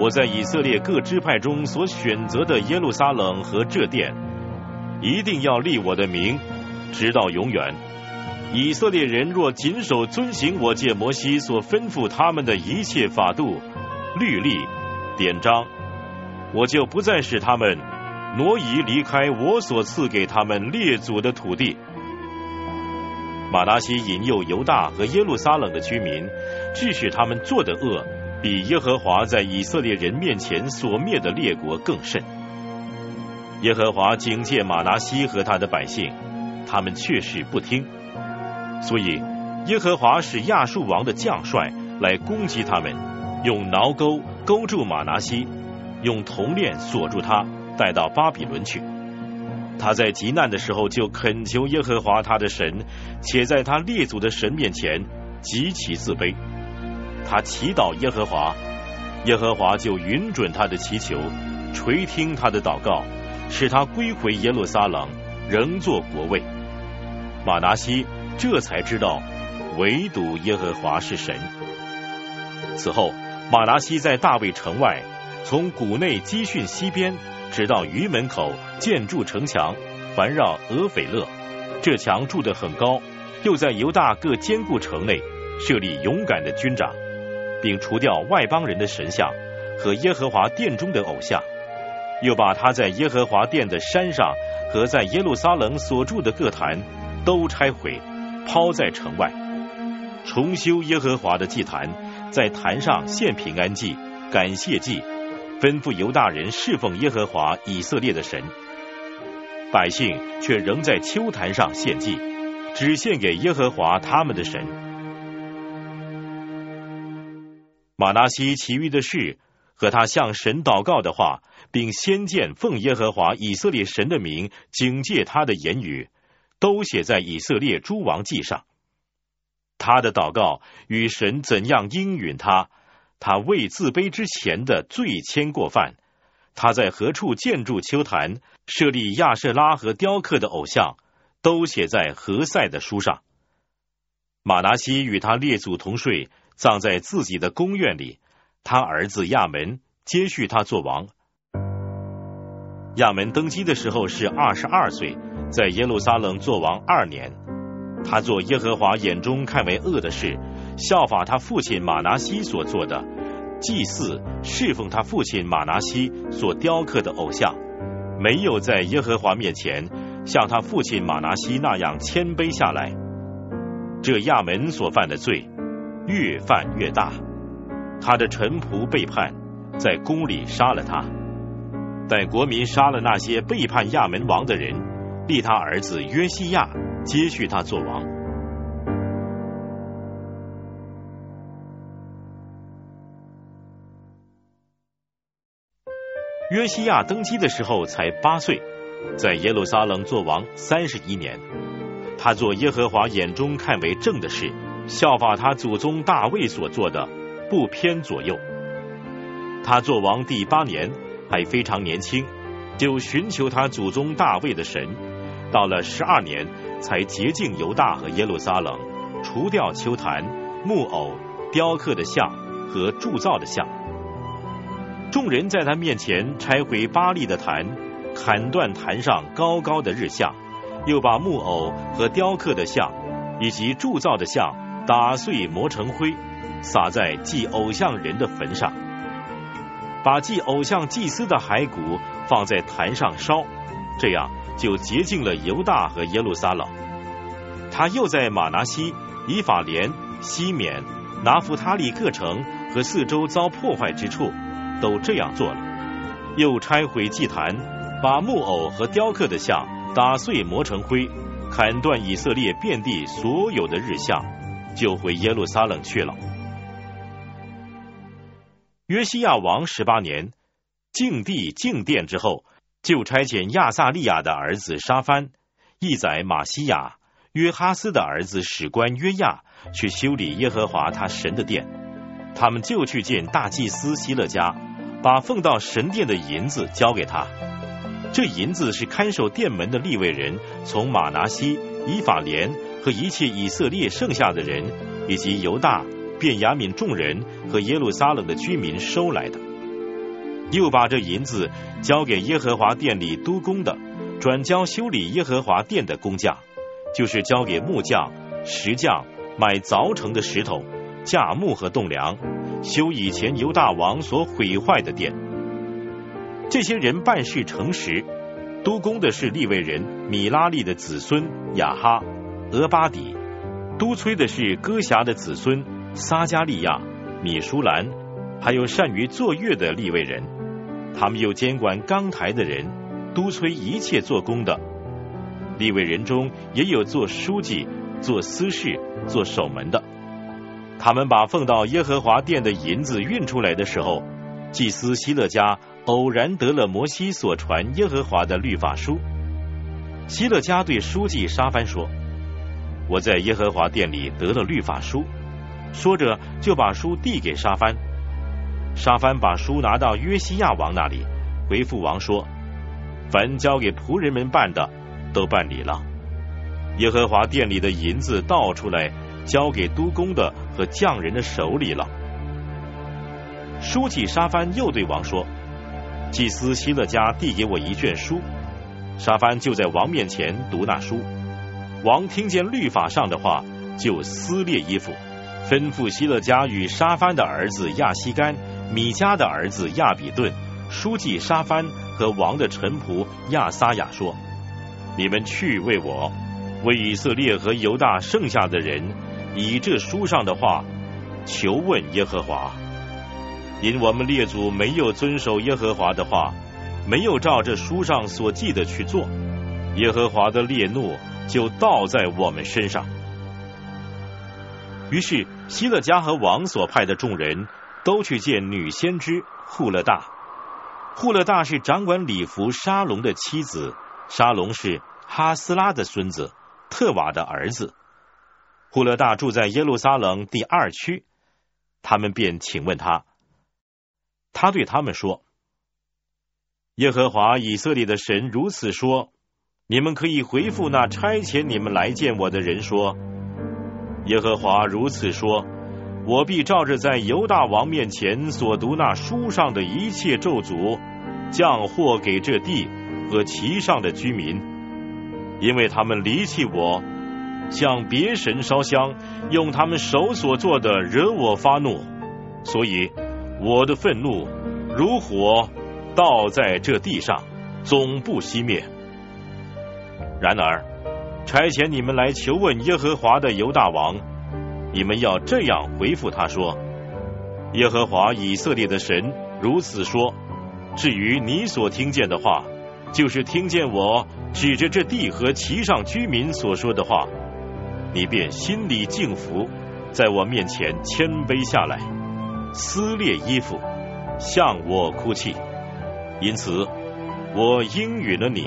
我在以色列各支派中所选择的耶路撒冷和这殿，一定要立我的名，直到永远。以色列人若谨守遵行我借摩西所吩咐他们的一切法度、律例、典章，我就不再使他们挪移离开我所赐给他们列祖的土地。马达西引诱犹大和耶路撒冷的居民，致使他们做的恶。比耶和华在以色列人面前所灭的列国更甚。耶和华警戒马拿西和他的百姓，他们却是不听。所以耶和华使亚述王的将帅来攻击他们，用挠钩勾住马拿西，用铜链锁住他，带到巴比伦去。他在极难的时候就恳求耶和华他的神，且在他列祖的神面前极其自卑。他祈祷耶和华，耶和华就允准他的祈求，垂听他的祷告，使他归回耶路撒冷，仍做国位。马拿西这才知道，唯独耶和华是神。此后，马拿西在大卫城外，从谷内基训西边，直到鱼门口，建筑城墙，环绕俄斐勒。这墙筑得很高，又在犹大各坚固城内设立勇敢的军长，并除掉外邦人的神像和耶和华殿中的偶像，又把他在耶和华殿的山上和在耶路撒冷所住的各坛都拆毁，抛在城外，重修耶和华的祭坛，在坛上献平安祭、感谢祭，吩咐犹大人侍奉耶和华以色列的神。百姓却仍在秋坛上献祭，只献给耶和华他们的神。马拿西其余的事和他向神祷告的话，并先见奉耶和华以色列神的名警戒他的言语，都写在以色列诸王记上。他的祷告与神怎样应允他，他未自卑之前的罪愆过犯。他在何处建筑丘坛，设立亚舍拉和雕刻的偶像，都写在何塞的书上。马拿西与他列祖同睡，葬在自己的宫院里。他儿子亚门接续他做王。亚门登基的时候是二十二岁，在耶路撒冷做王二年。他做耶和华眼中看为恶的事，效法他父亲马拿西所做的。祭祀侍奉他父亲马拿西所雕刻的偶像，没有在耶和华面前像他父亲马拿西那样谦卑下来。这亚门所犯的罪越犯越大，他的臣仆背叛，在宫里杀了他。但国民杀了那些背叛亚门王的人，立他儿子约西亚接续他做王。约西亚登基的时候才八岁，在耶路撒冷做王三十一年。他做耶和华眼中看为正的事，效法他祖宗大卫所做的，不偏左右。他做王第八年还非常年轻，就寻求他祖宗大卫的神。到了十二年，才洁净犹大和耶路撒冷，除掉丘坛、木偶、雕刻的像和铸造的像。众人在他面前拆毁巴利的坛，砍断坛上高高的日像，又把木偶和雕刻的像以及铸造的像打碎磨成灰，撒在祭偶像人的坟上，把祭偶像祭司的骸骨放在坛上烧，这样就洁净了犹大和耶路撒冷。他又在马拿西、以法莲、西缅、拿弗他利各城和四周遭破坏之处。都这样做了，又拆毁祭坛，把木偶和雕刻的像打碎磨成灰，砍断以色列遍地所有的日像，就回耶路撒冷去了。约西亚王十八年，敬帝敬殿之后，就差遣亚萨利亚的儿子沙番、义宰马西亚、约哈斯的儿子史官约亚去修理耶和华他神的殿，他们就去见大祭司希勒家。把奉到神殿的银子交给他，这银子是看守殿门的立位人从马拿西、以法莲和一切以色列剩下的人，以及犹大、便雅悯众人和耶路撒冷的居民收来的。又把这银子交给耶和华殿里督工的，转交修理耶和华殿的工匠，就是交给木匠、石匠买凿成的石头、架木和栋梁。修以前犹大王所毁坏的殿，这些人办事诚实。督工的是利未人米拉利的子孙亚哈、俄巴底；督催的是歌辖的子孙撒加利亚、米舒兰，还有善于作乐的利未人。他们又监管钢台的人，督催一切做工的。利未人中也有做书记、做司事、做守门的。他们把奉到耶和华殿的银子运出来的时候，祭司希勒家偶然得了摩西所传耶和华的律法书。希勒家对书记沙番说：“我在耶和华殿里得了律法书。”说着就把书递给沙帆。沙帆把书拿到约西亚王那里，回复王说：“凡交给仆人们办的，都办理了。耶和华殿里的银子倒出来，交给督工的和匠人的手里了。”书记沙帆又对王说：“祭司希勒家递给我一卷书。”沙帆就在王面前读那书。王听见律法上的话，就撕裂衣服，吩咐希勒家与沙番的儿子亚西干、米迦的儿子亚比顿、书记沙番和王的臣仆亚撒雅说：“你们去为我，为以色列和犹大剩下的人，以这书上的话求问耶和华，因我们列祖没有遵守耶和华的话，没有照这书上所记的去做，耶和华的烈怒。”就倒在我们身上。于是希勒家和王所派的众人都去见女先知护勒大。护勒大是掌管礼服沙龙的妻子，沙龙是哈斯拉的孙子，特瓦的儿子。护勒大住在耶路撒冷第二区，他们便请问他。他对他们说：“耶和华以色列的神如此说。”你们可以回复那差遣你们来见我的人说：“耶和华如此说，我必照着在犹大王面前所读那书上的一切咒诅，降祸给这地和其上的居民，因为他们离弃我，向别神烧香，用他们手所做的惹我发怒，所以我的愤怒如火倒在这地上，总不熄灭。”然而，差遣你们来求问耶和华的犹大王，你们要这样回复他说：“耶和华以色列的神如此说：至于你所听见的话，就是听见我指着这地和其上居民所说的话，你便心里敬服，在我面前谦卑下来，撕裂衣服，向我哭泣。因此，我应允了你。”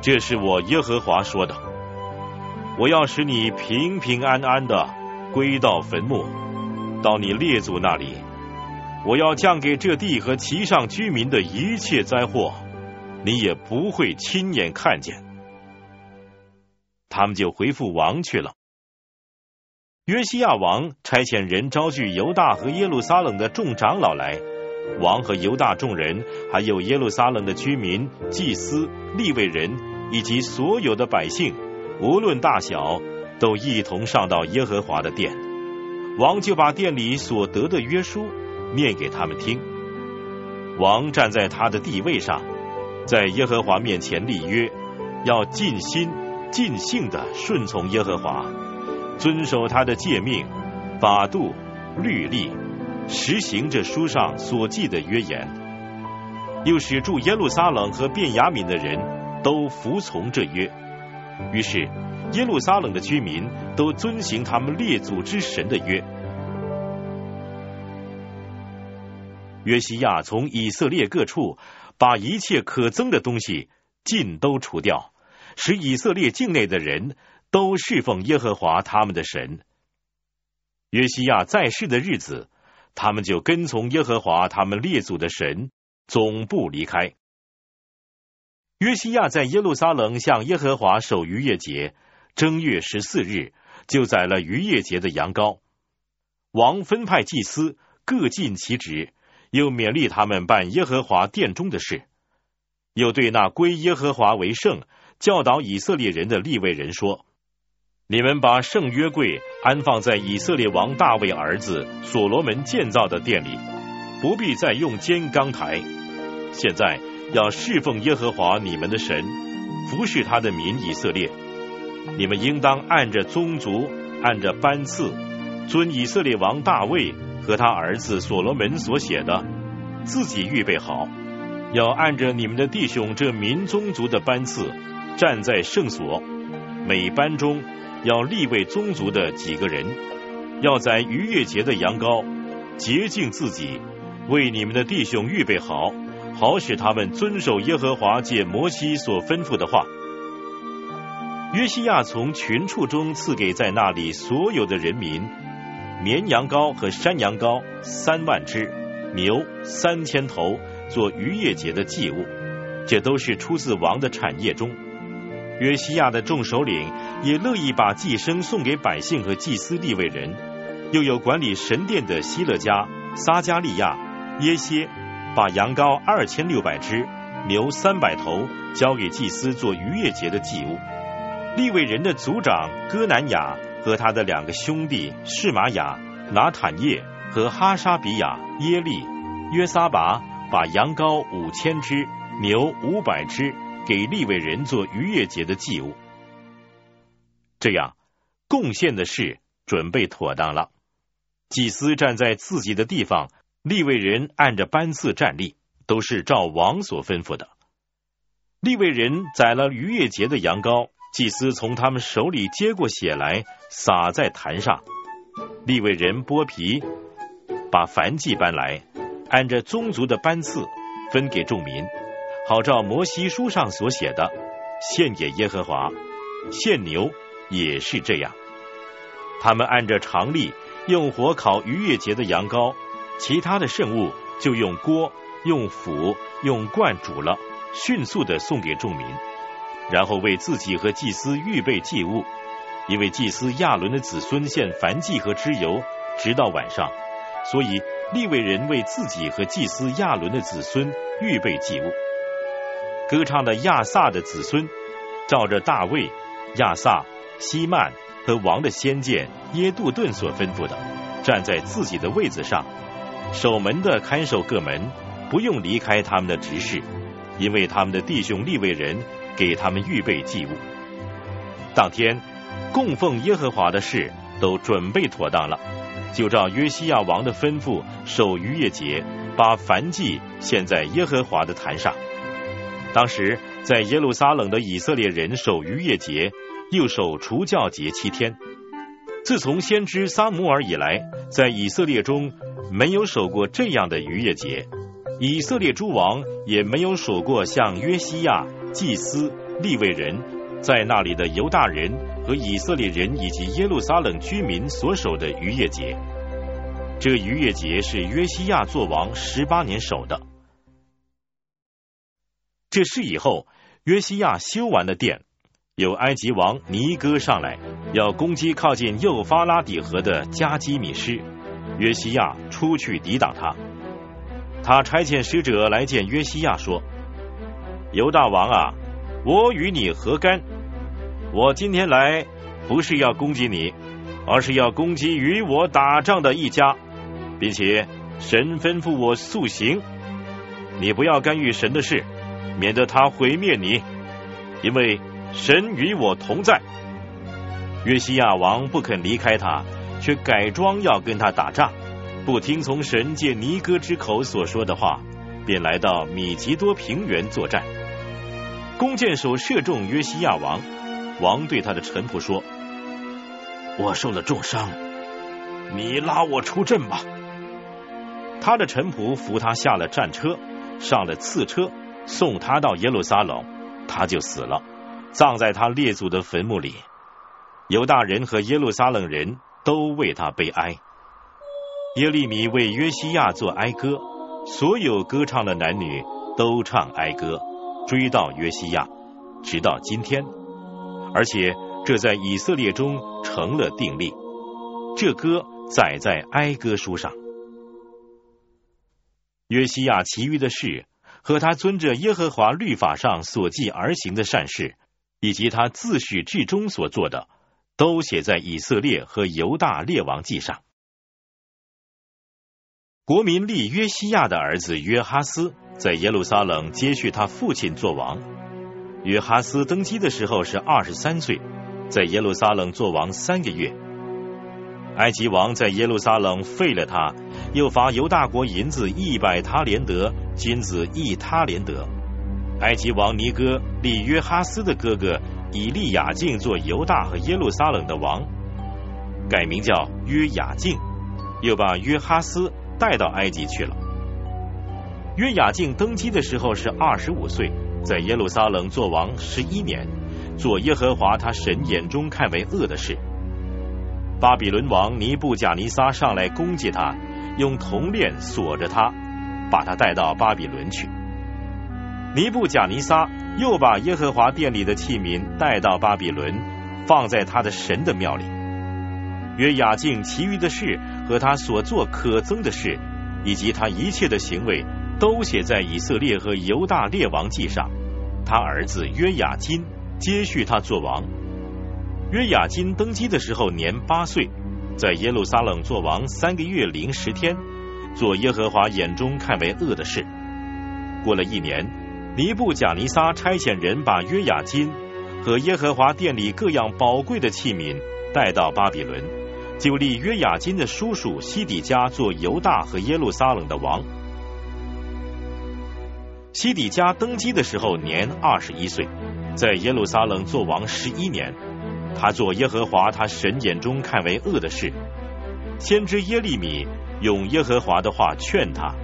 这是我耶和华说的，我要使你平平安安的归到坟墓，到你列祖那里。我要降给这地和其上居民的一切灾祸，你也不会亲眼看见。他们就回复王去了。约西亚王差遣人招聚犹大和耶路撒冷的众长老来，王和犹大众人，还有耶路撒冷的居民、祭司、立位人。以及所有的百姓，无论大小，都一同上到耶和华的殿。王就把殿里所得的约书念给他们听。王站在他的地位上，在耶和华面前立约，要尽心尽性的顺从耶和华，遵守他的诫命、法度、律例，实行这书上所记的约言。又使住耶路撒冷和便雅悯的人。都服从这约，于是耶路撒冷的居民都遵行他们列祖之神的约。约西亚从以色列各处把一切可憎的东西尽都除掉，使以色列境内的人都侍奉耶和华他们的神。约西亚在世的日子，他们就跟从耶和华他们列祖的神，总不离开。约西亚在耶路撒冷向耶和华守逾越节，正月十四日就宰了逾越节的羊羔。王分派祭司各尽其职，又勉励他们办耶和华殿中的事，又对那归耶和华为圣、教导以色列人的立位人说：“你们把圣约柜安放在以色列王大卫儿子所罗门建造的殿里，不必再用尖钢台。现在。”要侍奉耶和华你们的神，服侍他的民以色列。你们应当按着宗族，按着班次，遵以色列王大卫和他儿子所罗门所写的，自己预备好。要按着你们的弟兄这民宗族的班次，站在圣所。每班中要立位宗族的几个人，要在逾越节的羊羔洁净自己，为你们的弟兄预备好。好使他们遵守耶和华借摩西所吩咐的话。约西亚从群畜中赐给在那里所有的人民绵羊羔和山羊羔三万只，牛三千头，做逾越节的祭物，这都是出自王的产业中。约西亚的众首领也乐意把祭牲送给百姓和祭司立位人，又有管理神殿的希勒家、撒加利亚、耶歇，把羊羔二千六百只、牛三百头交给祭司做逾越节的祭物。立位人的族长哥南雅和他的两个兄弟士玛雅、拿坦叶和哈沙比亚、耶利、约撒拔，把羊羔五千只、牛五百只。给立位人做逾越节的祭物，这样贡献的事准备妥当了。祭司站在自己的地方，立位人按着班次站立，都是照王所吩咐的。立位人宰了逾越节的羊羔，祭司从他们手里接过血来，撒在坛上。立位人剥皮，把燔祭搬来，按着宗族的班次分给众民。好照摩西书上所写的，献给耶和华，献牛也是这样。他们按着常例用火烤逾越节的羊羔，其他的圣物就用锅、用釜、用罐煮了，迅速的送给众民，然后为自己和祭司预备祭物，因为祭司亚伦的子孙献燔祭和脂油，直到晚上，所以利未人为自己和祭司亚伦的子孙预备祭物。歌唱的亚萨的子孙，照着大卫、亚萨、希曼和王的先见耶杜顿所吩咐的，站在自己的位子上，守门的看守各门，不用离开他们的执事，因为他们的弟兄立位人给他们预备祭物。当天供奉耶和华的事都准备妥当了，就照约西亚王的吩咐守逾越节，把燔祭献在耶和华的坛上。当时在耶路撒冷的以色列人守逾越节，又守除教节七天。自从先知撒母耳以来，在以色列中没有守过这样的逾越节，以色列诸王也没有守过像约西亚祭司立位人在那里的犹大人和以色列人以及耶路撒冷居民所守的逾越节。这逾越节是约西亚做王十八年守的。这事以后，约西亚修完的殿，有埃及王尼哥上来要攻击靠近幼发拉底河的加基米施，约西亚出去抵挡他。他差遣使者来见约西亚说：“犹大王啊，我与你何干？我今天来不是要攻击你，而是要攻击与我打仗的一家，并且神吩咐我速行，你不要干预神的事。”免得他毁灭你，因为神与我同在。约西亚王不肯离开他，却改装要跟他打仗，不听从神借尼哥之口所说的话，便来到米吉多平原作战。弓箭手射中约西亚王，王对他的臣仆说：“我受了重伤，你拉我出阵吧。”他的臣仆扶他下了战车，上了次车。送他到耶路撒冷，他就死了，葬在他列祖的坟墓里。犹大人和耶路撒冷人都为他悲哀。耶利米为约西亚做哀歌，所有歌唱的男女都唱哀歌，追悼约西亚，直到今天。而且这在以色列中成了定例。这歌载在哀歌书上。约西亚其余的事。和他遵着耶和华律法上所记而行的善事，以及他自始至终所做的，都写在以色列和犹大列王记上。国民立约西亚的儿子约哈斯在耶路撒冷接续他父亲做王。约哈斯登基的时候是二十三岁，在耶路撒冷做王三个月。埃及王在耶路撒冷废了他，又罚犹大国银子一百他连德，金子一他连德。埃及王尼哥立约哈斯的哥哥以利亚敬做犹大和耶路撒冷的王，改名叫约雅敬，又把约哈斯带到埃及去了。约雅敬登基的时候是二十五岁，在耶路撒冷做王十一年，做耶和华他神眼中看为恶的事。巴比伦王尼布贾尼撒上来攻击他，用铜链锁着他，把他带到巴比伦去。尼布贾尼撒又把耶和华殿里的器皿带到巴比伦，放在他的神的庙里。约雅敬其余的事和他所做可憎的事，以及他一切的行为，都写在以色列和犹大列王记上。他儿子约雅金接续他做王。约雅金登基的时候年八岁，在耶路撒冷做王三个月零十天，做耶和华眼中看为恶的事。过了一年。尼布贾尼撒差遣人把约雅金和耶和华殿里各样宝贵的器皿带到巴比伦，就立约雅金的叔叔西底家做犹大和耶路撒冷的王。西底家登基的时候年二十一岁，在耶路撒冷做王十一年。他做耶和华他神眼中看为恶的事。先知耶利米用耶和华的话劝他，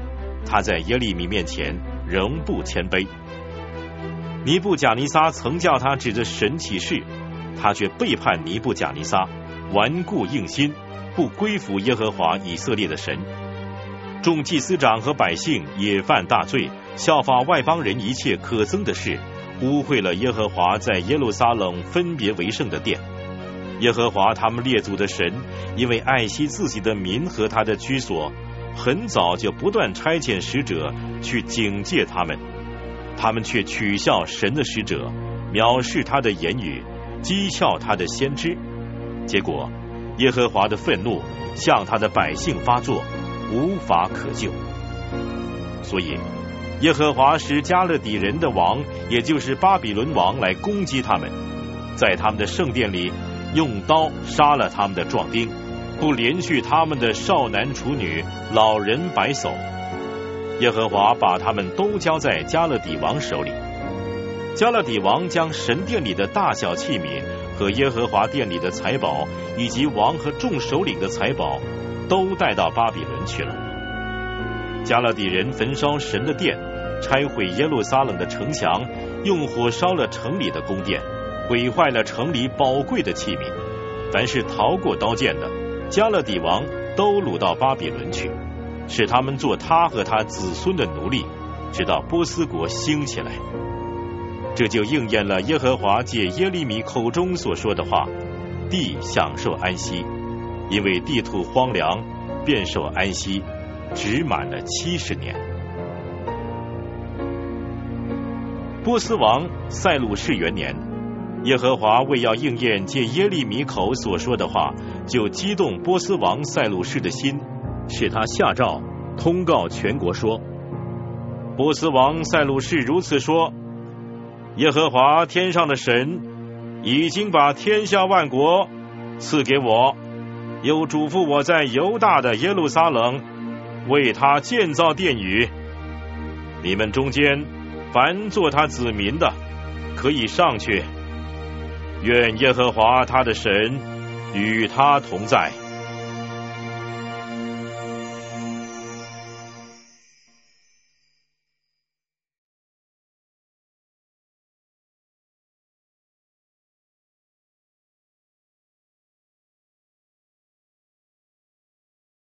他在耶利米面前仍不谦卑。尼布贾尼撒曾叫他指着神起誓，他却背叛尼布贾尼撒，顽固硬心，不归服耶和华以色列的神。众祭司长和百姓也犯大罪，效法外邦人一切可憎的事，污秽了耶和华在耶路撒冷分别为圣的殿。耶和华他们列祖的神，因为爱惜自己的民和他的居所，很早就不断差遣使者去警戒他们。他们却取笑神的使者，藐视他的言语，讥笑他的先知。结果，耶和华的愤怒向他的百姓发作，无法可救。所以，耶和华使加勒底人的王，也就是巴比伦王，来攻击他们，在他们的圣殿里用刀杀了他们的壮丁，不连续他们的少男处女、老人白叟。耶和华把他们都交在加勒底王手里。加勒底王将神殿里的大小器皿和耶和华殿里的财宝，以及王和众首领的财宝，都带到巴比伦去了。加勒底人焚烧神的殿，拆毁耶路撒冷的城墙，用火烧了城里的宫殿，毁坏了城里宝贵的器皿。凡是逃过刀剑的，加勒底王都掳到巴比伦去。使他们做他和他子孙的奴隶，直到波斯国兴起来。这就应验了耶和华借耶利米口中所说的话：地享受安息，因为地土荒凉，便受安息，只满了七十年。波斯王塞鲁士元年，耶和华为要应验借耶利米口所说的话，就激动波斯王塞鲁士的心。使他下诏通告全国说：“波斯王塞鲁士如此说：耶和华天上的神已经把天下万国赐给我，又嘱咐我在犹大的耶路撒冷为他建造殿宇。你们中间凡做他子民的，可以上去。愿耶和华他的神与他同在。”